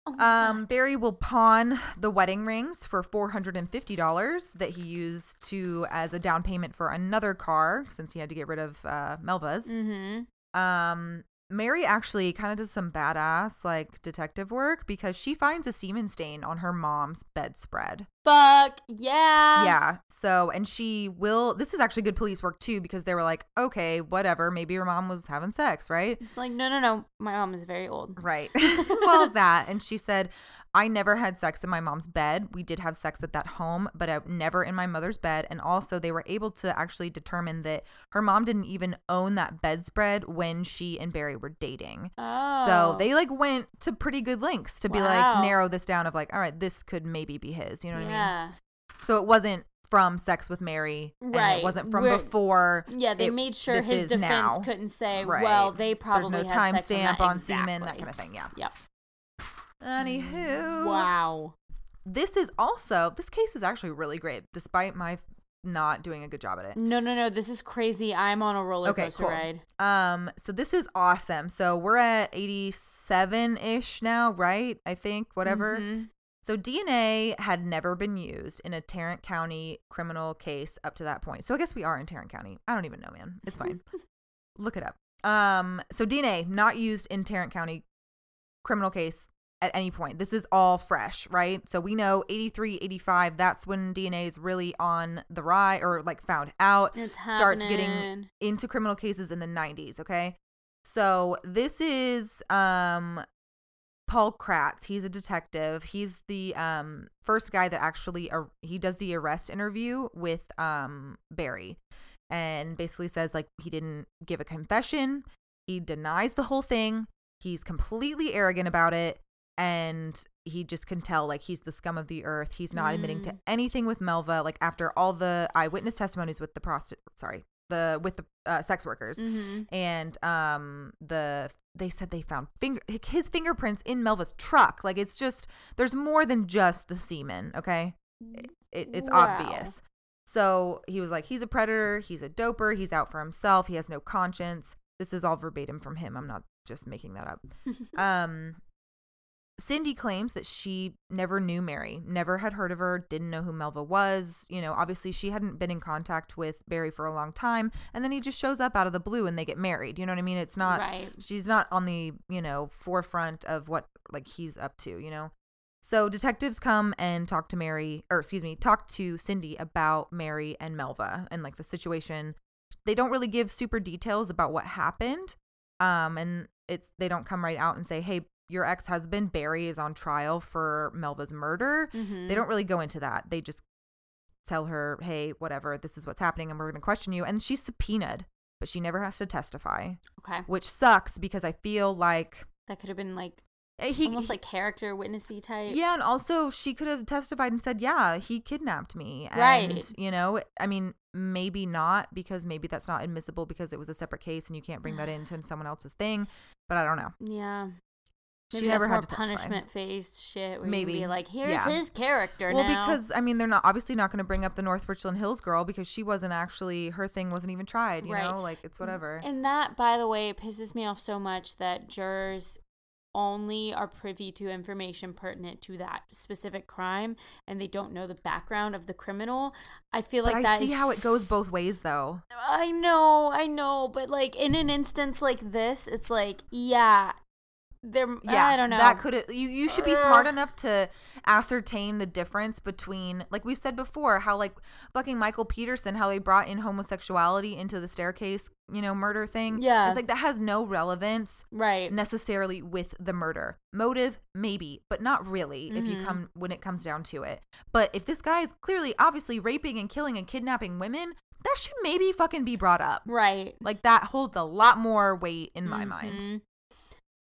Oh Um, Barry will pawn the wedding rings for four hundred and fifty dollars that he used to as a down payment for another car since he had to get rid of uh, Melva's. Mm-hmm. Um, Mary actually kind of does some badass like detective work because she finds a semen stain on her mom's bedspread. Fuck yeah. yeah. So, and she will. This is actually good police work too because they were like, okay, whatever. Maybe your mom was having sex, right? It's like no, no, no. My mom is very old. Right. [LAUGHS] [LAUGHS] well, that. And she said, I never had sex in my mom's bed. We did have sex at that home, but I, never in my mother's bed. And also, they were able to actually determine that her mom didn't even own that bedspread when she and Barry were dating. Oh. So they like went to pretty good lengths to be like narrow this down of like, all right, this could maybe be his. You know what I mean? Yeah. So it wasn't from sex with Mary, and Right. it wasn't from We're- before. Yeah, they it- made sure his defense now. couldn't say, Right. well, they probably There's no timestamp that. on semen, that kind of thing. Yeah. Yep. Anywho, Wow. this is also this case is actually really great, despite my not doing a good job at it. No, no, no. This is crazy. I'm on a roller Okay, coaster cool. ride. Um, so this is awesome. So we're at eighty-seven ish now, right? I think whatever. Mhm. So DNA had never been used in a Tarrant County criminal case up to that point. So I guess we are in Tarrant County. I don't even know, man. It's fine. [LAUGHS] Look it up. Um, so DNA not used in Tarrant County criminal case at any point. This is all fresh, right? So we know 83, 85, that's when DNA is really on the rise or like found out. It's starts getting into criminal cases in the 90s, okay? So this is um Paul Kratz. He's a detective. He's the um first guy that actually ar- he does the arrest interview with um Barry and basically says like he didn't give a confession. He denies the whole thing. He's completely arrogant about it and he just can tell like he's the scum of the earth. He's not admitting to Mm. anything with Melva like after all the eyewitness testimonies with the prostitute sorry, the with the uh, sex workers Mhm. and um the they said they found finger his fingerprints in Melva's truck. Like it's just there's more than just the semen, okay? It, it, it's Wow. obvious. So he was like, he's a predator, he's a doper, he's out for himself, he has no conscience. This is all verbatim from him. I'm not just making that up. [LAUGHS] um Cindy claims that she never knew Mary, never had heard of her, didn't know who Melva was. You know, obviously she hadn't been in contact with Barry for a long time, and then he just shows up out of the blue and they get married. You know what I mean? It's not Right. she's not on the, you know, forefront of what like he's up to, you know. So detectives come and talk to Mary, or excuse me, talk to Cindy about Mary and Melva and like the situation. They don't really give super details about what happened. Um, and it's they don't come right out and say, "Hey, your ex-husband Barry is on trial for Melva's murder." Mhm. They don't really go into that. They just tell her, "Hey, whatever, this is what's happening and we're going to question you." And she's subpoenaed, but she never has to testify, Okay. which sucks because I feel like That could have been like eh, he almost he- like character witnessy type. yeah, and also she could have testified and said, "Yeah, he kidnapped me." And, Right. You know, I mean, maybe not because maybe that's not admissible because it was a separate case and you can't bring that into someone else's thing. But I don't know. Yeah. She Maybe never that's had punishment phased shit. Maybe. Be like, here's Yeah. his character Well, now. because I mean, they're not obviously not going to bring up the North Richland Hills girl because she wasn't actually her thing wasn't even tried. You Right. know, like it's mm, whatever. And that, by the way, pisses me off so much that jurors only are privy to information pertinent to that specific crime and they don't know the background of the criminal. I feel but like I that see is how it goes both ways, though. I know, I know, but like in an instance like this, it's like, yeah, there. Yeah, I don't know. That could you you should be smart enough to ascertain the difference between like we've said before how like fucking Michael Peterson how they brought in homosexuality into the staircase you know murder thing. Yeah. it's like that has no relevance right. necessarily with the murder motive maybe but not really if you Mhm. come when it comes down to it but if this guy is clearly obviously raping and killing and kidnapping women that should maybe fucking be brought up Right. like that holds a lot more weight in my mind Mhm.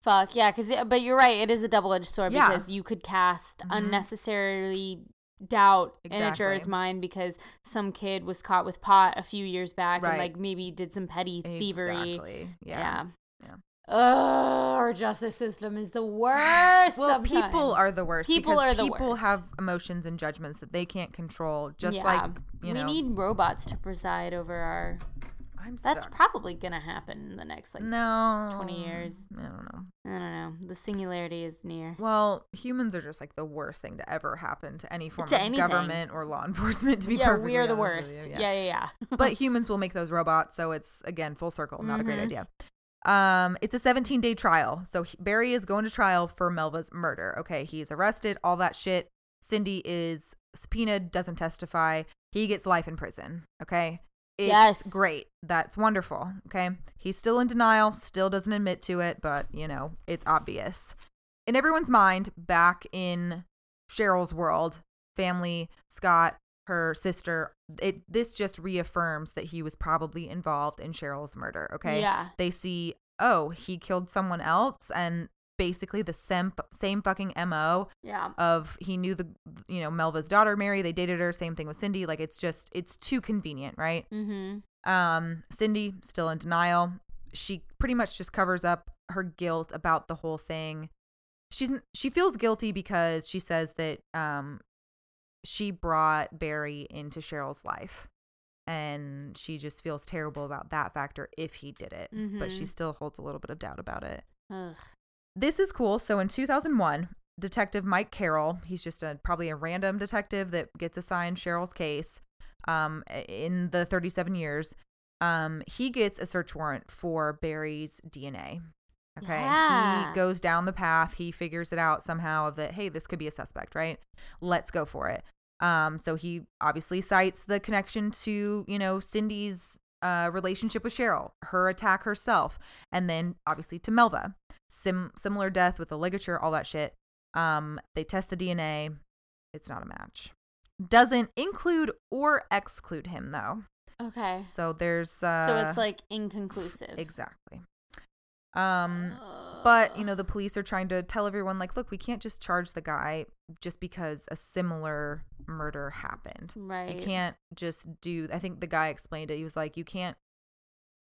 Fuck yeah, because but you're right. It is a double edged sword Yeah. because you could cast Mhm. unnecessarily doubt in a juror's mind because some kid was caught with pot a few years back Right. and like maybe did some petty thievery. exactly Yeah. yeah. yeah. Yeah. Ugh, our justice system is the [SIGHS] worst. Well, people are the worst. People are the people worst. People have emotions and judgments that they can't control. Just Yeah. like you we know, need robots to preside over our. I'm That's stuck. probably gonna happen in the next like no 20 years. I don't know. I don't know. The singularity is near. Well, humans are just like the worst thing to ever happen to any form To of anything. government or law [LAUGHS] enforcement. To be yeah, we are the worst. you, Yeah, yeah, yeah. but [LAUGHS] humans will make those robots, so it's again full circle. Not a great Mhm. idea. Um, it's a 17 day trial. So Barry is going to trial for Melva's murder. Okay, he's arrested, all that shit. Cindy is subpoenaed, doesn't testify. He gets life in prison. Okay. It's Yes. great. That's wonderful. Okay. He's still in denial, still doesn't admit to it, but you know, it's obvious. In everyone's mind, back in Cheryl's world, family, Scott, her sister, it this just reaffirms that he was probably involved in Cheryl's murder. Okay. Yeah. They see, oh, he killed someone else and basically the same same fucking MO Yeah. of he knew the you know, Melva's daughter Mary, they dated her, same thing with Cindy. Like it's just it's too convenient, right? Mm-hmm. Um, Cindy still in denial. She pretty much just covers up her guilt about the whole thing. She's she feels guilty because she says that um she brought Barry into Cheryl's life. And she just feels terrible about that factor if he did it. But she Mhm. still holds a little bit of doubt about it. Ugh. This is cool. So in 2001, Detective Mike Carroll, he's just a probably a random detective that gets assigned Cheryl's case um, in the 37 years. Um, he gets a search warrant for Barry's DNA. Okay. Yeah. He goes down the path. He figures it out somehow of that, hey, this could be a suspect, right? Let's go for it. Um, so he obviously cites the connection to, you know, Cindy's uh, relationship with Cheryl, her attack herself, and then obviously to Melva. Sim- similar death with the ligature, all that shit. Um, they test the DNA. It's not a match. Doesn't include or exclude him though. Okay. So there's uh, so it's like inconclusive. exactly. Um, but you know the police are trying to tell everyone like, look, we can't just charge the guy just because a similar murder happened. right. You can't just do. I think the guy explained it. He was like, you can't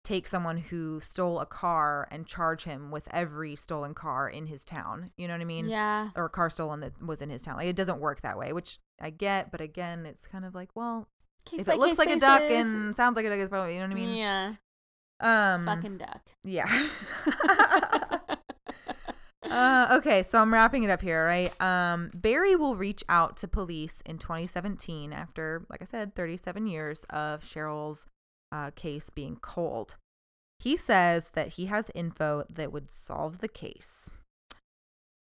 take someone who stole a car and charge him with every stolen car in his town. You know what I mean? Yeah. Or a car stolen that was in his town. Like it doesn't work that way, which I get. But again, it's kind of like, well, Case if it looks like a duck and sounds like a duck, it's probably you know what I mean. yeah. Um. Fucking duck. Yeah. [LAUGHS] uh, okay, so I'm wrapping it up here, right? Um, Barry will reach out to police in 2017 after, like I said, 37 years of Cheryl's uh, case being cold. He says that he has info that would solve the case.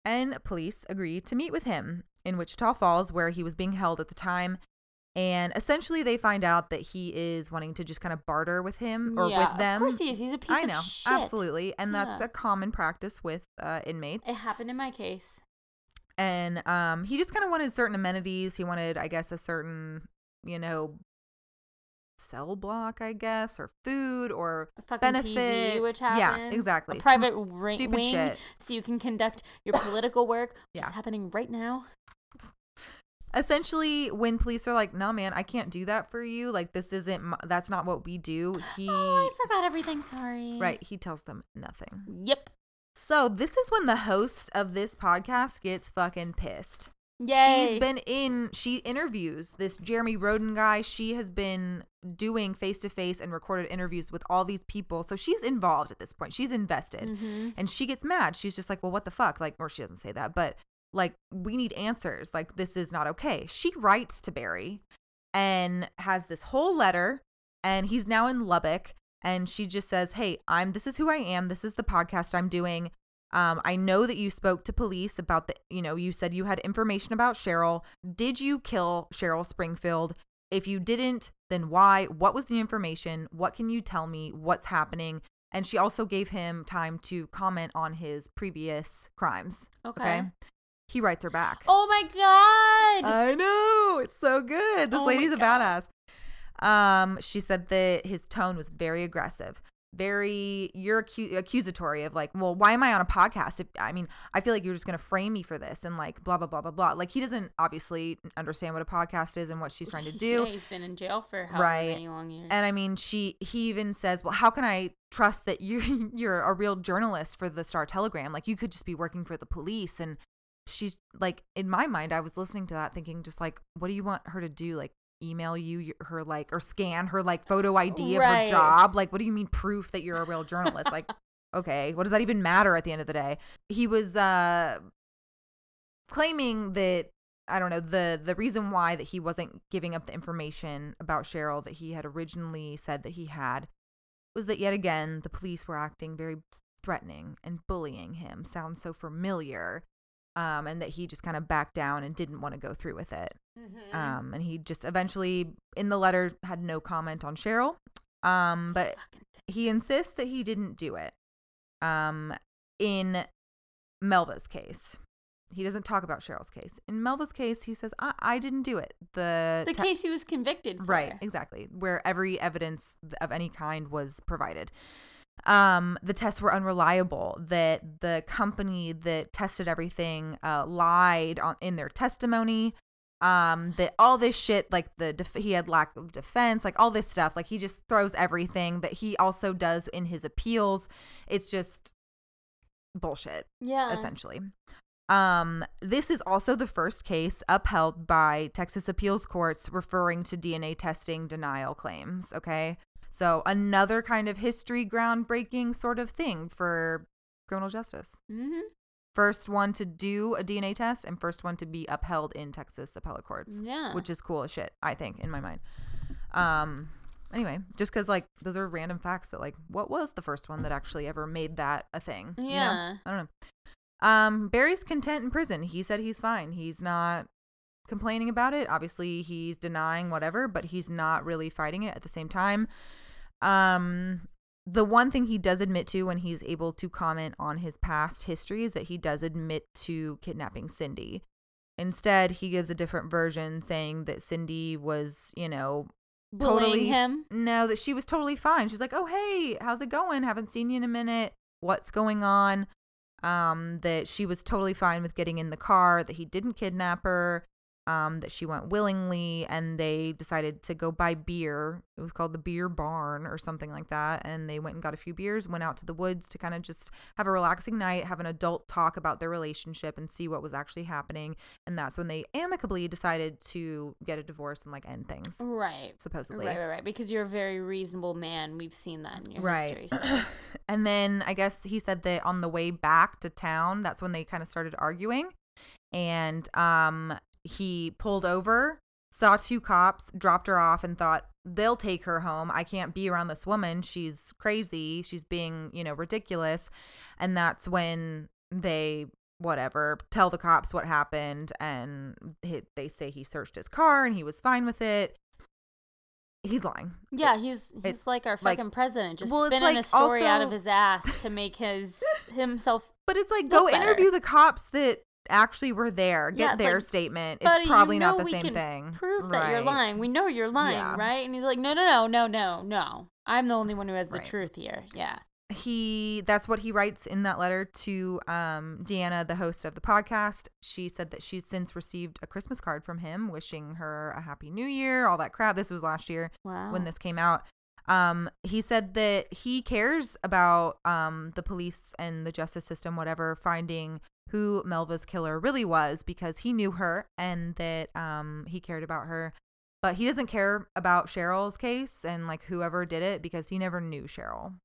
And police agree to meet with him in Wichita Falls, where he was being held at the time. And essentially, they find out that he is wanting to just kind of barter with him or yeah, with them. Of course he is. He's a piece I of know, shit. absolutely, and that's a common practice with uh, inmates. It happened in my case. And um, he just kind of wanted certain amenities. He wanted, I guess, a certain, you know, cell block, I guess, or food or A fucking benefits. TV, which Yeah, exactly. A private Sm- ri- wing, shit. so you can conduct your political work, which Yeah. is happening right now. Essentially, when police are like, "No, man, I can't do that for you. Like, this isn't. m that's not what we do." He Oh, I forgot everything. Sorry. right. He tells them nothing. Yep. So this is when the host of this podcast gets fucking pissed. Yay. She's been in, she interviews this Jeremy Roden guy. She has been doing face to face and recorded interviews with all these people. So she's involved at this point. She's invested. hmm And she gets mad. She's just like, well, what the fuck? Like, or she doesn't say that, but like, we need answers. Like, this is not okay. She writes to Barry and has this whole letter, and he's now in Lubbock. And she just says, hey, I'm, this is who I am. This is the podcast I'm doing. Um, I know that you spoke to police about the, you know, you said you had information about Cheryl. Did you kill Cheryl Springfield? If you didn't, then why? What was the information? What can you tell me? What's happening? And she also gave him time to comment on his previous crimes. Okay. He writes her back. Oh my god. I know. It's so good. This Oh lady's a badass. Um, she said that his tone was very aggressive. Very, you're accu- accusatory of like, well, why am I on a podcast? If, I mean, I feel like you're just gonna frame me for this and like blah blah blah blah blah. Like he doesn't obviously understand what a podcast is and what she's trying to do. Yeah, he's been in jail for how Right. many long years. And I mean, she he even says, "Well, how can I trust that you [LAUGHS] you're a real journalist for the Star Telegram? Like you could just be working for the police." And she's like, in my mind, I was listening to that, thinking, just like, what do you want her to do? Like email you her like or scan her like photo ID of her job. Like, what do you mean proof that you're a real journalist? like, [LAUGHS] okay, what does that even matter at the end of the day? He was uh claiming that I don't know the the reason why that he wasn't giving up the information about Cheryl that he had originally said that he had was that yet again the police were acting very threatening and bullying him. Sounds so familiar. Um, and that he just kind of backed down and didn't want to go through with it. Mm-hmm. Um, and he just eventually in the letter had no comment on Cheryl. Um, but he insists that he didn't do it. Um, in Melva's case, he doesn't talk about Cheryl's case. In Melva's case, he says, "I, I didn't do it." The the te- case he was convicted for. right, exactly, where every evidence of any kind was provided. Um, the tests were unreliable. That the company that tested everything uh, lied on in their testimony. Um, that all this shit, like the def- he had lack of defense, like all this stuff, like he just throws everything that he also does in his appeals. It's just bullshit Yeah. essentially. Um, this is also the first case upheld by Texas appeals courts referring to DNA testing denial claims. Okay. So another kind of history groundbreaking sort of thing for criminal justice. Mm-hmm. First one to do a DNA test and first one to be upheld in Texas appellate courts. Yeah. Which is cool as shit, I think, in my mind. Um anyway, just because like those are random facts that like what was the first one that actually ever made that a thing? you know? Yeah. I don't know. Um, Barry's content in prison. He said he's fine. He's not complaining about it. Obviously, he's denying whatever, but he's not really fighting it at the same time. Um, the one thing he does admit to when he's able to comment on his past history is that he does admit to kidnapping Cindy. Instead, he gives a different version saying that Cindy was, you know, Bullying totally- him. no, that she was totally fine. She's like, "Oh, hey, how's it going? Haven't seen you in a minute. What's going on?" Um, that she was totally fine with getting in the car. That he didn't kidnap her. Um, that she went willingly, and they decided to go buy beer. It was called the Beer Barn or something like that. And they went and got a few beers, went out to the woods to kind of just have a relaxing night, have an adult talk about their relationship, and see what was actually happening. And that's when they amicably decided to get a divorce and like end things. Right. Supposedly, Right, right, right. Because you're a very reasonable man. We've seen that in your Right. history. So. [CLEARS THROAT] and then I guess he said that on the way back to town, that's when they kind of started arguing. And um he pulled over, saw two cops, dropped her off and thought they'll take her home. I can't be around this woman. She's crazy. She's being, you know, ridiculous. And that's when they whatever tell the cops what happened and they say he searched his car and he was fine with it. He's lying. Yeah, he's he's like our like- fucking president, just well, spinning like a story out of his ass to make his [LAUGHS] himself. But it's like go better. interview the cops that actually were there. Get Yeah, their like, statement. It's probably you not the we same can thing. Prove that you're lying. We know you're lying, Yeah. right? And he's like, no, no, no, no, no, no. I'm the only one who has the Right. truth here. Yeah. He that's what he writes in that letter to um Deanna, the host of the podcast. She said that she's since received a Christmas card from him wishing her a happy new year, all that crap. This was last year. Wow. when this came out. Um, he said that he cares about um the police and the justice system, whatever, finding who Melva's killer really was because he knew her and that um he cared about her. But he doesn't care about Cheryl's case and like whoever did it because he never knew Cheryl.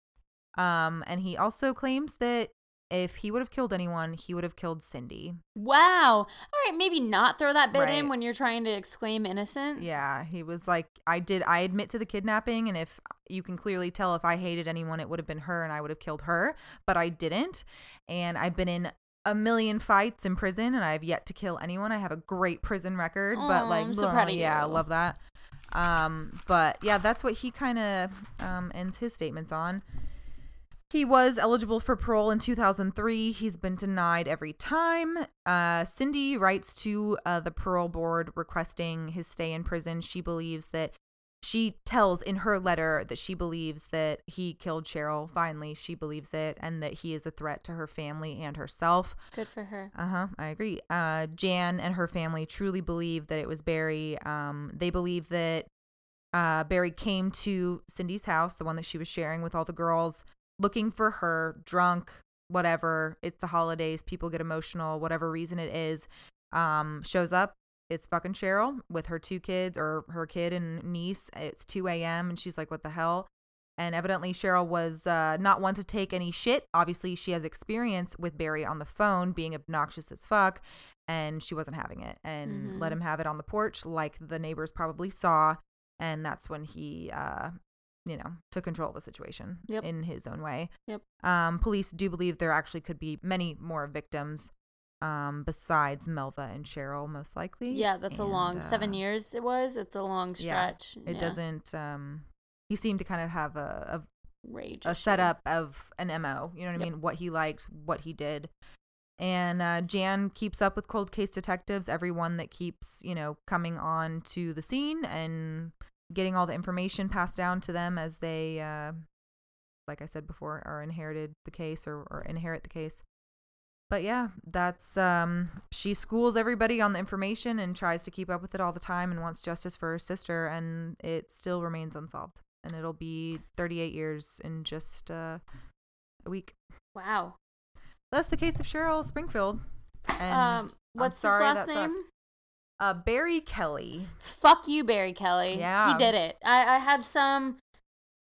Um, and he also claims that if he would have killed anyone, he would have killed Cindy. Wow. All right, maybe not throw that bit in when you're trying to exclaim innocence. Yeah, he was like, I did, I admit to the kidnapping, and if you can clearly tell if I hated anyone, it would have been her, and I would have killed her, but I didn't. And I've been in a million fights in prison, and I've yet to kill anyone. I have a great prison record, but like, so blah, yeah, I love that. Um, but yeah, that's what he kind of um ends his statements on. He was eligible for parole in 2003. He's been denied every time. Uh, Cindy writes to uh, the parole board requesting his stay in prison. She believes that she tells in her letter that she believes that he killed Cheryl. Finally, she believes it and that he is a threat to her family and herself. Good for her. Uh huh. I agree. Uh, Jan and her family truly believe that it was Barry. Um, they believe that uh, Barry came to Cindy's house, the one that she was sharing with all the girls, looking for her, drunk, whatever. It's the holidays. People get emotional, whatever reason it is. Um, shows up, it's fucking Cheryl with her two kids or her kid and niece. It's 2 a.m. and she's like, what the hell? And evidently, Cheryl was uh, not one to take any shit. Obviously, she has experience with Barry on the phone being obnoxious as fuck, and she wasn't having it and Mhm. let him have it on the porch, like the neighbors probably saw. And that's when he, uh, you know, took control of the situation Yep. in his own way. Yep. Um, police do believe there actually could be many more victims um, besides Melva and Cheryl, most likely. Yeah, that's a long And, seven uh, years. It was. It's a long yeah, stretch. It Yeah. doesn't. Um, he seemed to kind of have a, a rage. a, issue. setup of an mo. You know what I mean? What he liked, what he did. And uh, Jan keeps up with cold case detectives, everyone that keeps, you know, coming on to the scene and getting all the information passed down to them as they, uh, like I said before, are inherited the case or, or inherit the case. But yeah, that's um she schools everybody on the information and tries to keep up with it all the time and wants justice for her sister and it still remains unsolved. And it'll be 38 years in just uh, a week. Wow. That's the case of Cheryl Springfield. And um, what's his sorry last that sucked. name? uh Barry Kelly. Fuck you, Barry Kelly. Yeah. he did it. I, I had some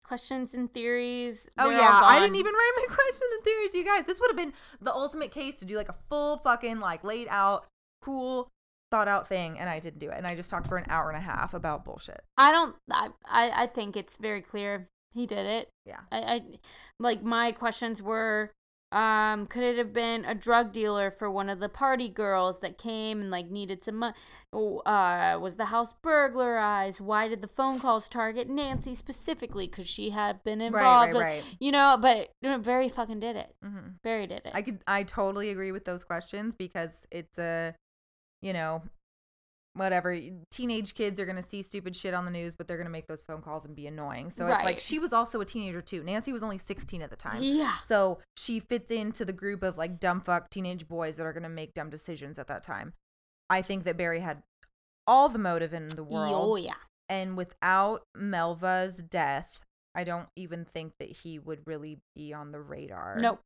questions and theories. Oh yeah, I didn't even write my [LAUGHS] questions and theories, you guys. This would have been the ultimate case to do like a full fucking like laid out, cool, thought out thing, and I didn't do it. And I just talked for an hour and a half about bullshit. I don't. I, I I think it's very clear he did it. Yeah. I, I like my questions were um could it have been a drug dealer for one of the party girls that came and like needed some money uh was the house burglarized? Why did the phone calls target nancy specifically? Because she had been involved right, with- right. you know but very fucking did it. Hmm Barry did it. I could, I totally agree with those questions because it's a, you know, whatever. Teenage kids are gonna see stupid shit on the news, but they're gonna make those phone calls and be annoying. So it's like she was also a teenager too. Nancy was only sixteen at the time. yeah So she fits into the group of like dumb fuck teenage boys that are gonna make dumb decisions at that time. I think that Barry had all the motive in the world. oh yeah And without Melva's death, I don't even think that he would really be on the radar. nope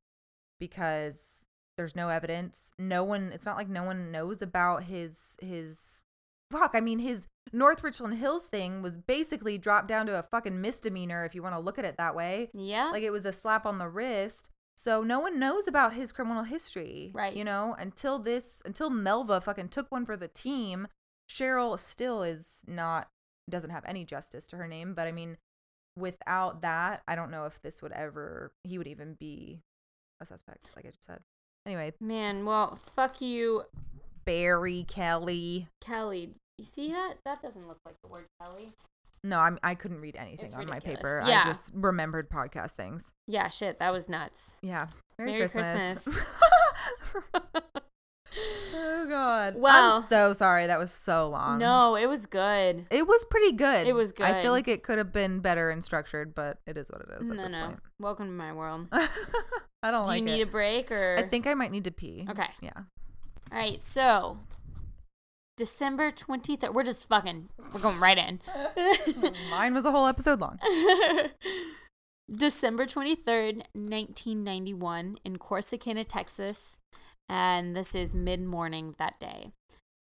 Because there's no evidence. No one it's not like no one knows about his his fuck. I mean his North Richland Hills thing was basically dropped down to a fucking misdemeanor if you want to look at it that way. yeah Like it was a slap on the wrist. So no one knows about his criminal history. Right. You know, until this until Melva fucking took one for the team, Cheryl still is not doesn't have any justice to her name. But I mean, without that, I don't know if this would ever he would even be a suspect, like I just said. Anyway, man well fuck you Barry Kelly. kelly you see that that doesn't look like the word kelly No, I'm I couldn't read anything It's on my ridiculous. paper. Yeah. I just remembered podcast things. yeah shit that was nuts Yeah. Merry, Merry Christmas. [LAUGHS] [LAUGHS] Oh God. Wow. I'm so sorry. That was so long. no it was good It was pretty good. It was good. I good. feel like it could have been better and structured, but it is what it is at no this no point. welcome to my world [LAUGHS] I don't do like you need it. a break or I think I might need to pee. okay Yeah. All right so december 23rd we're just fucking we're going right in [LAUGHS] Mine was a whole episode long. [LAUGHS] December 23rd, 1991, in Corsicana, Texas. And this is mid morning that day.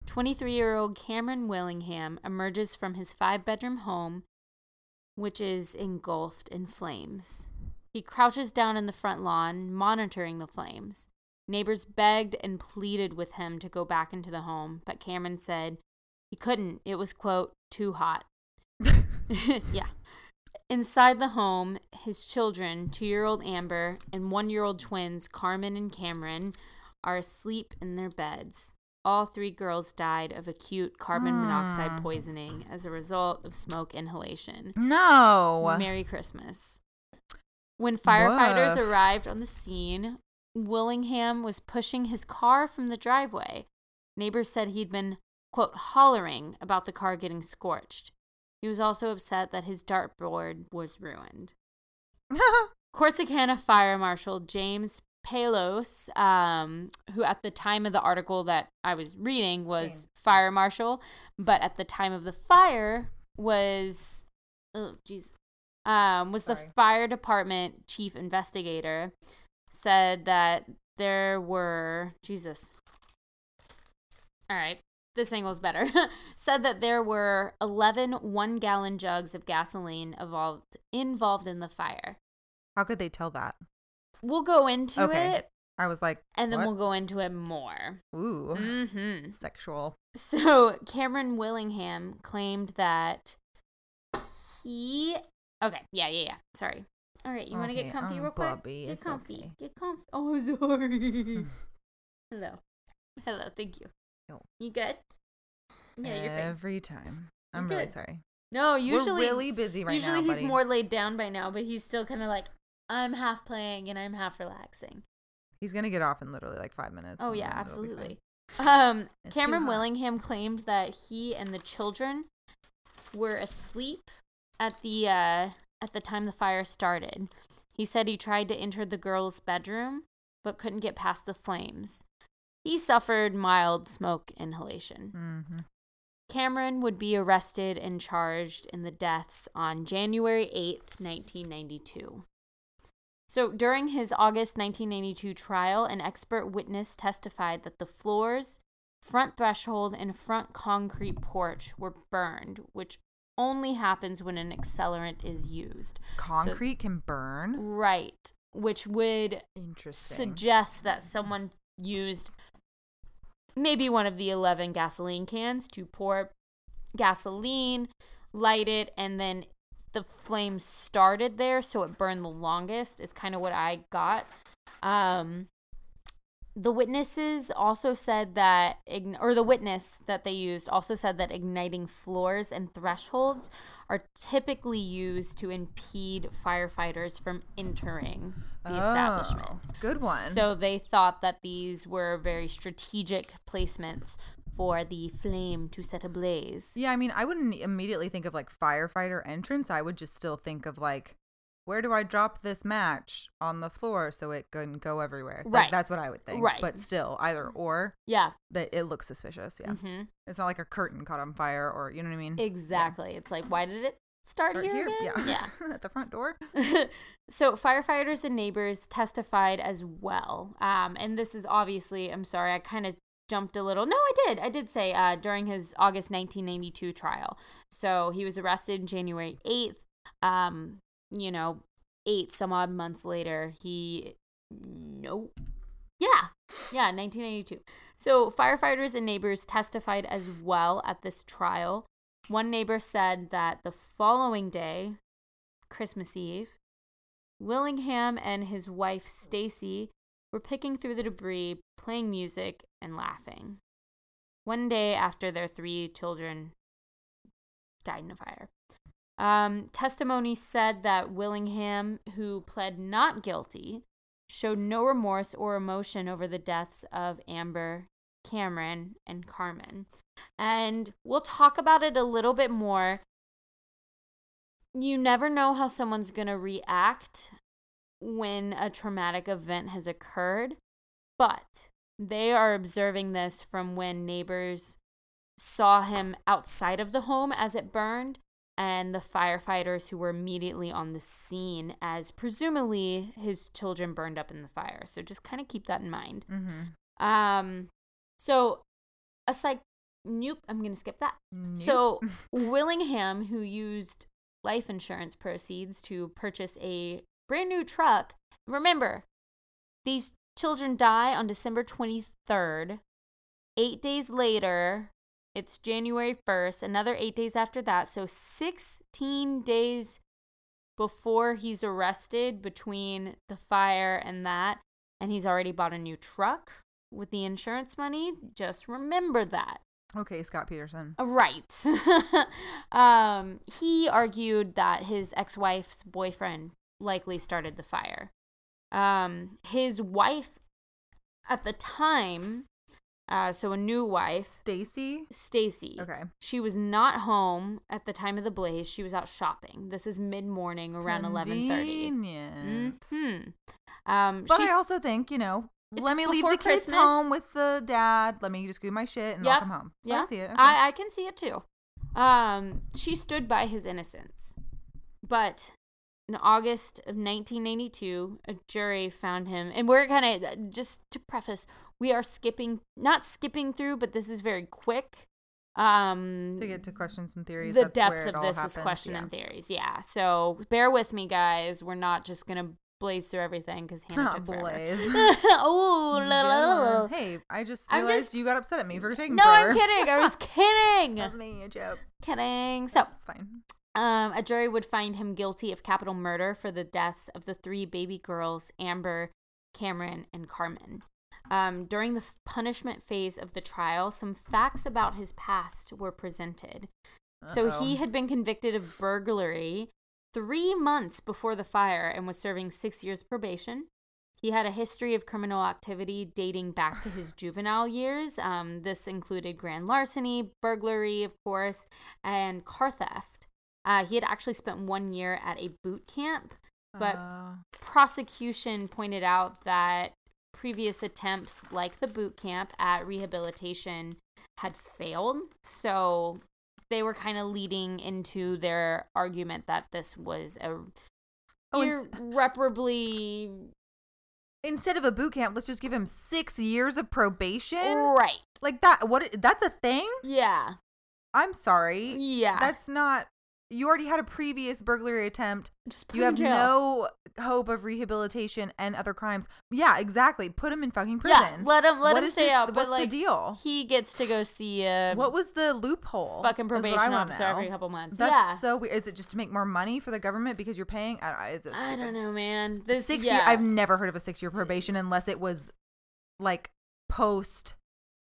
23 year old Cameron Willingham emerges from his five bedroom home, which is engulfed in flames. He crouches down in the front lawn, monitoring the flames. Neighbors begged and pleaded with him to go back into the home, but Cameron said he couldn't. It was, quote, too hot. [LAUGHS] [LAUGHS] yeah. Inside the home, his children, two year old Amber and one year old twins, Carmen and Cameron, are asleep in their beds. All three girls died of acute carbon monoxide Hmm. poisoning as a result of smoke inhalation. No. Merry Christmas. When firefighters Woof. arrived on the scene, Willingham was pushing his car from the driveway. Neighbors said he'd been, quote, hollering about the car getting scorched. He was also upset that his dartboard was ruined. [LAUGHS] Corsicana Fire Marshal James Palos, um, who at the time of the article that I was reading was Same. fire marshal, but at the time of the fire was, oh jeez, um, was the fire department chief investigator, said that there were Jesus. All right, this angle's better. [LAUGHS] said that there were 11 one gallon jugs of gasoline involved involved in the fire. How could they tell that? We'll go into Okay. it I was like, and then what? we'll go into it more. ooh, mm-hmm. sexual. So Cameron Willingham claimed that he. Okay, yeah, yeah, yeah. Sorry. All right, you want to get comfy um, real quick? Bobby, get comfy. okay. Get comfy. Oh, [LAUGHS] sorry. [LAUGHS] Hello. Hello. Thank you. No. You good? Yeah, you're fine. Every time. I'm You're really good. sorry. No, usually We're really busy right usually now. Usually he's buddy. more laid down by now, but he's still kind of like I'm half playing and I'm half relaxing. He's gonna get off in literally like five minutes. Oh yeah, then it'll be absolutely. Um, Cameron. Willingham claimed that he and the children were asleep at the uh, at the time the fire started. He said he tried to enter the girl's bedroom but couldn't get past the flames. He suffered mild smoke inhalation. Mm-hmm. Cameron would be arrested and charged in the deaths on January 8th, 1992. So, during his August 1992 trial, an expert witness testified that the floors, front threshold, and front concrete porch were burned, which only happens when an accelerant is used. Concrete can burn. Right. Which would Interesting. suggest that someone used maybe one of the 11 gasoline cans to pour gasoline, light it, and then the flame started there, so it burned the longest, is kind of what I got. Um, the witnesses also said that, or the witness that they used also said that igniting floors and thresholds are typically used to impede firefighters from entering the oh, establishment. Oh, Good one. So they thought that these were very strategic placements for the flame to set ablaze. yeah, I mean, I wouldn't immediately think of like firefighter entrance. I would just still think of like, where do I drop this match on the floor so it can go everywhere? Like, Right. that's what I would think. Right. But still, either or, Yeah. that it looks suspicious. Yeah. hmm It's not like a curtain caught on fire or you know what I mean. Exactly. It's like, why did it start Or here, again? Yeah. [LAUGHS] At the front door. [LAUGHS] so firefighters and neighbors testified as well. Um, and this is obviously, I'm sorry, I kind of jumped a little. No, I did. I did say uh, during his August 1992 trial. So he was arrested January 8th. Um, you know, eight some odd months later, he, nope. Yeah. Yeah, 1982. So firefighters and neighbors testified as well at this trial. One neighbor said that the following day, Christmas Eve, Willingham and his wife Stacy were picking through the debris, playing music, and laughing. One day after their three children died in a fire. Um, testimony said that Willingham, who pled not guilty, showed no remorse or emotion over the deaths of Amber, Cameron, and Carmen. And we'll talk about it a little bit more. You never know how someone's going to react when a traumatic event has occurred, but they are observing this from when neighbors saw him outside of the home as it burned and the firefighters who were immediately on the scene as presumably his children burned up in the fire. So just kind of keep that in mind. Mm-hmm. Um, so a psych. Nope, I'm gonna skip that. So [LAUGHS] Willingham, who used life insurance proceeds to purchase a brand new truck. Remember, these children die on December 23rd. Eight days later, it's January 1st. Another eight days after that. So 16 days before he's arrested between the fire and that. And he's already bought a new truck with the insurance money. Just remember that. okay, Scott Peterson. Right. [LAUGHS] um, he argued that his ex wife's boyfriend likely started the fire. Um, his wife at the time, uh, so a new wife, Stacy. Stacy. Okay. She was not home at the time of the blaze. She was out shopping. This is mid morning, around eleven thirty. Convenient. Hmm. Um, But I also think, you know, It's let me leave the kids Christmas. home with the dad. Let me just do my shit and Yep. walk them home. So yeah, I see it. Okay. I, I can see it too. Um, she stood by his innocence, but in August of 1992, a jury found him, and we're kind of just to preface, we are skipping, not skipping through, but this is very quick. Um, To get to questions and theories. the that's depth of this happens, is question yeah. and theories. Yeah. So bear with me, guys. We're not just gonna blaze through everything because Hannah took forever. Blaze. [LAUGHS] oh, la, la. Hey, I just realized just- you got upset at me for taking No, I'm kidding. I was [LAUGHS] kidding. That was me, a joke. kidding. So, It's fine. um, a jury would find him guilty of capital murder for the deaths of the three baby girls, Amber, Cameron, and Carmen. Um, during the punishment phase of the trial, some facts about his past were presented. So he had been convicted of burglary three months before the fire and was serving six years probation. He had a history of criminal activity dating back to his [SIGHS] juvenile years. Um, this included grand larceny, burglary, of course, and car theft. Uh, he had actually spent one year at a boot camp, but Uh, prosecution pointed out that previous attempts like the boot camp at rehabilitation had failed. So they were kind of leading into their argument that this was a Oh, irreparably instead of a boot camp, let's just give him six years of probation. right. Like that. What? That's a thing. Yeah. I'm sorry. Yeah. That's not. You already had a previous burglary attempt. Just put You have no hope of rehabilitation and other crimes. Yeah, exactly. Put him in fucking prison. Yeah, let him let What him stay this- out. But like the deal? he gets to go see a What was the loophole? fucking That's what I probation officer know. every couple months. That's yeah. so weird. Is it just to make more money for the government because you're paying? I don't, is it I don't know, man. This Six yeah. year. I've never heard of a six year probation unless it was like post.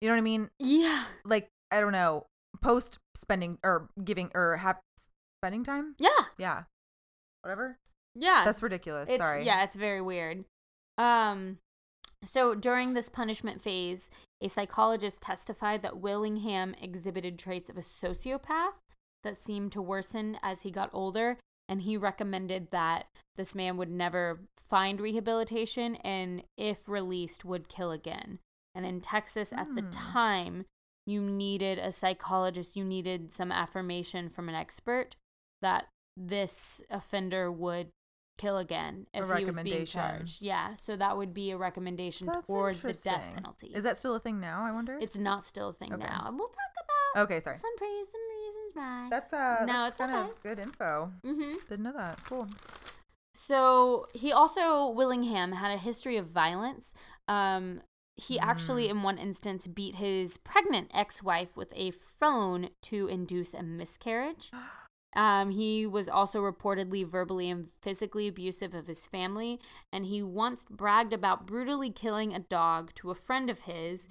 You know what I mean? yeah. Like I don't know, post spending or giving or have spending time. Yeah. Yeah, whatever. Yeah. That's ridiculous. it's Sorry. yeah, it's very weird. Um so during this punishment phase, a psychologist testified that Willingham exhibited traits of a sociopath that seemed to worsen as he got older and he recommended that this man would never find rehabilitation and if released would kill again. And in Texas at the Hmm. time, you needed a psychologist, you needed some affirmation from an expert that this offender would kill again if he was being charged. Yeah, so that would be a recommendation That's toward the death penalty. Is that still a thing now? I wonder. it's not still a thing Okay. now. And we'll talk about okay. Sorry. some praise some reasons why. That's uh. No, that's it's kind okay. of good info. mm-hmm. Didn't know that. Cool. So he also Willingham had a history of violence. Um, he actually, Mm. in one instance, beat his pregnant ex-wife with a phone to induce a miscarriage. [GASPS] [GASPS] Um, he was also reportedly verbally and physically abusive of his family, and he once bragged about brutally killing a dog to a friend of his,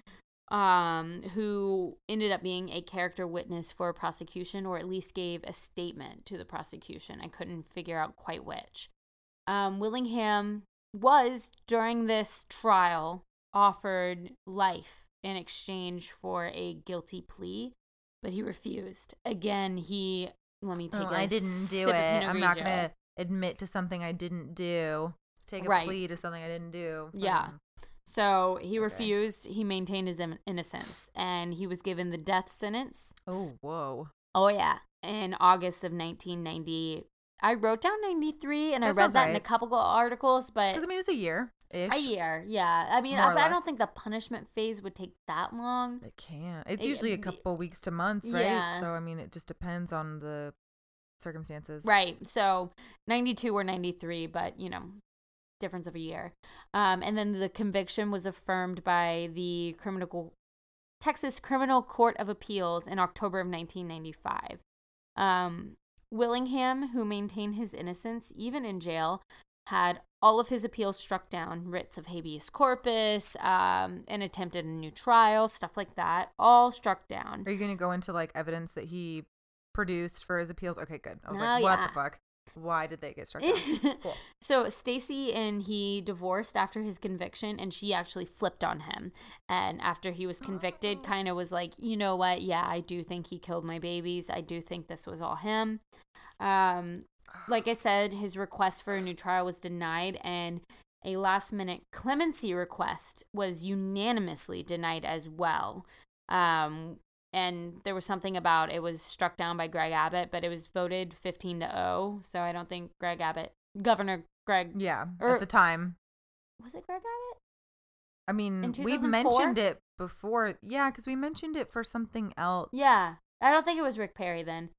um, who ended up being a character witness for prosecution, or at least gave a statement to the prosecution. I couldn't figure out quite which. Um, Willingham was during this trial offered life in exchange for a guilty plea, but he refused. Again, he let me uh, take. Oh, I didn't do it. I'm not gonna admit to something I didn't do. Take a Right. plea to something I didn't do. Yeah. So he Okay. refused. He maintained his in- innocence, and he was given the death sentence. Oh, whoa. Oh yeah, in August of 1990. I wrote down 93, and I read that in a couple of articles, but I mean, it's a year. A year. Yeah, I mean, I, I don't think the punishment phase would take that long. It can't. It's It- usually a couple weeks to months, right? Yeah. So I mean, it just depends on the circumstances. Right. So 92 or 93, but you know, difference of a year. Um, and then the conviction was affirmed by the criminal Texas Criminal Court of Appeals in October of 1995. Um, Willingham, who maintained his innocence even in jail, had all of his appeals struck down, writs of habeas corpus, um, and attempted a new trial, stuff like that, all struck down. Are you going to go into like evidence that he produced for his appeals? Okay, good. I was Oh, like, what yeah. the fuck? Why did they get struck down? [LAUGHS] cool. So Stacy and he divorced after his conviction and she actually flipped on him. And after he was convicted, kind of was like, "You know what? Yeah, I do think he killed my babies. I do think this was all him." Um like I said, his request for a new trial was denied and a last minute clemency request was unanimously denied as well. Um and there was something about it was struck down by Greg Abbott, but it was voted 15 to 0. So I don't think Greg Abbott, Governor Greg, Yeah. Or- at the time, was it Greg Abbott? I mean, we've mentioned it before. Yeah, because we mentioned it for something else. Yeah. I don't think it was Rick Perry then.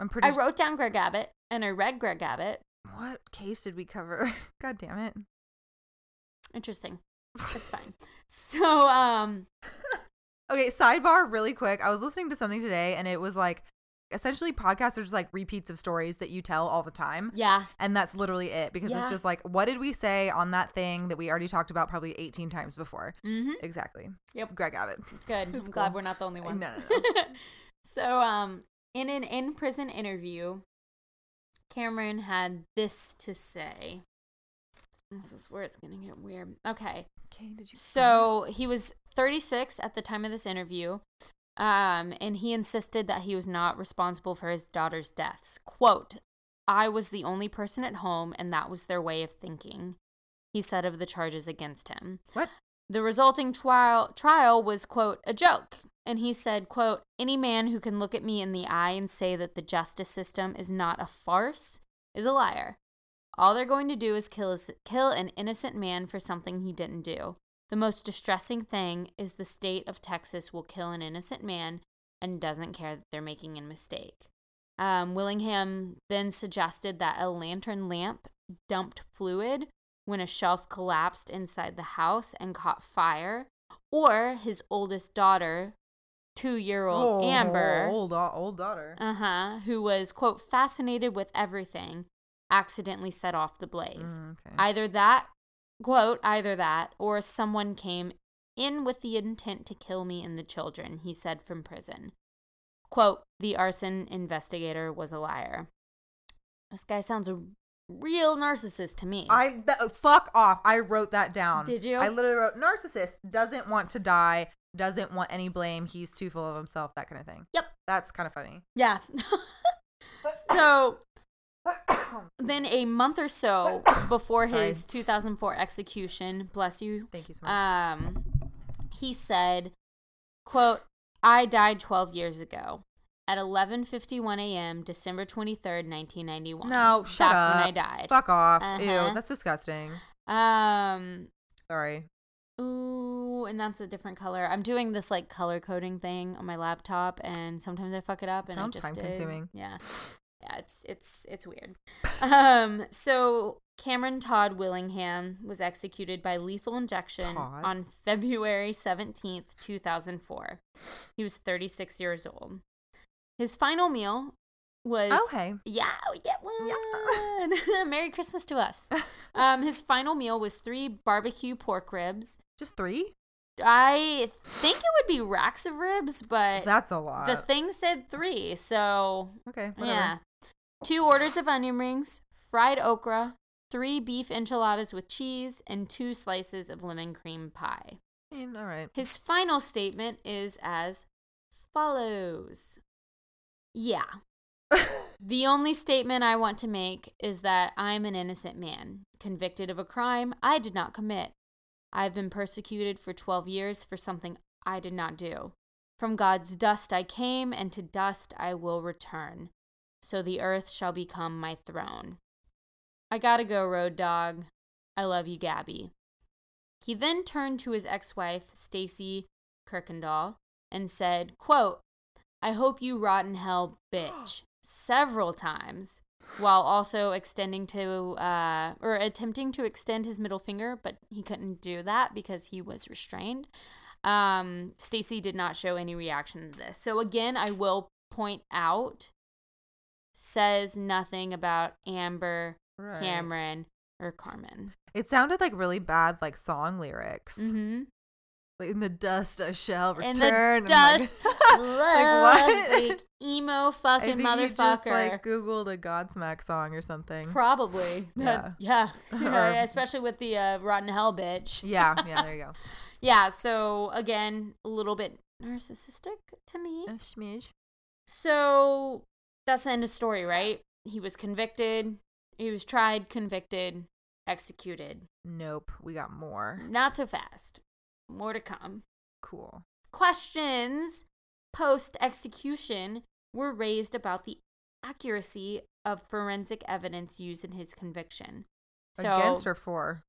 I'm pretty. I wrote down Greg Abbott and I read Greg Abbott. what case did we cover? [LAUGHS] God damn it. Interesting. It's fine. [LAUGHS] So, um, Okay, sidebar really quick. I was listening to something today and it was like essentially podcasts are just like repeats of stories that you tell all the time. yeah. And that's literally it because Yeah. it's just like, what did we say on that thing that we already talked about probably 18 times before? Mm-hmm. Exactly. Yep. Greg Abbott. Good. I'm glad we're not the only ones. No, No, no, [LAUGHS] so, um, in an in prison interview, Cameron had this to say. This is where it's going to get weird. Okay. Okay, did you? So he was 36 at the time of this interview, um, and he insisted that he was not responsible for his daughter's deaths. Quote, I was the only person at home, and that was their way of thinking, he said of the charges against him. What? The resulting trial trial was, quote, a joke. And he said, quote, any man who can look at me in the eye and say that the justice system is not a farce is a liar. All they're going to do is kill, kill an innocent man for something he didn't do. The most distressing thing is the state of Texas will kill an innocent man and doesn't care that they're making a mistake. Um, Willingham then suggested that a lantern lamp dumped fluid when a shelf collapsed inside the house and caught fire, or his oldest daughter, two year old Amber, Old, old daughter. uh huh, who was, quote, fascinated with everything, accidentally set off the blaze. Mm, okay. Either that, quote, either that, or someone came in with the intent to kill me and the children, he said from prison. Quote, the arson investigator was a liar. This guy sounds a real narcissist to me. I th- fuck off. I wrote that down. Did you? I literally wrote narcissist doesn't want to die, doesn't want any blame. He's too full of himself. That kind of thing. Yep. That's kind of funny. yeah. [LAUGHS] so [COUGHS] then a month or so [COUGHS] before his 2004 execution, bless you, Thank you so much. um, he said, quote, I died 12 years ago at 11:51 a.m. December 23rd, 1991. no, shut That's up. when I died. Fuck off. Uh-huh. Ew, that's disgusting. Um Sorry. Ooh, and that's a different color. I'm doing this like color coding thing on my laptop and sometimes I fuck it up and Sounds I just did. time-consuming. Yeah. Yeah, it's it's it's weird. [LAUGHS] um so Cameron Todd Willingham was executed by lethal injection Todd? on February 17th, 2004. He was 36 years old. His final meal was Okay. Yeah, we get one. Yeah. [LAUGHS] Merry Christmas to us. [LAUGHS] Um, his final meal was three barbecue pork ribs. Just three? I think it would be racks of ribs, but That's a lot. the thing said three, so okay. Whatever. yeah. Two orders of onion rings, fried okra, three beef enchiladas with cheese, and two slices of lemon cream pie. All right. His final statement is as follows Yeah. [LAUGHS] The only statement I want to make is that I'm an innocent man, convicted of a crime I did not commit. I've been persecuted for 12 years for something I did not do. From God's dust I came, and to dust I will return. So the earth shall become my throne. I gotta go, road dog. I love you, Gabby. He then turned to his ex-wife, Stacy Kuykendall, and said, quote, I hope you rot in hell, bitch, [GASPS] several times, while also extending to, uh, or attempting to extend his middle finger, but he couldn't do that because he was restrained. Um, Stacy did not show any reaction to this. So again, I will point out, says nothing about Amber, Right. Cameron, or Carmen. It sounded like really bad, like song lyrics. Mm-hmm. Like, in the dust I shall return. In the dust, [LAUGHS] like love, what? [LAUGHS] like emo I fucking you just motherfucker. like Googled a Godsmack song or something. Probably. [LAUGHS] Yeah. yeah. Yeah, especially with the uh, rotten hell bitch. yeah, yeah, there you go. Yeah. So again, a little bit narcissistic to me. A smidge. So that's the end of story, right? He was convicted. He was tried, convicted, executed. Nope, we got more. Not so fast. More to come. Cool. questions post execution were raised about the accuracy of forensic evidence used in his conviction. So, Against or for?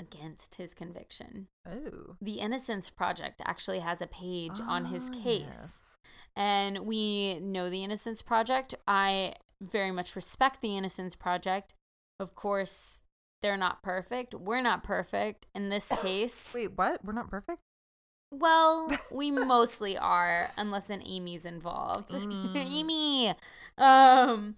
against his conviction. Oh. The Innocence Project actually has a page on his Ah, case. yes. And we know the Innocence Project. I very much respect the Innocence Project. Of course, they're not perfect. We're not perfect. In this [COUGHS] case, Wait, what? We're not perfect? well, [LAUGHS] we mostly are, unless an Amy's involved. [LAUGHS] Mm. Amy! Um,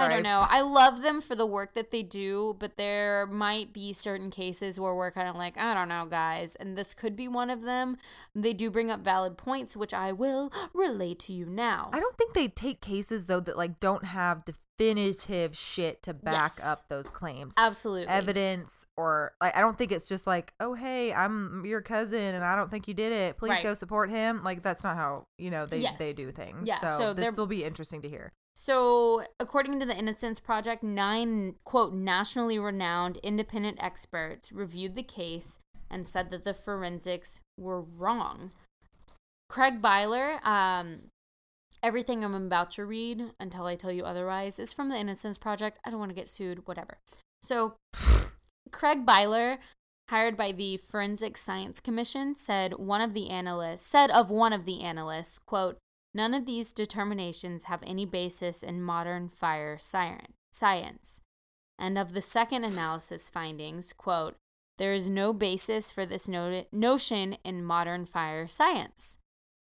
I don't know. I love them for the work that they do, but there might be certain cases where we're kind of like, I don't know, guys. And this could be one of them. They do bring up valid points, which I will relate to you now. I don't think they take cases though that like don't have definitive shit to back Yes. up those claims. Absolutely. Evidence or like I don't think it's just like, "Oh, hey, I'm your cousin and I don't think you did it. Please Right. go support him." Like that's not how, you know, they Yes. they do things. Yeah, So, so this will be interesting to hear. So, according to the Innocence Project, nine, quote, nationally renowned independent experts reviewed the case and said that the forensics were wrong. Craig Beyler, um, everything I'm about to read until I tell you otherwise is from the Innocence Project. I don't want to get sued, whatever. So, Craig Beyler, hired by the Forensic Science Commission, said one of the analysts said of one of the analysts, quote, None of these determinations have any basis in modern fire science. And of the second analysis findings, quote, there is no basis for this no- notion in modern fire science.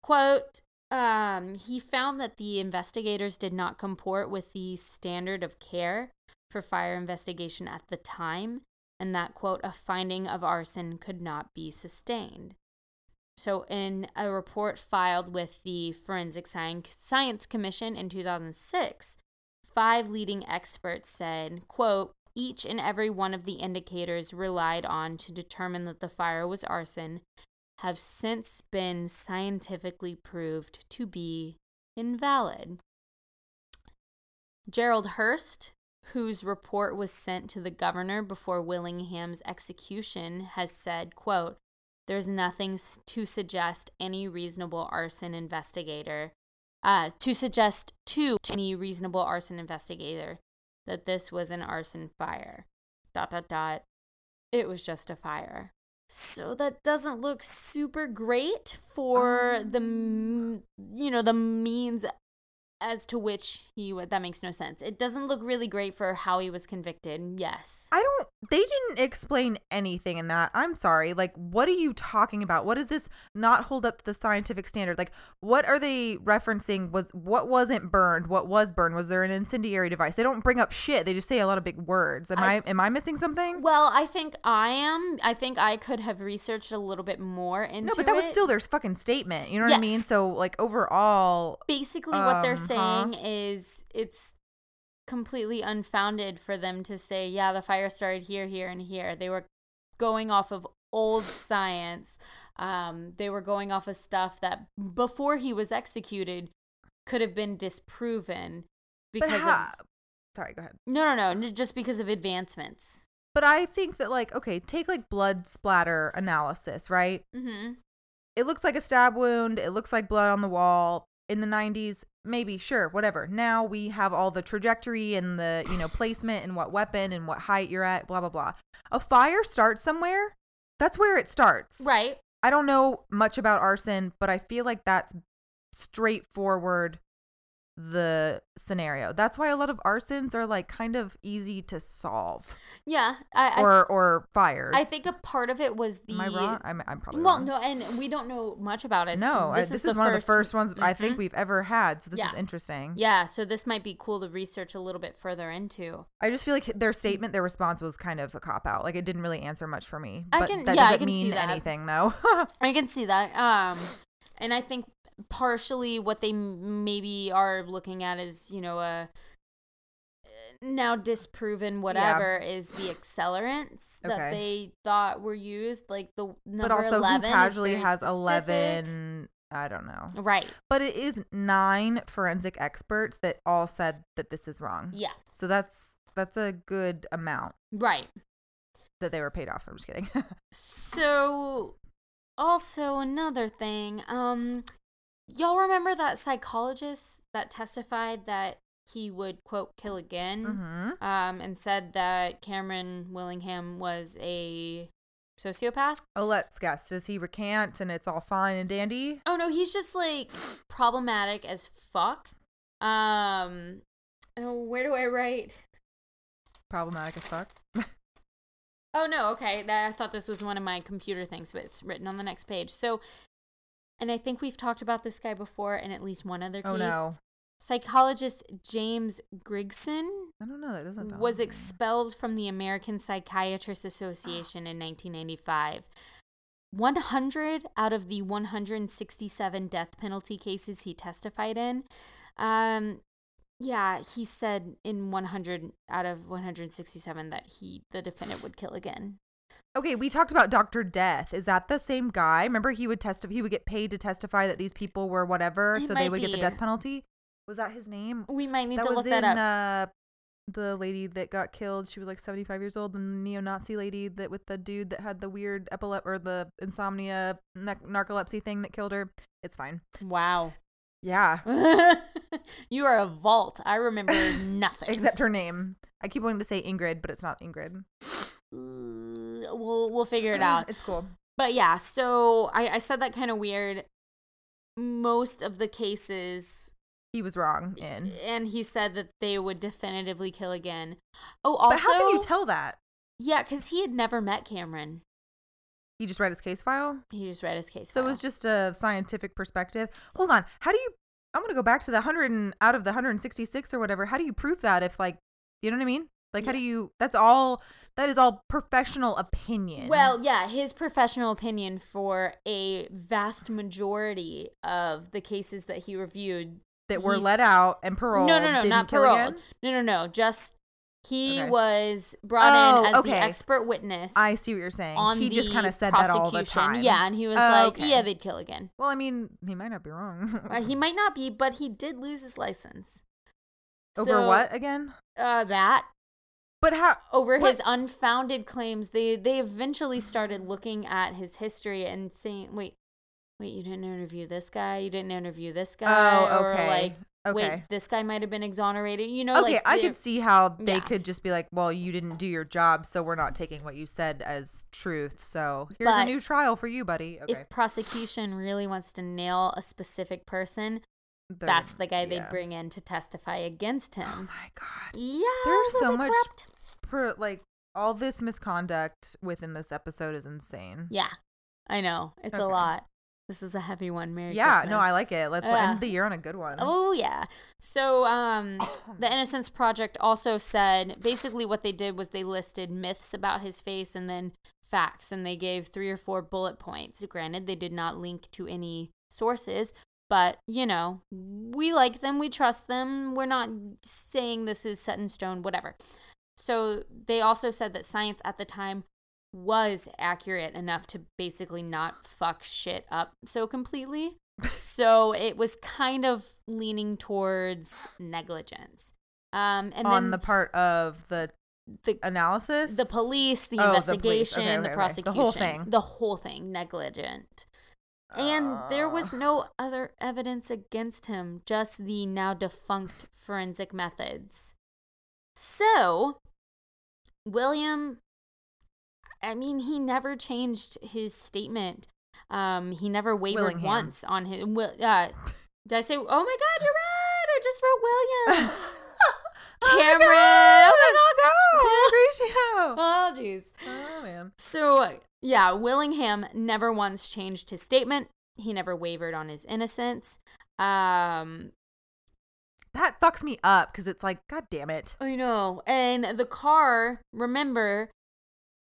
Quote, um, he found that the investigators did not comport with the standard of care for fire investigation at the time, and that, quote, a finding of arson could not be sustained. So, in a report filed with the Forensic Science Commission in 2006, five leading experts said, quote, each and every one of the indicators relied on to determine that the fire was arson have since been scientifically proved to be invalid. Gerald Hurst, whose report was sent to the governor before Willingham's execution, has said, quote, there's nothing to suggest any reasonable arson investigator, uh, to suggest to any reasonable arson investigator that this was an arson fire. Dot, dot, dot. It was just a fire. So that doesn't look super great for the, you know, the means as to which he would. That makes no sense. It doesn't look really great for how he was convicted. Yes. I don't they didn't explain anything in that. I'm sorry. Like what are you talking about? What does this not hold up to the scientific standard? Like what are they referencing was what wasn't burned? What was burned? Was there an incendiary device? They don't bring up shit. They just say a lot of big words. Am I, I- am I missing something? Well, I think I am. I think I could have researched a little bit more into no, but that was still their fucking statement. You know what I mean? So like overall basically what they're Um, huh? Saying is it's completely unfounded for them to say, yeah, the fire started here, here, and here. They were going off of old science. Um, they were going off of stuff that before he was executed could have been disproven because how- of Sorry, go ahead. no, no, no, just because of advancements. But I think that like okay, take like blood splatter analysis, right? Mm-hmm. it looks like a stab wound. It looks like blood on the wall. In the 90s, maybe, sure, whatever. Now we have all the trajectory and the, you know, placement and what weapon and what height you're at, blah, blah, blah. A fire starts somewhere. That's where it starts. Right. I don't know much about arson, but I feel like that's straightforward the scenario. That's why a lot of arsons are like kind of easy to solve Yeah. I, I or or fires. I think a part of it was the Am I wrong? I'm, I'm probably well, wrong. no, and we don't know much about it. No, I- this, is, one of the first ones I think Mhm. we've ever had. So this is interesting. Yeah, so this might be cool to research a little bit further into. I just feel like their statement, their response was kind of a cop out. Like it didn't really answer much for me. I But can- that yeah, I doesn't can see mean that. anything though. [LAUGHS] I can see that. Um, and I think partially what they m- maybe are looking at is you know a now disproven whatever is the accelerants that they thought were used, like the number but also, who 11 is casually has specific. eleven? I don't know. Right. But it is nine forensic experts that all said that this is wrong. Yeah. So that's that's a good amount Right. that they were paid off. I'm just kidding. [LAUGHS] So, also another thing, um, y'all remember that psychologist that testified that he would quote kill again, Mm-hmm. um, and said that Cameron Willingham was a sociopath. Oh, let's guess. Does he recant and it's all fine and dandy? Oh no, he's just like problematic as fuck. Um, oh, where do I write? Problematic as fuck. [LAUGHS] Oh no, okay. I thought this was one of my computer things, but it's written on the next page. So, and I think we've talked about this guy before in at least one other case. Oh no. Psychologist James Grigson I don't know. That doesn't. was me. expelled from the American Psychiatrists Association in 1995. 100 out of the 167 death penalty cases he testified in, um, yeah, he said in 100 out of 167 that he, the defendant, would kill again. Okay, we talked about Doctor Death. Is that the same guy? Remember, he would testify. He would get paid to testify that these people were whatever, It so they would get the death penalty. Was that his name? We might need that to look in that up. uh, the lady that got killed. She was like seventy-five years old. The neo-Nazi lady that with the dude that had the weird epilepsy or the insomnia na- narcolepsy thing that killed her. It's fine. wow. Yeah, [LAUGHS] [LAUGHS] you are a vault. I remember nothing. except her name. I keep wanting to say Ingrid, but it's not Ingrid. Uh, we'll we'll figure it out. It's cool. But yeah, so I, I said that kind of weird. Most of the cases, He was wrong in. and he said that they would definitively kill again. Oh, also, but how can you tell that? yeah, because he had never met Cameron. He just read his case file. He just read his case. So it was just a scientific perspective. Hold on. How do you? I'm gonna go back to the hundred and out of the 166 or whatever. How do you prove that? If like, you know what I mean? Like, how do you? That's all. That is all professional opinion. Well, yeah, his professional opinion for a vast majority of the cases that he reviewed. that were let out and paroled. no, no, no, not paroled. again? No, no, no. Just he Okay. was brought in Oh, as okay. the expert witness. I see what you're saying. on he just kind of said that all the time. Yeah, and he was Oh, like, okay. "Yeah, they'd kill again." Well, I mean, he might not be wrong. Uh, he might not be, but he did lose his license. Over So, what again? Uh, that But how? over What- his unfounded claims. They they eventually started looking at his history and saying, "Wait, wait, you didn't interview this guy. You didn't interview this guy. Oh, Or okay. like, Okay. wait, this guy might have been exonerated. You know, okay, like I could see how they Yeah. could just be like, "Well, you didn't do your job, so we're not taking what you said as truth. So here's But a new trial for you, buddy." Okay, If prosecution really wants to nail a specific person, They're- that's the guy they'd bring in to testify against oh him. Oh my god, Yeah, There's so much- per like all this misconduct within this episode is insane. Yeah, I know it's a lot. This is a heavy one. Merry yeah, no, I like it. Let's Yeah. end the year on a good one. Oh yeah. So um [CLEARS THROAT] the Innocence Project also said basically what they did was they listed myths about his face and then facts and they gave three or four bullet points. Granted, they did not link to any sources, but you know, we like them, we trust them. We're not saying this is set in stone, whatever. So they also said that science at the time was accurate enough to basically not fuck shit up so completely. so it was kind of leaning towards negligence. Um, and on then the part of the the analysis, the police, the Oh, the investigation, Okay, the okay, okay. prosecution, The whole thing. the whole thing, negligent. And there was Uh, no other evidence against him, just the now defunct forensic methods. So, William, I mean, he never changed his statement. Um, he never wavered Willingham. once on his. Uh, did I say? Oh my God, you're right! I just wrote William. [LAUGHS] Oh my Cameron. God! Oh my God, girl. Oh, Oh, jeez. oh man. So, yeah, Willingham never once changed his statement. He never wavered on his innocence. Um, That fucks me up because it's like, God damn it. I know. And the car, remember,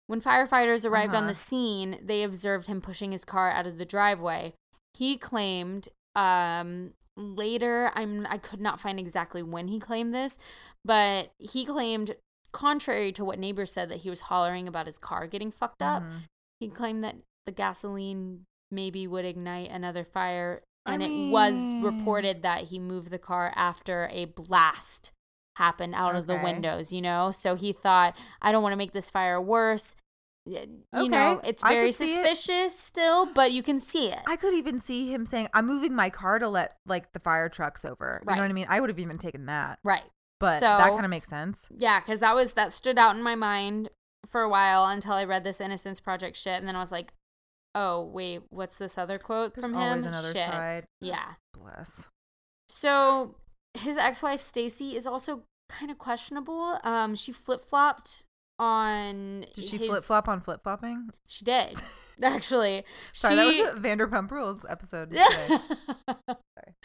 when firefighters arrived on Uh-huh. the scene, they observed him pushing his car out of the driveway. He claimed um later I'm I could not find exactly when he claimed this, but he claimed contrary to what neighbors said that he was hollering about his car getting fucked up. Mhm. He claimed that the gasoline maybe would ignite another fire. I And it was reported that he moved the car after a blast happened out of the windows, you know? So he thought, I don't want to make this fire worse. you know, it's very see it. suspicious still, but you can see it. I could even see him saying, "I'm moving my car to let like the fire trucks over." You Right. know what I mean? I would have even taken that, right. but that kind of makes sense. Yeah, because that was that stood out in my mind for a while until I read this Innocence Project shit, and then I was like, "Oh wait, what's this other quote There's from always him?" another Shit. side. Yeah. Bless. So his ex-wife Stacy is also kind of questionable. Um, she flip flopped on. Did she his- flip flop on flip flopping? She did [LAUGHS] actually. Sorry, she. that was a Vanderpump Rules episode. [LAUGHS] Today. Sorry,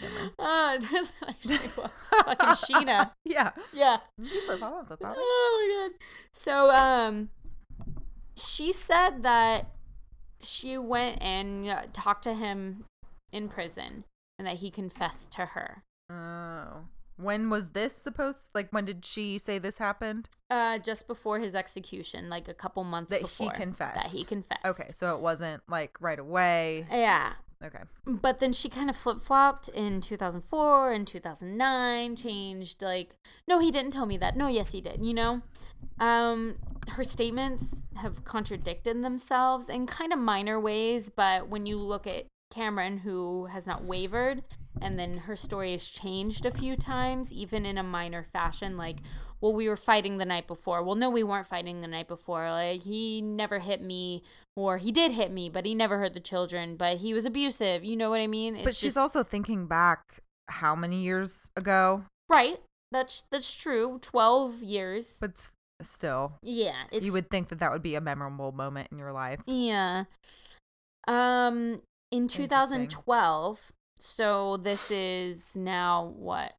never mind. [LAUGHS] Ah, she was fucking Scheana. Yeah. Yeah. Did she flip flop on flip flop? Oh my god. So um she said that she went and uh, talked to him in prison and that he confessed to her. Oh. When was this supposed? Like, when did she say this happened? Uh just before his execution, like a couple months That he confessed. That he confessed. Okay, so it wasn't like right away. Yeah. Okay. But then she kind of flip flopped in 2004 and 2009, changed like, no, he didn't tell me that. No, yes, he did. You know, um, her statements have contradicted themselves in kind of minor ways. But when you look at Cameron, who has not wavered, and then her story has changed a few times, even in a minor fashion, like, well, we were fighting the night before. Well, no, we weren't fighting the night before. Like, he never hit me, or he did hit me, but he never hurt the children, but he was abusive. You know what I mean? but she's also thinking back how many years ago? right. That's that's true. Twelve years. But still, yeah, it's, you would think that that would be a memorable moment in your life. Yeah. Um, in 2012. So this is now what?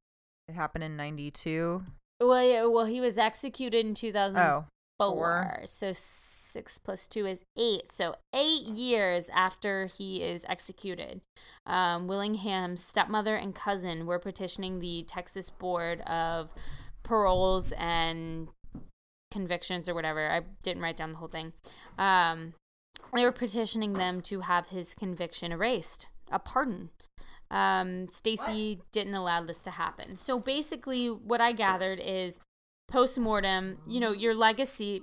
It happened in 92. Well, yeah, well, he was executed in 2004. Oh, four. So six plus two is eight. So eight years after he is executed, um, Willingham's stepmother and cousin were petitioning the Texas Board of Paroles and Convictions or whatever. I didn't write down the whole thing. Um, they were petitioning them to have his conviction erased, a pardon. Um, Stacy didn't allow this to happen. So basically, what I gathered is post mortem, you know, your legacy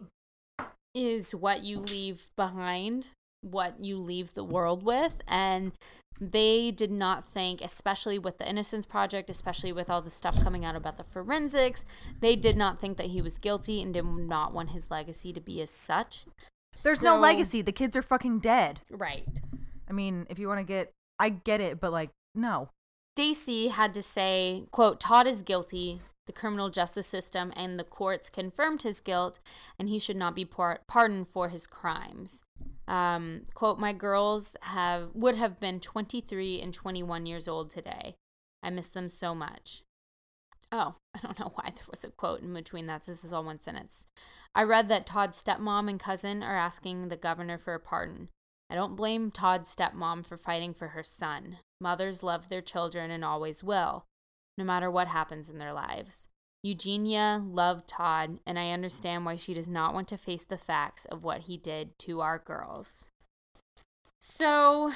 is what you leave behind, what you leave the world with. And they did not think, especially with the Innocence Project, especially with all the stuff coming out about the forensics, they did not think that he was guilty and did not want his legacy to be as such. There's no legacy. The kids are fucking dead. Right. I mean, if you want to get, I get it, but like, no. Stacy had to say, quote, Todd is guilty. The criminal justice system and the courts confirmed his guilt, and he should not be par- pardoned for his crimes. Um, quote, my girls have would have been 23 and 21 years old today. I miss them so much. Oh, [LAUGHS] I don't know why there was a quote in between that. This is all one sentence. I read that Todd's stepmom and cousin are asking the governor for a pardon. I don't blame Todd's stepmom for fighting for her son. Mothers love their children and always will, no matter what happens in their lives. Eugenia loved Todd, and I understand why she does not want to face the facts of what he did to our girls. So,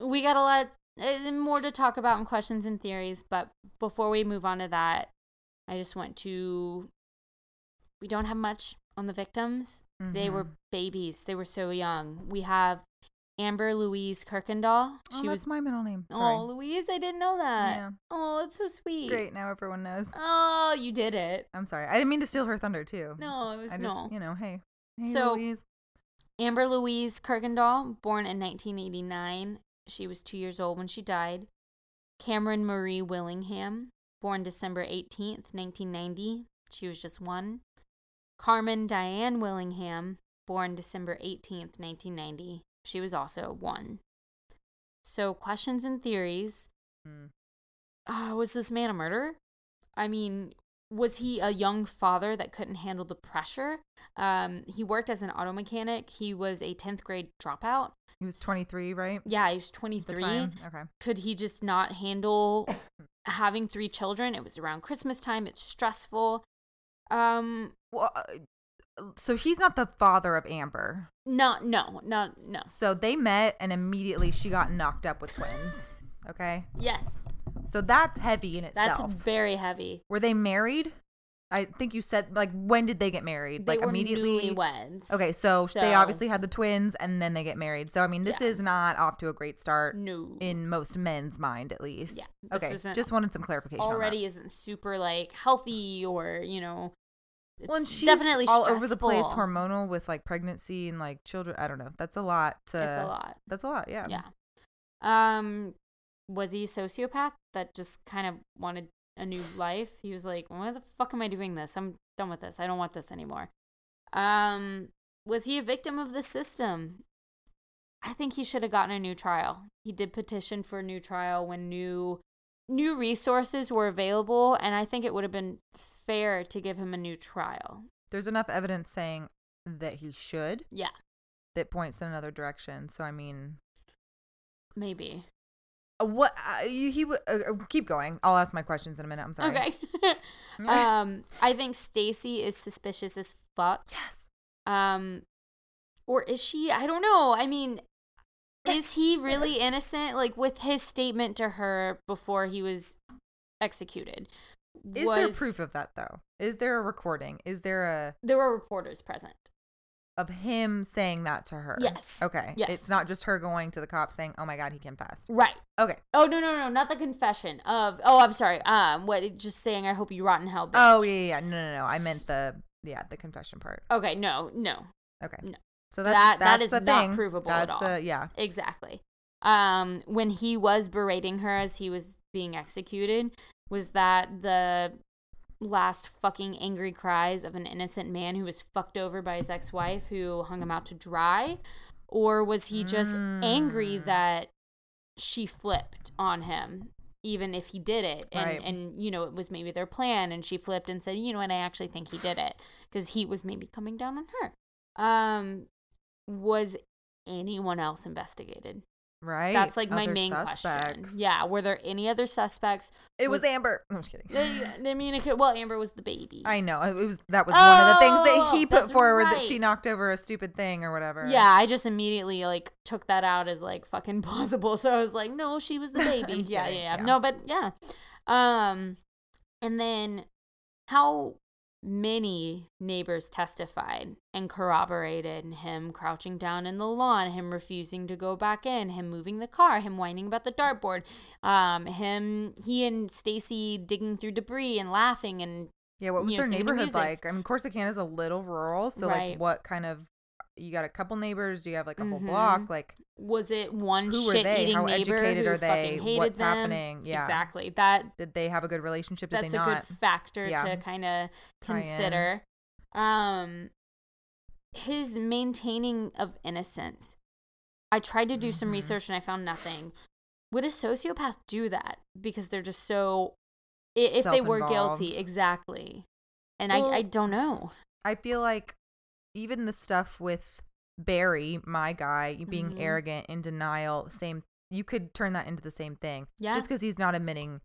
we got a lot uh, more to talk about in questions and theories, but before we move on to that, I just want to. We don't have much on the victims. They were Mhm. babies. They were so young. We have Amber Louise Kuykendall. Oh, that's was my middle name. Sorry. Oh, Louise, I didn't know that. Yeah. Oh, that's so sweet. Great. Now everyone knows. Oh, you did it. I'm sorry. I didn't mean to steal her thunder too. No, it was I just, no. you know, hey, hey, So- Louise. Amber Louise Kuykendall, born in 1989. She was two years old when she died. Cameron Marie Willingham, born December 18th, 1990. She was just one. Carmen Diane Willingham, born December 18th, 1990. She was also one. So, questions and theories. Hmm. Uh, was this man a murderer? I mean, was he a young father that couldn't handle the pressure? Um, he worked as an auto mechanic. He was a 10th grade dropout. He was 23, right? Yeah, he was At the 23. Okay. Could he just not handle [COUGHS] having three children? It was around Christmas time. It's stressful. Um, Well, uh, so he's not the father of Amber. no, no, no, no. So they met and immediately she got knocked up with twins. Okay. Yes, So that's heavy in itself. that's very heavy. Were they married I think you said like when did they get married? They like immediately. newlyweds. Okay, so, they obviously had the twins and then they get married. So I mean, this Yeah. is not off to a great start No. in most men's mind, at least. Yeah, Okay. Just wanted some clarification. already isn't super like healthy or you know. Well, and she's definitely all over the place, hormonal with like pregnancy and like children. I don't know. That's a lot. To, It's a lot. That's a lot. Yeah. Yeah. Um, was he a sociopath that just kind of wanted a new life? He was like, "Why the fuck am I doing this? I'm done with this. I don't want this anymore." Um, was he a victim of the system? I think he should have gotten a new trial. He did petition for a new trial when new new resources were available, and I think it would have been fair to give him a new trial. There's enough evidence saying that he should Yeah, that points in another direction. So I mean, maybe. What uh, he would uh, uh, keep going. I'll ask my questions in a minute. I'm sorry. Okay. [LAUGHS] um, I think Stacy is suspicious as fuck. yes. Um, or is she? I don't know. I mean, is he [LAUGHS] really innocent? Like with his statement to her before he was executed. Is there proof of that though? Is there a recording? Is there a there were reporters present? Of him saying that to her? Yes. Okay. Yes. It's not just her going to the cops saying, "Oh my god, he confessed." Right. Okay. Oh no no no not the confession of oh I'm sorry um what it- just saying I hope you rot in hell. Bitch. Oh yeah, yeah. No, no, no. I meant the yeah the confession part. Okay no no Okay. No. So that's That- that that's the not thing. provable at all. A, yeah. Exactly. Um, when he was berating her as he was being executed, was that the last fucking angry cries of an innocent man who was fucked over by his ex-wife who hung him out to dry, or was he just angry Mm. that she flipped on him? Even if he did it, and Right. and you know it was maybe their plan, and she flipped and said, you know what, I actually think he did it because he was maybe coming down on her. Um, was anyone else investigated? Right. That's like my Other main question. Yeah, were there any other suspects? It was, Was- Amber. I'm just kidding. I I mean, it could, well, Amber was the baby. I know. It was that was one of the things that Oh, he put that's forward that she knocked over a stupid thing or whatever. yeah, I just immediately like took that out as like fucking [LAUGHS] plausible. So I was like, no, she was the [LAUGHS] baby. Yeah, yeah, yeah, yeah. No, but yeah. Um, and then how many neighbors testified and corroborated him crouching down in the lawn, him refusing to go back in, him moving the car, him whining about the dartboard, um, him he and Stacy digging through debris and laughing and Yeah. What was their the neighborhood like? I mean, Corsicana is a little rural, so Right. like, what kind of? You got a couple neighbors. Do you have like a whole Mhm. block? Like, was it one who were shit they? eating How neighbor educated who are they? fucking hated What's them? happening? Yeah. Exactly. That Did they have a good relationship? Did that's a good factor Yeah. to kind of in. consider. Um, his maintaining of innocence. I tried to do some Mhm. research and I found nothing. Would a sociopath do that because they're just so? If they were guilty, exactly. And Well, I, I don't know. I feel like even the stuff with Barry, my guy, being Mhm. arrogant in denial, same. You could turn that into the same thing. Yeah. Just because he's not admitting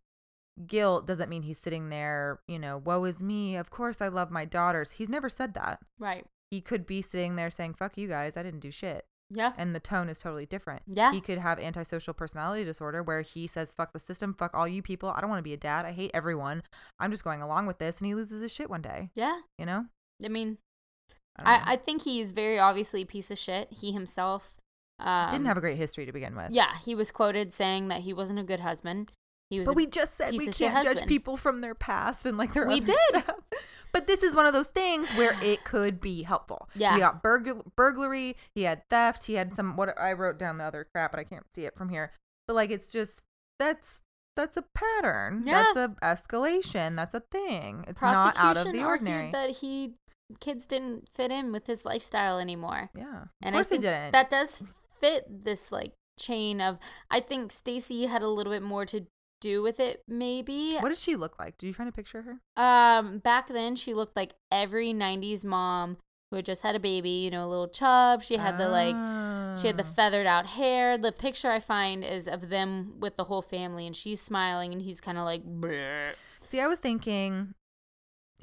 guilt doesn't mean he's sitting there, you know, woe is me. Of course I love my daughters. He's never said that. Right. He could be sitting there saying, fuck you guys, I didn't do shit. Yeah. And the tone is totally different. Yeah. He could have antisocial personality disorder where he says, fuck the system, fuck all you people. I don't want to be a dad. I hate everyone. I'm just going along with this. And he loses his shit one day, Yeah. you know? I mean, I. I, I think he's very obviously a piece of shit. He himself um, didn't have a great history to begin with. Yeah, he was quoted saying that he wasn't a good husband. He was. But we just said we can't judge people from their past and like their We did. stuff. But this is one of those things where it [SIGHS] could be helpful. Yeah. He got burgl- burglary. He had theft. He had some. What I wrote down the other crap, but I can't see it from here. But like, it's just that's that's a pattern. Yeah. That's a escalation. That's a thing. It's not out of the ordinary. that he kids didn't fit in with his lifestyle anymore. yeah. And of course I think they didn't. that does fit this like chain of. I think Stacy had a little bit more to do with it, maybe. what did she look like? Did you find a picture of her? Um, back then she looked like every '90s mom who had just had a baby. You know, a little chub. She had the like. She had the Ah. feathered out hair. The picture I find is of them with the whole family, and she's smiling, and he's kind of like, "Bleh." See, I was thinking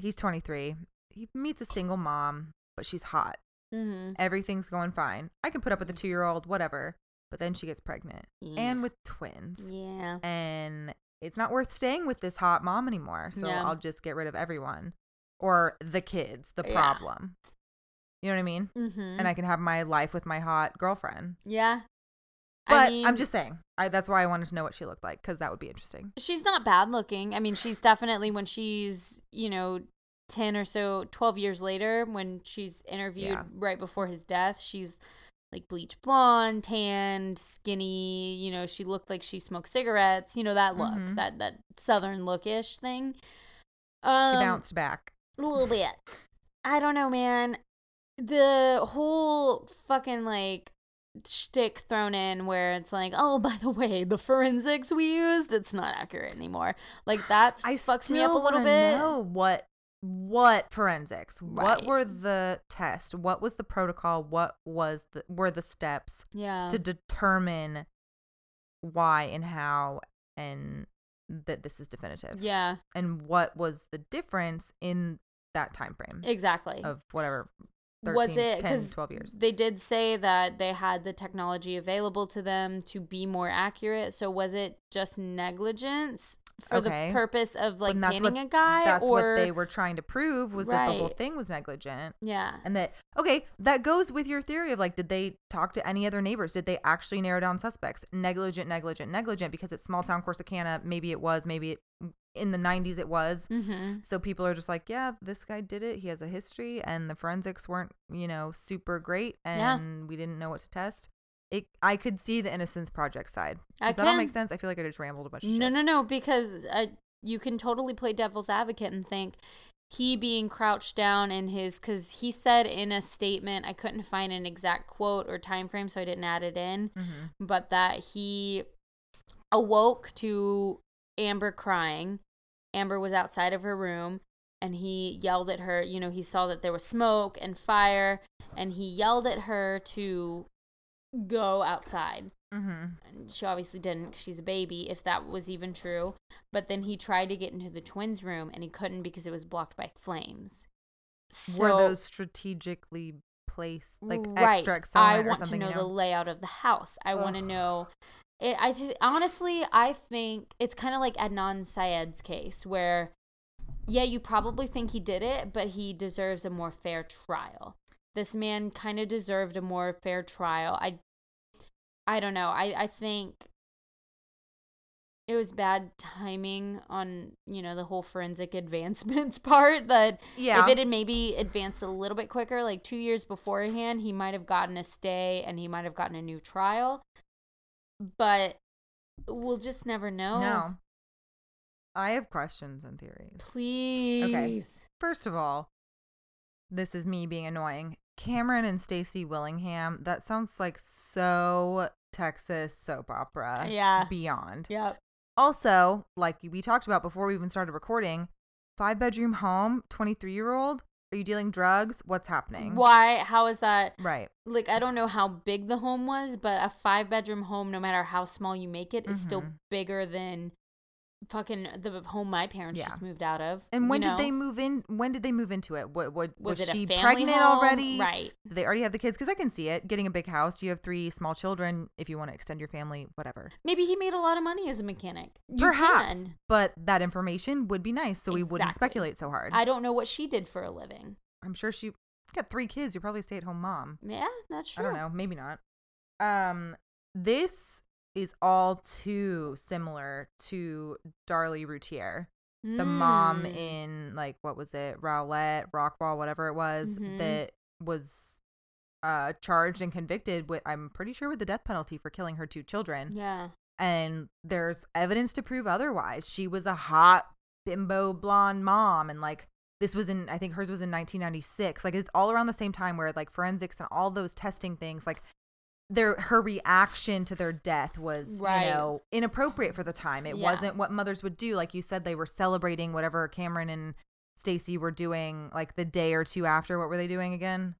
he's 23. He meets a single mom, but she's hot. Mhm. Everything's going fine. I can put up with a two year old, whatever. But then she gets pregnant Yeah. and with twins. yeah, And it's not worth staying with this hot mom anymore. So Yeah. I'll just get rid of everyone. or the kids the Yeah. problem. You know what I mean? Mm-hmm. And I can have my life with my hot girlfriend. yeah. But I mean, am just saying. I, that's why I wanted to know what she looked like because that would be interesting. she's not bad looking. I mean, she's definitely when she's, you know, 10 or so, 12 years later, when she's interviewed Yeah. right before his death, she's like bleach blonde, tanned, skinny. You know, she looked like she smoked cigarettes. You know, that look, Mhm. that, that southern lookish thing. She Um, bounced back. a little bit. I don't know, man. The whole fucking like shtick thrown in where it's like, oh, by the way, the forensics we used, it's not accurate anymore. Like that I fucks me up a little bit. Know what what forensics? What were the tests? What was the protocol? What was the were the steps Yeah. to determine why and how and that this is definitive? yeah, And what was the difference in that time frame exactly. of whatever 13, was it 10, because 12 years? they did say that they had the technology available to them to be more accurate so was it just negligence for Okay. the purpose of like And that's pinning what- a guy That's or what they were trying to prove was that the whole thing was negligent. yeah And that okay, that goes with your theory of like, did they talk to any other neighbors? Did they actually narrow down suspects? Negligent, negligent, negligent. Because it's small town Corsicana. Maybe it was. Maybe it, in the '90s it was. mm-hmm. So people are just like, yeah, this guy did it. He has a history, and the forensics weren't, you know, super great, and Yeah. we didn't know what to test. It, I could see the Innocence Project side. I Does that all make sense? I feel like I just rambled a bunch of No, shit. no, no, because uh, you can totally play devil's advocate and think he being crouched down in his because he said in a statement I couldn't find an exact quote or time frame, so I didn't add it in, Mhm. but that he awoke to Amber crying. Amber was outside of her room. And he yelled at her. You know, he saw that there was smoke and fire, and he yelled at her to go outside. Mhm. and she obviously didn't 'cause she's a baby if that was even true. But then he tried to get into the twins room and he couldn't because it was blocked by flames. Were those strategically placed, like right. extra i want to know you the layout of the house. I want to know it, i th- honestly i think it's kind of like adnan syed's case where yeah you probably think he did it but he deserves a more fair trial. This man kind of deserved a more fair trial. I i don't know i i think it was bad timing on you know the whole forensic [LAUGHS] advancements [LAUGHS] part that Yeah. if it had maybe advanced a little bit quicker like two years beforehand he might have gotten a stay and he might have gotten a new trial but we'll just never know No. I have questions and theories. please Okay. First of all, this is me being annoying. Cameron and Stacy Willingham, that sounds like so Texas soap opera. Yeah. Beyond. yep Also, like we talked about before we even started recording, five bedroom home, 23 year old. Are you dealing drugs? What's happening? why how is that Right. like i don't know how big the home was but a five bedroom home no matter how small you make it is still Mhm. bigger than fucking the home my parents Yeah. just moved out of And when did they move in? When did they move into it? What, what was, was, it she a family pregnant home? already? right Did they already have the kids? Because I can see it. Getting a big house, you have three small children. If you want to extend your family, whatever. maybe he made a lot of money as a mechanic You Perhaps, can. but that information would be nice, so we wouldn't speculate so hard. I don't know what she did for a living. I'm sure she got three kids. You're probably a stay-at-home mom. Yeah, that's true. I don't know. Maybe not. Um, this is all too similar to Darlie Routier, the mom Mm. in like what was it, Rowlett, Rockwall, whatever it was, Mhm. that was uh charged and convicted with I'm pretty sure with the death penalty for killing her two children. Yeah. And there's evidence to prove otherwise. She was a hot bimbo blonde mom and like this was in I think hers was in 1996. Like it's all around the same time where like forensics and all those testing things like their her reaction to their death was Right. you know inappropriate for the time. It Yeah. wasn't what mothers would do. Like you said they were celebrating whatever Cameron and Stacy were doing like the day or two after. What were they doing again?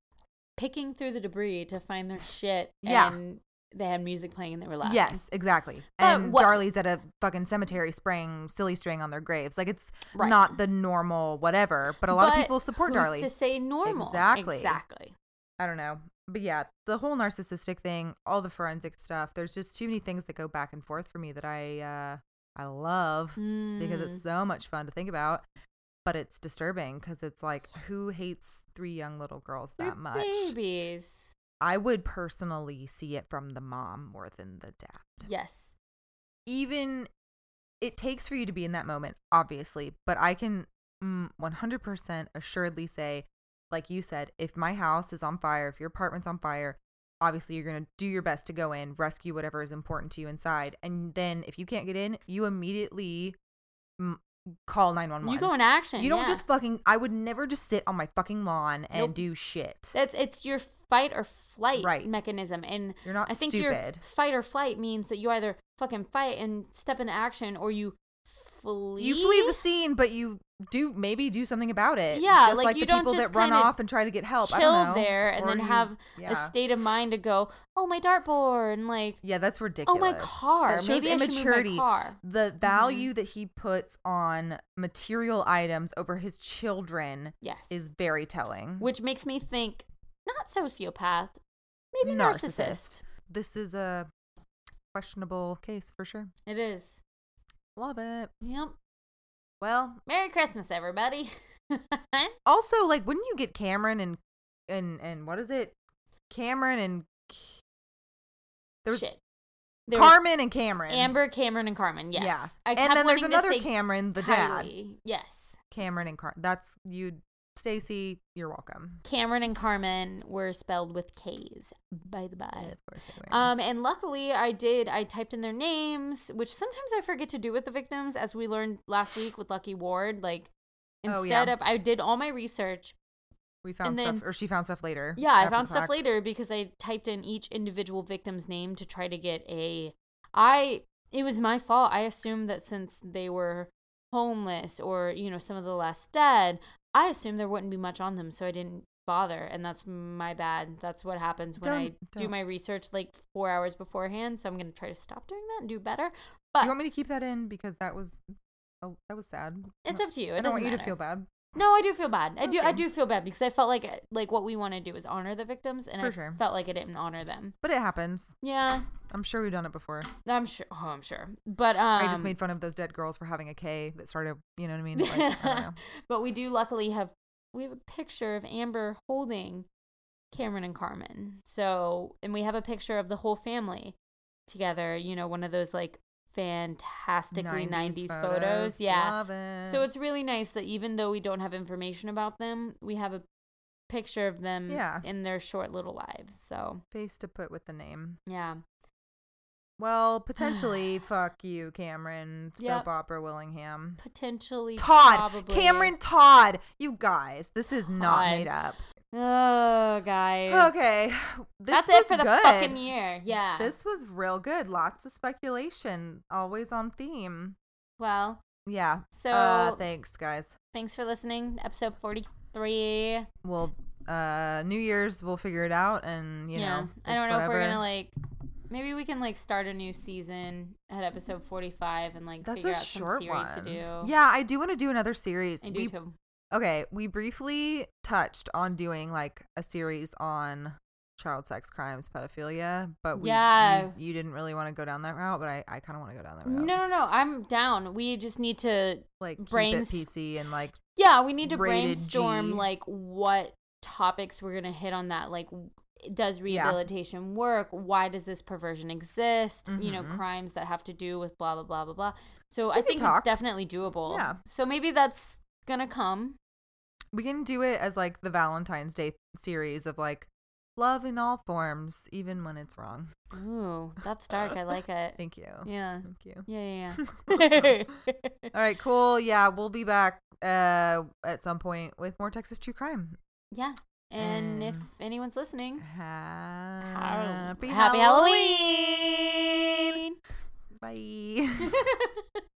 Picking through the debris to find their shit. Yeah. And they had music playing and they were laughing. Yes, exactly. But and what- Darlie's at a fucking cemetery spraying silly string on their graves. Like it's Right. not the normal whatever, but a lot But of people support who's Darlie. to say normal. Exactly. Exactly. I don't know. But yeah, the whole narcissistic thing, all the forensic stuff, there's just too many things that go back and forth for me that I uh I love because Mm. it's so much fun to think about. but it's disturbing because it's like who hates three young little girls They're that much? babies. I would personally see it from the mom more than the dad. Yes. Even it takes for you to be in that moment, obviously, but I can mm, 100% assuredly say, like you said, if my house is on fire, if your apartment's on fire, obviously you're going to do your best to go in, rescue whatever is important to you inside. And then if you can't get in, you immediately mm, call 911. You go in action. You don't yeah. just fucking, I would never just sit on my fucking lawn and Nope. do shit. That's it's your fight or flight Right. mechanism, and You're not I think your stupid. fight or flight means that you either fucking fight and step into action, or you flee. You flee the scene, but you do maybe do something about it. Yeah, Just like, like you the don't people just that run off and try to get help. I chill don't know. there, and Or then you- have a state of mind to go, oh my dartboard, and like, Yeah, that's ridiculous. oh my car, That shows maybe I should move immaturity. my car. Mm-hmm. The value that he puts on material items over his children Yes, is very telling. which makes me think not sociopath, maybe narcissist. This is a questionable case for sure. It is. Love it. Yep. Well, Merry Christmas, everybody. [LAUGHS] also like wouldn't you get Cameron and and and what is it? Cameron and there was Shit. There was Carmen and Cameron. Amber, Cameron, and Carmen. Yes. Yeah. And then there's another Cameron, the dad. Yes. Cameron and Car. That's you, Stacy. You're welcome. Cameron and Carmen were spelled with K's, by the by. Of course. Um, and luckily I did. I typed in their names, which sometimes I forget to do with the victims, as we learned last week with Lucky Ward. Like Oh, instead yeah. of, I did all my research. we found stuff, or she found stuff later. Yeah, I found stuff later because I typed in each individual victim's name to try to get a. I. It was my fault. I assumed that since they were homeless or you know some of the less dead, I assumed there wouldn't be much on them, so I didn't bother, and that's my bad. That's what happens when I Don't- do don't. my research like four hours beforehand. So I'm gonna try to stop doing that and do better. But you want me to keep that in because that was, oh, that was sad. it's up to you. It I don't doesn't want you to feel bad. No, I do feel bad. I do. I do feel bad because I felt like like what we want to do is honor the victims, and For I sure. felt like I didn't honor them. But it happens. Yeah, I'm sure we've done it before. I'm sure. Oh, I'm sure. But um, I just made fun of those dead girls for having a K that started. You know what I mean? Like, I don't [LAUGHS] know. but we do luckily have we have a picture of Amber holding Cameron and Carmen. So, and we have a picture of the whole family together. You know, one of those like fantastically 90s, photos. Yeah. Love it. So it's really nice that even though we don't have information about them, we have a picture of them Yeah. in their short little lives. So, face to put with the name. yeah. Well, [SIGHS] potentially, fuck you, Cameron. Yep. Soap opera Willingham. Potentially Todd. probably. Cameron Todd. You guys, this is not Todd. made up. Oh, guys. Okay. [SIGHS] This That's it for the good. fucking year. Yeah. This was real good. Lots of speculation. Always on theme. well, Yeah. so uh, thanks, guys. thanks for listening. Episode 43. We'll uh New Year's we'll figure it out and you yeah. know. I don't know if we're going to like maybe we can like start a new season at episode 45 and like That's figure out some short series one. to do. Yeah, I do want to do another series. I do We- too. Okay, we briefly touched on doing like a series on child sex crimes, pedophilia, but we, Yeah. you, you didn't really want to go down that route, but I, I kind of want to go down that route. No, no, no. I'm down. We just need to like brains- PC and like Yeah, we need to brainstorm G. like what topics we're gonna hit on that. Like, does rehabilitation work? Why does this perversion exist? You know, Mhm. crimes that have to do with blah blah blah blah blah. So I think talk. it's definitely doable. Yeah. So maybe that's gonna come. we can do it as like the Valentine's Day series of like love in all forms, even when it's wrong. Ooh, that's dark. I like it. [LAUGHS] Thank you. Yeah. Thank you. Yeah, yeah, yeah. [LAUGHS] All right, cool. Yeah, we'll be back uh at some point with more Texas true crime. yeah. And if anyone's listening, Happy, happy Halloween. Halloween. Bye. [LAUGHS]